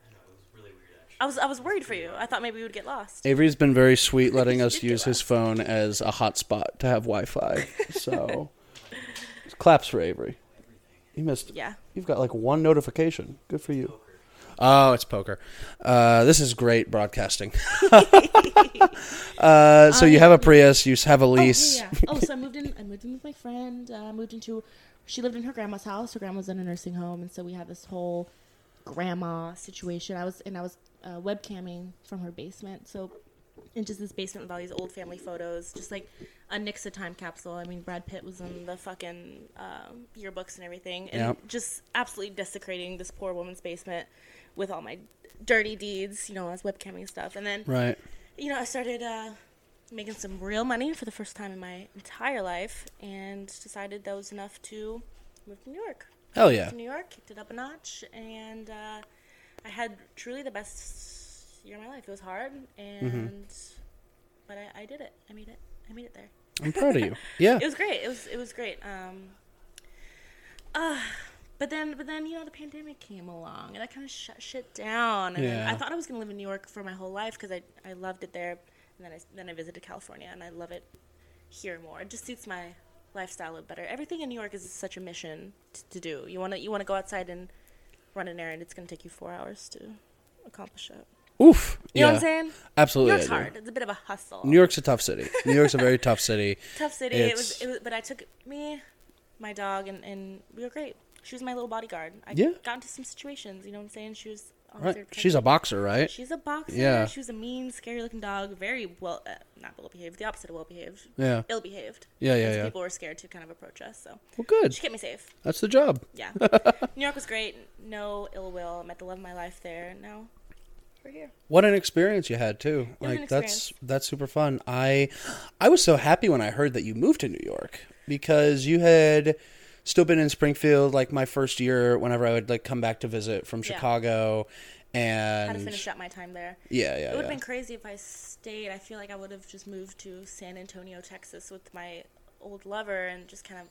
Speaker 7: I know, it was really weird, actually.
Speaker 2: I was I was worried for you. I thought maybe we would get lost.
Speaker 1: Avery's been very sweet, letting us use his phone as a hotspot to have Wi-Fi. So, claps for Avery. You missed.
Speaker 2: Yeah.
Speaker 1: You've got like one notification. Good for you. Oh, it's poker. Uh, this is great broadcasting. uh, so you have a Prius. You have a lease.
Speaker 2: Oh, yeah, oh, so I moved in. I moved in with my friend. Uh, I moved into. She lived in her grandma's house. Her grandma's in a nursing home, and so we had this whole grandma situation. I was and I was uh, webcamming from her basement. So, in just this basement with all these old family photos, just like a Nixa time capsule. I mean, Brad Pitt was in the fucking um, yearbooks and everything, and
Speaker 1: Yep.
Speaker 2: just absolutely desecrating this poor woman's basement with all my dirty deeds. You know, I was webcamming stuff, and then
Speaker 1: Right.
Speaker 2: you know, I started uh, making some real money for the first time in my entire life, and decided that was enough to move to New York.
Speaker 1: Hell yeah.
Speaker 2: To New York, kicked it up a notch, and uh, I had truly the best year of my life. It was hard, and but I, I did it. I made it. I made it there.
Speaker 1: I'm proud of you. Yeah.
Speaker 2: It was great. It was it was great. Um, uh, but then but then you know the pandemic came along and that kind of shut shit down. And
Speaker 1: Yeah.
Speaker 2: I thought I was gonna live in New York for my whole life because I I loved it there. And then I then I visited California and I love it here more. It just suits my lifestyle a little better. Everything in New York is such a mission t- to do. You wanna you wanna go outside and run an errand. It's gonna take you four hours to accomplish it.
Speaker 1: Oof.
Speaker 2: You
Speaker 1: yeah.
Speaker 2: know what I'm saying?
Speaker 1: Absolutely.
Speaker 2: New York's hard. It's a bit of a hustle.
Speaker 1: New York's a tough city. New York's a very tough city.
Speaker 2: tough city. It was, it was, but I took me, my dog, and, and we were great. She was my little bodyguard. I
Speaker 1: Yeah.
Speaker 2: got into some situations. You know what I'm saying? She was.
Speaker 1: Right. She's a boxer, right?
Speaker 2: She's a boxer.
Speaker 1: Yeah.
Speaker 2: She was a mean, scary-looking dog. Very well, uh, not well behaved. The opposite of well behaved.
Speaker 1: Yeah.
Speaker 2: Ill behaved.
Speaker 1: Yeah, yeah, yeah.
Speaker 2: People were scared to kind of approach us. So
Speaker 1: Well, good.
Speaker 2: she kept me safe.
Speaker 1: That's the job.
Speaker 2: Yeah. New York was great. No ill will. I met the love of my life there. and Now we're here.
Speaker 1: What an experience you had too.
Speaker 2: It
Speaker 1: Like that's that's super fun. I I was so happy when I heard that you moved to New York because you had still been in Springfield like my first year whenever I would like come back to visit from
Speaker 2: Yeah.
Speaker 1: Chicago and
Speaker 2: Had to finish up my time there.
Speaker 1: Yeah, yeah,
Speaker 2: It would
Speaker 1: yeah.
Speaker 2: have been crazy if I stayed. I feel like I would have just moved to San Antonio, Texas with my old lover and just kind of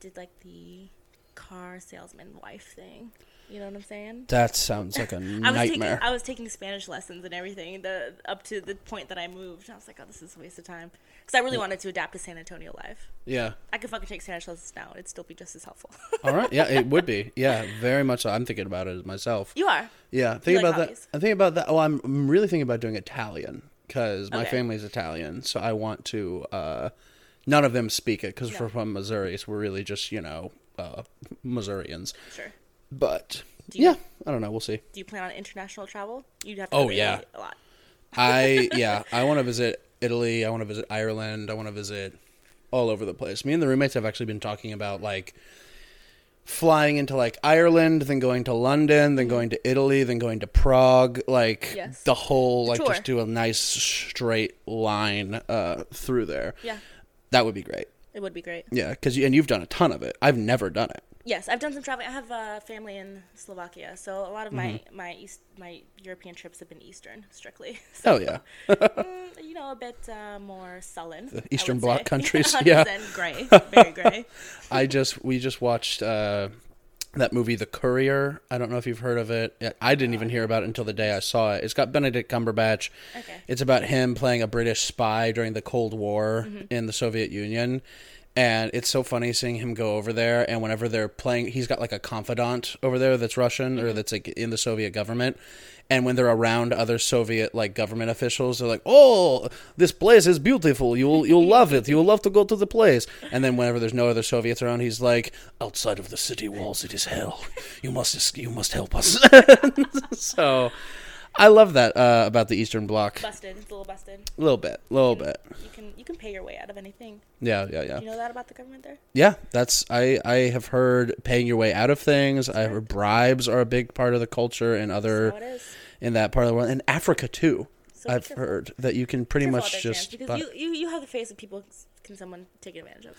Speaker 2: did like the car salesman wife thing. You know what I'm saying?
Speaker 1: That sounds like a
Speaker 2: I was
Speaker 1: nightmare.
Speaker 2: taking I was taking Spanish lessons and everything the up to the point that I moved. I was like, oh, this is a waste of time because I really wanted to adapt to San Antonio life.
Speaker 1: yeah.
Speaker 2: I could fucking take Spanish lessons now; it'd still be just as helpful.
Speaker 1: All right. Yeah, it would be. Yeah, very much. So. I'm thinking about it myself.
Speaker 2: you are.
Speaker 1: Yeah, think
Speaker 2: like
Speaker 1: about
Speaker 2: hobbies?
Speaker 1: that. I think about that. Oh, I'm, I'm really thinking about doing Italian because my
Speaker 2: Okay.
Speaker 1: family's Italian, so I want to. Uh, none of them speak it because
Speaker 2: No.
Speaker 1: we're from Missouri, so we're really just you know uh, Missourians.
Speaker 2: Sure.
Speaker 1: But
Speaker 2: Do you-
Speaker 1: yeah, I don't know. We'll see.
Speaker 2: Do you plan on international travel? You'd have to.
Speaker 1: Oh, yeah.
Speaker 2: a lot.
Speaker 1: I yeah, I want to visit Italy. I want to visit Ireland. I want to visit all over the place. Me and the roommates have actually been talking about like flying into like Ireland, then going to London, then going to Italy, then going to Prague, like
Speaker 2: Yes.
Speaker 1: the whole like
Speaker 2: tour.
Speaker 1: just do a nice straight line uh through there.
Speaker 2: Yeah,
Speaker 1: That would be great.
Speaker 2: it would be great.
Speaker 1: Yeah, cuz you, and you've done a ton of it. I've never done it.
Speaker 2: Yes, I've done some traveling. I have uh, family in Slovakia, so a lot of my
Speaker 1: Mm-hmm.
Speaker 2: my East my European trips have been Eastern strictly. So,
Speaker 1: Oh yeah.
Speaker 2: mm, you know, a bit uh, more sullen.
Speaker 1: The Eastern Bloc
Speaker 2: say.
Speaker 1: countries,
Speaker 2: 100%
Speaker 1: yeah.
Speaker 2: gray, very gray.
Speaker 1: I just we just watched uh, that movie, The Courier. I don't know if you've heard of it. I didn't even hear about it until the day I saw it. It's got Benedict Cumberbatch.
Speaker 2: Okay.
Speaker 1: It's about him playing a British spy during the Cold War
Speaker 2: Mm-hmm.
Speaker 1: in the Soviet Union. And it's so funny seeing him go over there. And whenever they're playing, he's got like a confidant over there that's Russian
Speaker 2: Mm-hmm.
Speaker 1: or that's like in the Soviet government. And when they're around other Soviet like government officials, they're like, "Oh, this place is beautiful. You'll you'll love it. You'll love to go to the place." And then whenever there's no other Soviets around, he's like, "Outside of the city walls, it is hell. You must you must help us." so, I love that uh, about the Eastern Bloc.
Speaker 2: Busted. It's a little busted.
Speaker 1: A little bit, a little bit.
Speaker 2: You can you can pay your way out of anything.
Speaker 1: Yeah, yeah, yeah.
Speaker 2: You know that about the government there?
Speaker 1: Yeah, that's I I have heard paying your way out of things. I heard bribes are a big part of the culture in other
Speaker 2: So it is.
Speaker 1: in that part of the world. In Africa too.
Speaker 2: So
Speaker 1: I've heard that you can pretty much
Speaker 2: there,
Speaker 1: just
Speaker 2: because you, you you have the face of people can someone take advantage of.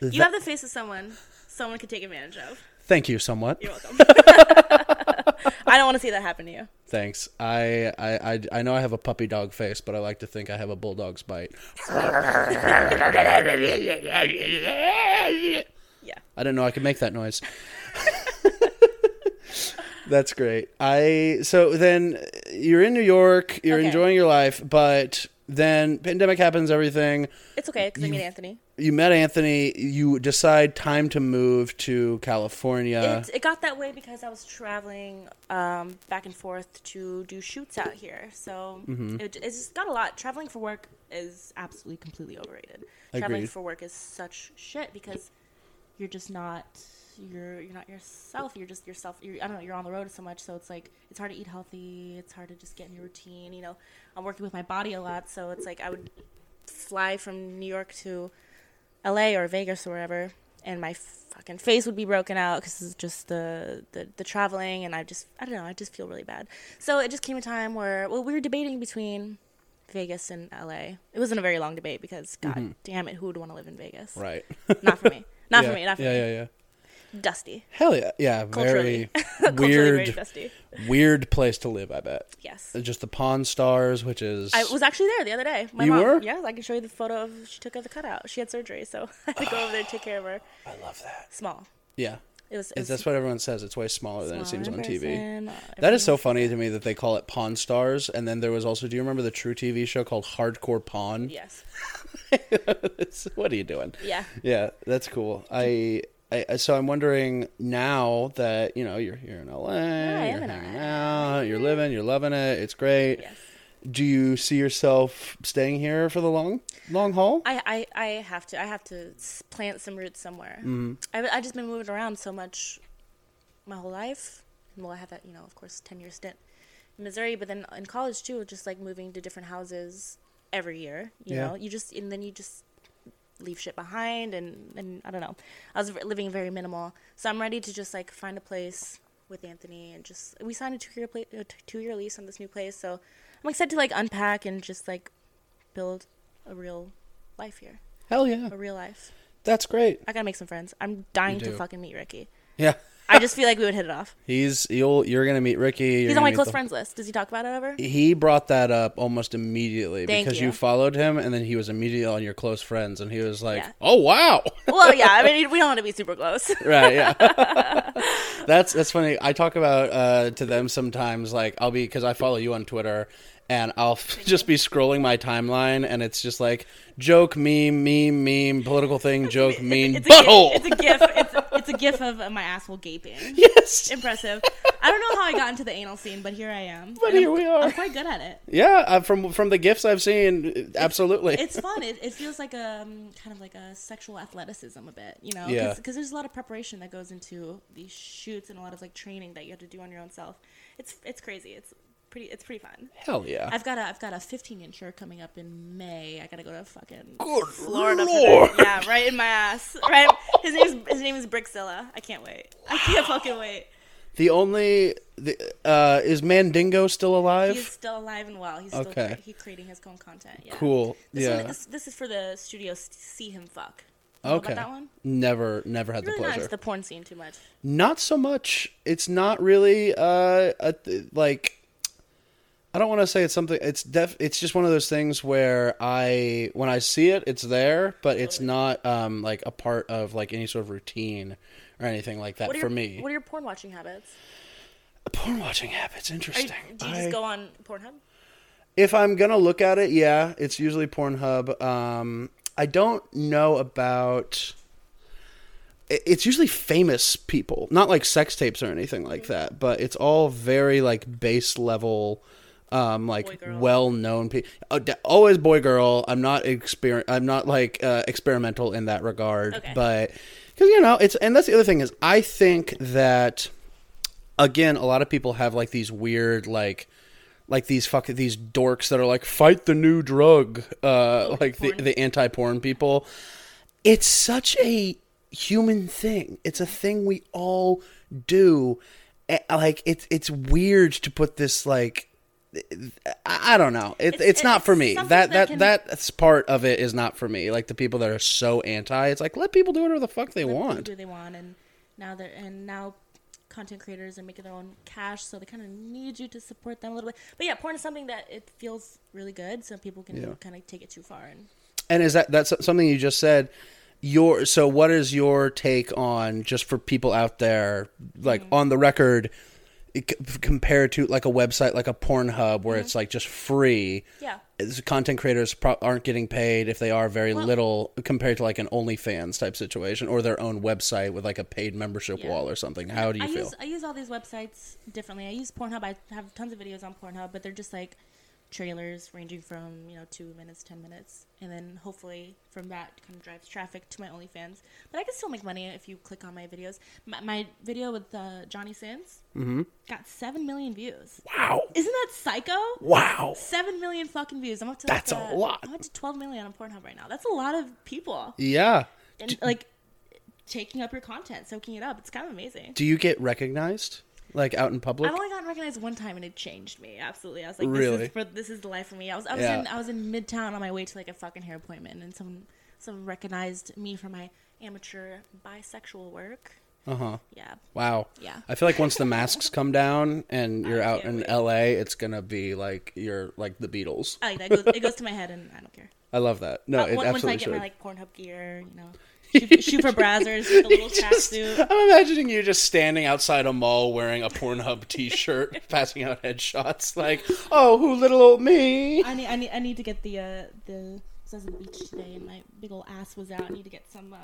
Speaker 1: That-
Speaker 2: You have the face of someone someone could take advantage of.
Speaker 1: Thank you somewhat.
Speaker 2: You're welcome. I don't want to see that happen to you.
Speaker 1: Thanks. I, I I I know I have a puppy dog face, but I like to think I have a bulldog's bite.
Speaker 2: Yeah.
Speaker 1: I didn't know I could make that noise. That's great. I so then you're in New York, you're
Speaker 2: Okay.
Speaker 1: enjoying your life, but then pandemic happens, everything.
Speaker 2: It's okay because I meet Anthony.
Speaker 1: You met Anthony. You decide time to move to California.
Speaker 2: It, it got that way because I was traveling um, back and forth to do shoots out here. So
Speaker 1: Mm-hmm.
Speaker 2: it, it just got a lot. Traveling for work is absolutely completely overrated. Traveling for work is such shit because you're just not you're you're not yourself. You're just yourself. You're, I don't know. You're on the road so much, so it's like it's hard to eat healthy. It's hard to just get in your routine. You know, I'm working with my body a lot, so it's like I would fly from New York to LA or Vegas or wherever, and my fucking face would be broken out because it's just the, the the traveling, and I just I don't know, I just feel really bad. So it just came a time where well, we were debating between Vegas and LA. It wasn't a very long debate because mm-hmm. God damn it, who would want to live in Vegas?
Speaker 1: right.
Speaker 2: Not for me. Not
Speaker 1: yeah.
Speaker 2: for me. Not for
Speaker 1: yeah,
Speaker 2: me.
Speaker 1: yeah, yeah.
Speaker 2: Dusty.
Speaker 1: Hell yeah, yeah. Very
Speaker 2: Culturally very
Speaker 1: weird,
Speaker 2: dusty.
Speaker 1: weird place to live. I bet.
Speaker 2: Yes.
Speaker 1: Just the Pawn Stars, which is
Speaker 2: I was actually there the other day. My
Speaker 1: You
Speaker 2: mom,
Speaker 1: were?
Speaker 2: Yeah, I can show you the photo of she took of the cutout. She had surgery, so I had to go over there to take care of her.
Speaker 1: I love that.
Speaker 2: Small.
Speaker 1: Yeah,
Speaker 2: It was. It was
Speaker 1: that's what everyone says. It's way smaller than it seems on TV.
Speaker 2: person, uh,
Speaker 1: That is so funny to me that they call it Pawn Stars, and then there was also. Do you remember the truTV show called Hardcore Pawn?
Speaker 2: Yes.
Speaker 1: What are you doing?
Speaker 2: Yeah.
Speaker 1: Yeah, that's cool. I I, I- so I'm wondering now that you know you're here in LA,
Speaker 2: am
Speaker 1: you're
Speaker 2: in
Speaker 1: hanging
Speaker 2: LA.
Speaker 1: out, you're living, you're loving it. It's great.
Speaker 2: Yes.
Speaker 1: Do you see yourself staying here for the long long haul?
Speaker 2: I, I, I have to. I have to plant some roots somewhere.
Speaker 1: Mm-hmm.
Speaker 2: I've, I've just been moving around so much my whole life. Well, I have that, you know, of course, 10 year stint in Missouri, but then in college too, just like moving to different houses every year. You
Speaker 1: Yeah.
Speaker 2: know, you just, and then you just leave shit behind. And, and I don't know. I was living very minimal. So I'm ready to just like find a place with Anthony and just, we signed a two year, pla- two year lease on this new place. So I'm excited to like unpack and just like build a real life here,
Speaker 1: Hell yeah,
Speaker 2: a real life.
Speaker 1: that's great.
Speaker 2: I gotta make some friends. I'm dying to fucking meet Ricky.
Speaker 1: Yeah,
Speaker 2: I just feel like we would hit it off.
Speaker 1: he's you'll you're gonna meet Ricky.
Speaker 2: He's on my close
Speaker 1: the-
Speaker 2: friends list. Does he talk about it ever?
Speaker 1: He brought that up almost immediately
Speaker 2: Thank
Speaker 1: because you.
Speaker 2: you.
Speaker 1: followed him, and then he was immediately on your close friends, and he was like,
Speaker 2: Yeah.
Speaker 1: "Oh wow."
Speaker 2: well, yeah. I mean, we don't want to be super close.
Speaker 1: right yeah that's that's funny i talk about uh to them sometimes like i'll be because i follow you on twitter and i'll just be scrolling my timeline and it's just like joke meme meme meme political thing joke meme
Speaker 2: It's a
Speaker 1: butthole
Speaker 2: gif. It's a gif. It's a, it's a gif of my asshole gaping.
Speaker 1: yes
Speaker 2: Impressive. I don't know how I got into the anal scene, but here I am.
Speaker 1: But
Speaker 2: And
Speaker 1: here
Speaker 2: I'm,
Speaker 1: we are.
Speaker 2: I'm quite good at it.
Speaker 1: yeah uh, from from the gifs i've seen absolutely
Speaker 2: It's fun. It, it feels like a um, kind of like a sexual athleticism a bit, you know?
Speaker 1: Yeah.
Speaker 2: Because there's a lot of preparation that goes into these shoots and a lot of like training that you have to do on your own self. It's it's crazy. It's pretty. It's pretty fun.
Speaker 1: hell yeah
Speaker 2: I've got a I've got a 15 incher coming up in May. I gotta go to fucking
Speaker 1: Good
Speaker 2: Florida.
Speaker 1: Lord.
Speaker 2: Yeah, right in my ass. Right. His name is his name is Brickzilla. I can't wait. I can't fucking wait.
Speaker 1: the only the, uh is mandingo still alive
Speaker 2: He's still alive and well. He's still
Speaker 1: Okay.
Speaker 2: cre- he's creating his own content. Yeah.
Speaker 1: cool
Speaker 2: This
Speaker 1: yeah
Speaker 2: One, this, this is for the studio. See him fuck. You
Speaker 1: okay
Speaker 2: that one.
Speaker 1: never never had the
Speaker 2: Really not
Speaker 1: pleasure
Speaker 2: into the porn scene too much.
Speaker 1: Not so much. It's not really uh a, like I don't want to say it's something it's def it's just one of those things where I when I see it it's there, but it's not um like a part of like any sort of routine or anything like that
Speaker 2: What are
Speaker 1: for
Speaker 2: your,
Speaker 1: me.
Speaker 2: What are your porn watching habits?
Speaker 1: Porn watching habits
Speaker 2: Are you,
Speaker 1: interesting.
Speaker 2: do you
Speaker 1: I-
Speaker 2: just go on Pornhub?
Speaker 1: if I'm gonna look at it, yeah, it's usually Pornhub. Um, I don't know about. i- It's usually famous people, not like sex tapes or anything like that, but it's all very like base level, um, like well known people. always boy girl. I'm not exper. I'm not like uh, experimental in that regard,
Speaker 2: Okay.
Speaker 1: but because you know it's and that's the other thing is I think that again a lot of people have like these weird like like these fuck these dorks that are like fight the new drug uh like the
Speaker 2: porn.
Speaker 1: the anti-porn people it's such a human thing it's a thing we all do like it's it's weird to put this like I don't know. It, it's,
Speaker 2: It's-
Speaker 1: not for me. That
Speaker 2: that
Speaker 1: that
Speaker 2: can-
Speaker 1: that's part of it is not for me. Like the people that are so anti, it's like let people do whatever the fuck they
Speaker 2: Let
Speaker 1: want.
Speaker 2: do they want, and now they're and now content creators are making their own cash, so they kind of need you to support them a little bit. But yeah, porn is something that it feels really good, so people can
Speaker 1: Yeah.
Speaker 2: kind of take it too far. And
Speaker 1: And is that that's something you just said? Your so what is your take on just for people out there like
Speaker 2: Mm-hmm.
Speaker 1: on the record compared to like a website like a Pornhub where
Speaker 2: Mm-hmm.
Speaker 1: it's like just free?
Speaker 2: yeah,
Speaker 1: Content creators pro- aren't getting paid if they are very
Speaker 2: Well-
Speaker 1: little compared to like an OnlyFans type situation or their own website with like a paid membership
Speaker 2: Yeah.
Speaker 1: wall or something. How do you
Speaker 2: I
Speaker 1: feel?
Speaker 2: use I use all these websites differently. I use Pornhub. I have tons of videos on Pornhub, but they're just like trailers ranging from you know two minutes, ten minutes, and then hopefully from that kind of drives traffic to my OnlyFans. But I can still make money if you click on my videos. My, my video with uh, Johnny Sins got seven million views.
Speaker 1: wow.
Speaker 2: Isn't that psycho?
Speaker 1: Wow.
Speaker 2: Seven million fucking views. I'm up to
Speaker 1: That's
Speaker 2: like,
Speaker 1: a
Speaker 2: uh,
Speaker 1: lot.
Speaker 2: I'm up to twelve million on Pornhub right now. That's a lot of people
Speaker 1: Yeah.
Speaker 2: and like taking up your content, soaking it up. It's kind of amazing.
Speaker 1: Do you get recognized like out in public?
Speaker 2: I've only gotten recognized one time, and it changed me absolutely. I was like,
Speaker 1: Really?
Speaker 2: "This is for this is the life for me." I was I was
Speaker 1: Yeah.
Speaker 2: in I was in Midtown on my way to like a fucking hair appointment, and someone someone recognized me for my amateur bisexual work.
Speaker 1: Uh-huh.
Speaker 2: Yeah,
Speaker 1: Wow.
Speaker 2: Yeah.
Speaker 1: I feel like once the masks come down and you're out
Speaker 2: can't
Speaker 1: in
Speaker 2: wait.
Speaker 1: LA, it's gonna be like you're like the Beatles.
Speaker 2: I like that. It goes, it goes to my head, and I don't care.
Speaker 1: I love that. No,
Speaker 2: Uh,
Speaker 1: it
Speaker 2: once- once I
Speaker 1: absolutely
Speaker 2: get
Speaker 1: should.
Speaker 2: my like Pornhub gear, you know, shoot, shoot for brazzers with a little tracksuit.
Speaker 1: I'm imagining you just standing outside a mall wearing a Pornhub T-shirt, passing out headshots. Like, oh, who little old me?
Speaker 2: I need, I need, I need to get the uh, the. I was at the beach today, and my big old ass was out. I need to get some uh,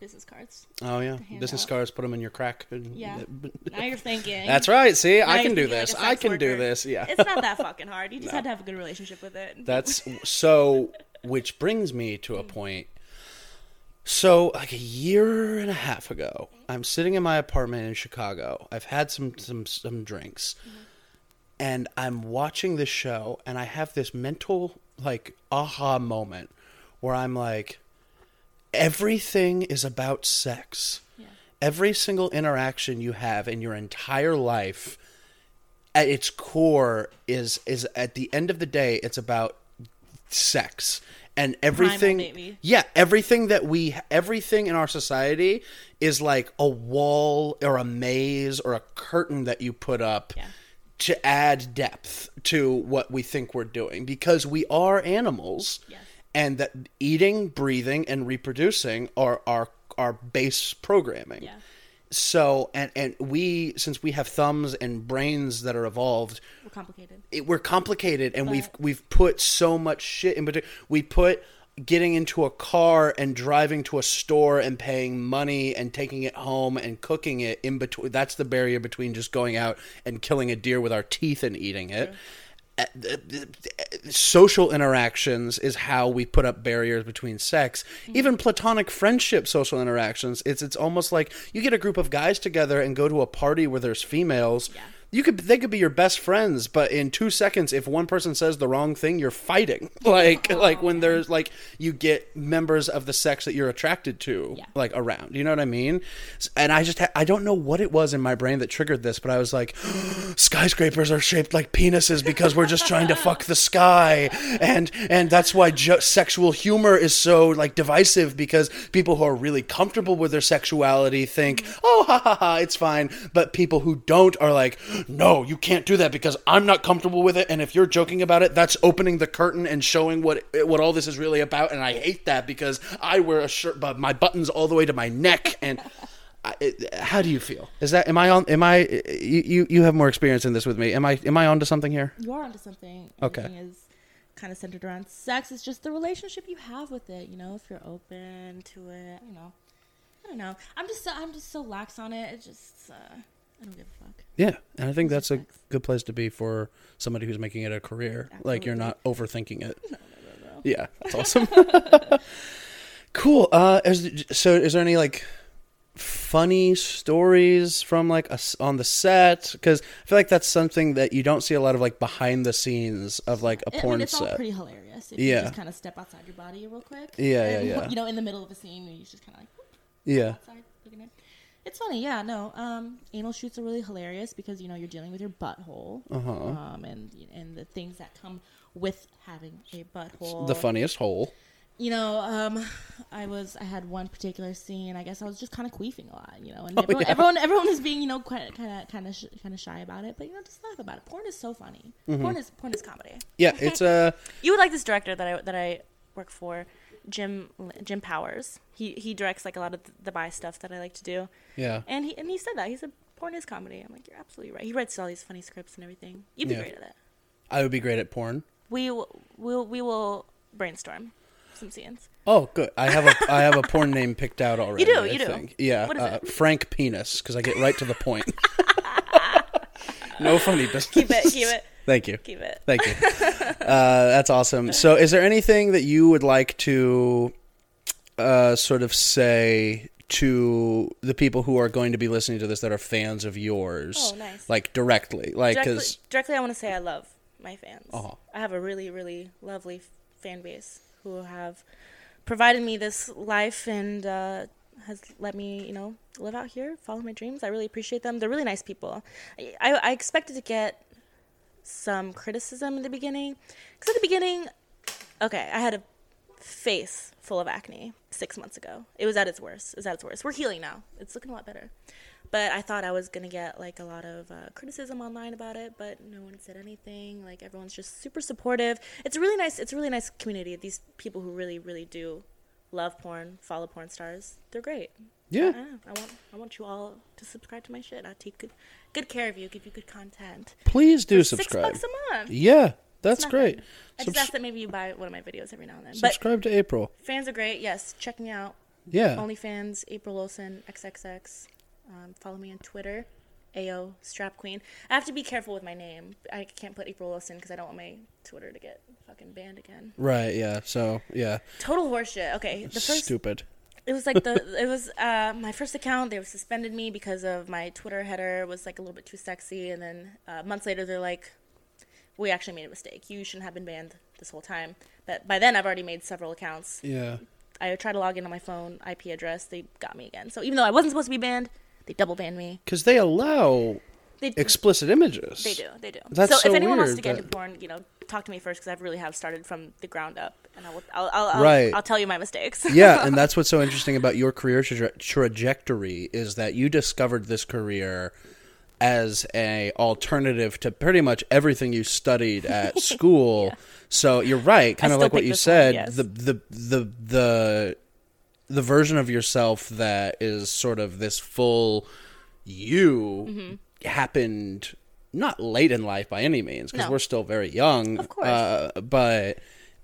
Speaker 2: business cards.
Speaker 1: Oh yeah, business
Speaker 2: out.
Speaker 1: cards. Put them in your crack.
Speaker 2: Yeah. Now you're thinking.
Speaker 1: That's right. See,
Speaker 2: Now
Speaker 1: I can do
Speaker 2: like
Speaker 1: this.
Speaker 2: a
Speaker 1: I can do this. Yeah.
Speaker 2: It's not that fucking hard. You just have to have a good relationship with it.
Speaker 1: That's so. Which brings me to a point. So, like a year and a half ago, I'm sitting in my apartment in Chicago. I've had some some some drinks, mm-hmm. and I'm watching this show, and I have this mental like aha moment where I'm like, everything is about sex.
Speaker 2: Yeah.
Speaker 1: Every single interaction you have in your entire life at its core is is at the end of the day it's about sex and everything
Speaker 2: baby.
Speaker 1: yeah everything that we everything in our society is like a wall or a maze or a curtain that you put up
Speaker 2: Yeah.
Speaker 1: to add depth to what we think we're doing because we are animals
Speaker 2: Yes.
Speaker 1: and that eating breathing and reproducing are our our base programming
Speaker 2: Yeah.
Speaker 1: So and and we since we have thumbs and brains that are evolved
Speaker 2: We're complicated.
Speaker 1: it, we're complicated and we've we've put so much shit in between we put getting into a car and driving to a store and paying money and taking it home and cooking it in between that's the barrier between just going out and killing a deer with our teeth and eating it. Th- social interactions is how we put up barriers between sex mm-hmm. even platonic friendship social interactions it's it's almost like you get a group of guys together and go to a party where there's females
Speaker 2: Yeah.
Speaker 1: You could they could be your best friends but in 2 seconds if one person says the wrong thing you're fighting. Like like when there's like you get members of the sex that you're attracted to
Speaker 2: Yeah.
Speaker 1: like around. You know what i mean? And i just ha- i don't know what it was in my brain that triggered this but i was like skyscrapers are shaped like penises because we're just trying to fuck the sky. And and that's why ju- sexual humor is so like divisive because people who are really comfortable with their sexuality think mm-hmm. oh ha ha ha it's fine. But people who don't are like no you can't do that because i'm not comfortable with it and if you're joking about it that's opening the curtain and showing what what all this is really about and i hate that because i wear a shirt but my buttons all the way to my neck and I, it, how do you feel? Is that am I on? Am I you, you? You have more experience in this with me. Am I? Am I onto something here?
Speaker 2: You are onto something.
Speaker 1: Okay.
Speaker 2: Everything is kind of centered around sex. It's just the relationship you have with it. You know, if you're open to it. You know, I don't know. I'm just so, I'm just so lax on it. It just uh, I don't give a fuck.
Speaker 1: Yeah, and I think that's a good place to be for somebody who's making it a career. Like you're not overthinking it. Yeah, that's awesome. cool. Uh, is, so is there any like funny stories from like a on the set? Because I feel like that's something that you don't see a lot of like behind the scenes of like a
Speaker 2: I
Speaker 1: porn
Speaker 2: mean, it's all
Speaker 1: set.
Speaker 2: pretty hilarious. If
Speaker 1: Yeah.
Speaker 2: you just kind of step outside your body real quick.
Speaker 1: Yeah, yeah, yeah.
Speaker 2: You know, in the middle of a scene, you just kind of like
Speaker 1: yeah.
Speaker 2: Outside looking in. It's funny, yeah. No, um, anal shoots are really hilarious because you know you're dealing with your butthole,
Speaker 1: Uh-huh.
Speaker 2: um, and and the things that come with having a butthole.
Speaker 1: The funniest hole.
Speaker 2: you know, um, I was I had one particular scene. I guess I was just kind of queefing a lot, you know, and
Speaker 1: Oh,
Speaker 2: everyone,
Speaker 1: yeah.
Speaker 2: everyone everyone was being you know kind of kind of kind of shy about it, but you know just laugh about it. Porn is so funny.
Speaker 1: Mm-hmm.
Speaker 2: Porn is porn is comedy.
Speaker 1: Yeah, it's uh
Speaker 2: You would like this director that I that I work for, Jim Jim Powers. He he directs like a lot of the bi stuff that I like to do,
Speaker 1: yeah.
Speaker 2: and he and he said that he said porn is comedy. I'm like you're absolutely right. He writes all these funny scripts and everything. You'd be
Speaker 1: Yeah.
Speaker 2: great at it.
Speaker 1: I would be great at porn.
Speaker 2: We will we'll, we will brainstorm some scenes.
Speaker 1: Oh, good. I have a I have a porn name picked out already.
Speaker 2: You do,
Speaker 1: I
Speaker 2: you do.
Speaker 1: think. Yeah, uh? Frank Penis because I get right to the point. no funny business.
Speaker 2: Keep it, keep it,
Speaker 1: Thank you.
Speaker 2: keep it.
Speaker 1: Thank you. Uh, that's awesome. So, is there anything that you would like to uh, sort of say to the people who are going to be listening to this that are fans of yours?
Speaker 2: Oh, nice.
Speaker 1: Like directly, like
Speaker 2: directly,
Speaker 1: because
Speaker 2: directly, I want to say I love my fans.
Speaker 1: Uh-huh.
Speaker 2: I have a really, really lovely fan base who have provided me this life and uh, has let me, you know, live out here, follow my dreams. I really appreciate them. They're really nice people. I, I, I expected to get some criticism in the beginning because at the beginning, okay, I had a face full of acne six months ago. It was at its worst. Was at its worst. We're healing now. It's looking a lot better. But I thought I was gonna get like a lot of uh, criticism online about it, but no one said anything. Like everyone's just super supportive. It's a really nice. It's a really nice community. These people who really, really do love porn, follow porn stars. They're great.
Speaker 1: Yeah,
Speaker 2: Yeah, I want I want you all to subscribe to my shit. I'll take good good care of you, give you good content.
Speaker 1: please do subscribe.
Speaker 2: Six bucks a month.
Speaker 1: Yeah, that's great.
Speaker 2: I
Speaker 1: Subs-
Speaker 2: just ask that maybe you buy one of my videos every now and then. But
Speaker 1: subscribe to April.
Speaker 2: fans are great. Yes, check me out.
Speaker 1: Yeah.
Speaker 2: OnlyFans, April Olsen, XXX. Um, follow me on Twitter, AO Strap Queen. I have to be careful with my name. I can't put April Olsen because I don't want my Twitter to get fucking banned again.
Speaker 1: Right. Yeah. So yeah.
Speaker 2: Total horseshit. Okay, the first
Speaker 1: Stupid.
Speaker 2: It was like the it was uh, my first account. They suspended me because of my Twitter header was like a little bit too sexy, and then uh, months later they're like, "We actually made a mistake. You shouldn't have been banned this whole time." But by then I've already made several accounts.
Speaker 1: Yeah.
Speaker 2: I tried to log in on my phone IP address. They got me again. So even though I wasn't supposed to be banned, they double banned me.
Speaker 1: Because they allow
Speaker 2: They
Speaker 1: explicit images.
Speaker 2: they do they do.
Speaker 1: That's
Speaker 2: so,
Speaker 1: so
Speaker 2: if anyone wants to get
Speaker 1: that-
Speaker 2: into porn, you know, talk to me first because I really have started from the ground up, and I'll I'll, I'll,
Speaker 1: Right.
Speaker 2: I'll tell you my mistakes.
Speaker 1: yeah, and that's what's so interesting about your career traje- trajectory is that you discovered this career as a alternative to pretty much everything you studied at school. So you're right, kind of like what you
Speaker 2: this one,
Speaker 1: said.
Speaker 2: yes.
Speaker 1: The the the the the version of yourself that is sort of this full you
Speaker 2: Mm-hmm.
Speaker 1: happened not late in life by any means because
Speaker 2: No.
Speaker 1: we're still very young.
Speaker 2: Of course.
Speaker 1: Uh, but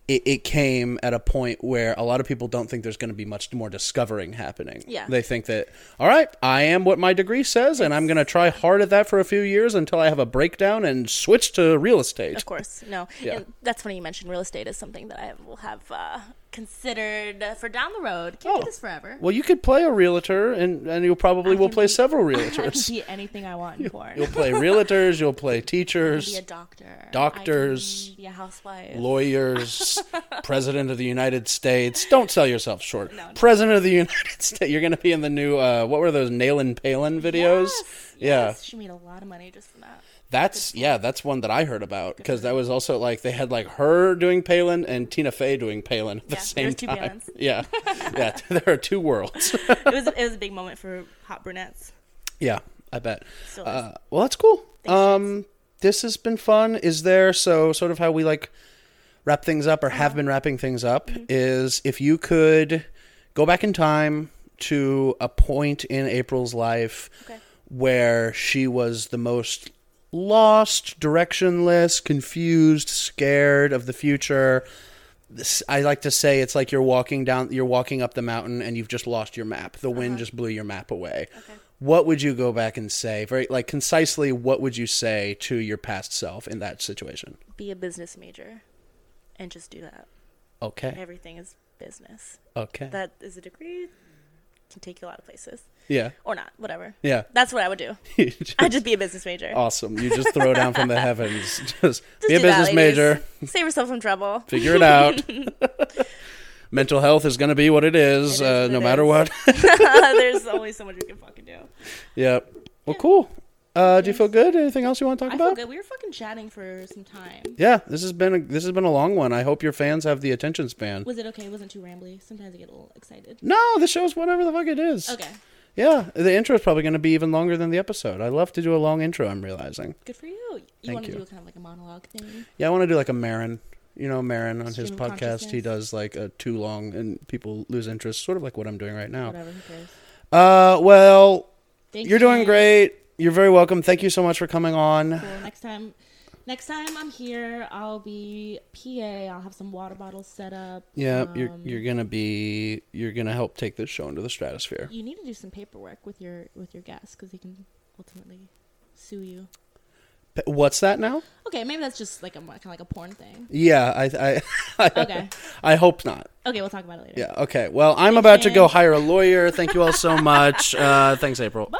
Speaker 1: it, it came at a point where a lot of people don't think there's going to be much more discovering happening.
Speaker 2: Yeah.
Speaker 1: They think that, all right, I am what my degree says, and I'm going to try hard at that for a few years until I have a breakdown and switch to real estate.
Speaker 2: Of course, no.
Speaker 1: Yeah.
Speaker 2: And that's funny you mentioned real estate is something that I will have uh, considered for down the road. Can't
Speaker 1: Oh.
Speaker 2: do this forever.
Speaker 1: Well, you could play a realtor, and, and you probably will play
Speaker 2: be-
Speaker 1: several
Speaker 2: I can
Speaker 1: realtors.
Speaker 2: be anything I want in porn.
Speaker 1: You'll play realtors, you'll play teachers,
Speaker 2: be a doctor.
Speaker 1: doctors,
Speaker 2: I can be a housewife.
Speaker 1: lawyers, president of the United States. Don't sell yourself short.
Speaker 2: No, no.
Speaker 1: President of the United States. You're going to be in the new, uh, what were those, Nailin Palin videos?
Speaker 2: Yes,
Speaker 1: Yeah.
Speaker 2: yes. She made a lot of money just from that.
Speaker 1: That's yeah, that's one that I heard about because that was also like they had like her doing Palin and Tina Fey doing Palin at the
Speaker 2: Yeah,
Speaker 1: same time. Yeah, yeah, there are two worlds.
Speaker 2: It was it was a big moment for hot brunettes.
Speaker 1: yeah, I bet. Uh, well, that's cool.
Speaker 2: Thanks,
Speaker 1: Um, this has been fun. Is there so sort of how we like wrap things up or have been wrapping things up is if you could go back in time to a point in April's life
Speaker 2: Okay.
Speaker 1: where she was the most lost, directionless, confused, scared of the future. This, I like to say it's like you're walking down, you're walking up the mountain, and you've just lost your map. The wind uh-huh. just blew your map away.
Speaker 2: Okay.
Speaker 1: What would you go back and say? Very like concisely, what would you say to your past self in that situation?
Speaker 2: Be a business major, and just do that.
Speaker 1: Okay,
Speaker 2: Everything is business.
Speaker 1: okay,
Speaker 2: That is a degree. Can take you a lot of places,
Speaker 1: yeah,
Speaker 2: or not. Whatever.
Speaker 1: yeah.
Speaker 2: That's what I would do.
Speaker 1: Just-
Speaker 2: I'd just be a business major.
Speaker 1: awesome. You just throw down from the heavens. Just,
Speaker 2: Just
Speaker 1: be a
Speaker 2: do that,
Speaker 1: business major.
Speaker 2: Save yourself some trouble.
Speaker 1: Figure it out. Mental health is going to be what it is,
Speaker 2: It is
Speaker 1: uh,
Speaker 2: what
Speaker 1: no
Speaker 2: it
Speaker 1: matter
Speaker 2: is.
Speaker 1: what.
Speaker 2: There's only so much we can fucking do.
Speaker 1: yeah. Well, cool. Uh, do you feel good? Anything else you want to talk
Speaker 2: I feel
Speaker 1: about?
Speaker 2: good. We were fucking chatting for some time.
Speaker 1: Yeah, this has been a, this has been a long one. I hope your fans have the attention span.
Speaker 2: Was it okay? It wasn't too rambly. Sometimes I get a little excited.
Speaker 1: No, the show's whatever the fuck it is.
Speaker 2: Okay,
Speaker 1: Yeah, the intro is probably going to be even longer than the episode. I love to do a long intro. I'm realizing.
Speaker 2: good for you. You want to do a kind of like a monologue thing?
Speaker 1: Yeah, I want to do like a Maron. You know, Maron on his
Speaker 2: Stream of
Speaker 1: podcast, he
Speaker 2: consciousness.
Speaker 1: does like a too long and people lose interest, sort of like what I'm doing right now.
Speaker 2: Whatever. Who cares?
Speaker 1: Uh, well,
Speaker 2: Thank
Speaker 1: you're
Speaker 2: you,
Speaker 1: doing great. You're very welcome. Thank you so much for coming on.
Speaker 2: Next time, next time I'm here, I'll be PA. I'll have some water bottles set up.
Speaker 1: Yeah, you're
Speaker 2: Um,
Speaker 1: you're gonna be you're gonna help take this show into the stratosphere.
Speaker 2: You need to do some paperwork with your with your guests because he can ultimately sue you.
Speaker 1: What's that now?
Speaker 2: Okay, maybe that's just like a kind of like a porn thing.
Speaker 1: Yeah, I I I,
Speaker 2: Okay.
Speaker 1: I hope not.
Speaker 2: Okay, we'll talk about it later.
Speaker 1: Yeah. Okay. Well, I'm
Speaker 2: Thanks,
Speaker 1: about to go hire a lawyer. Thank you all so much. Uh, thanks, April.
Speaker 2: Bye.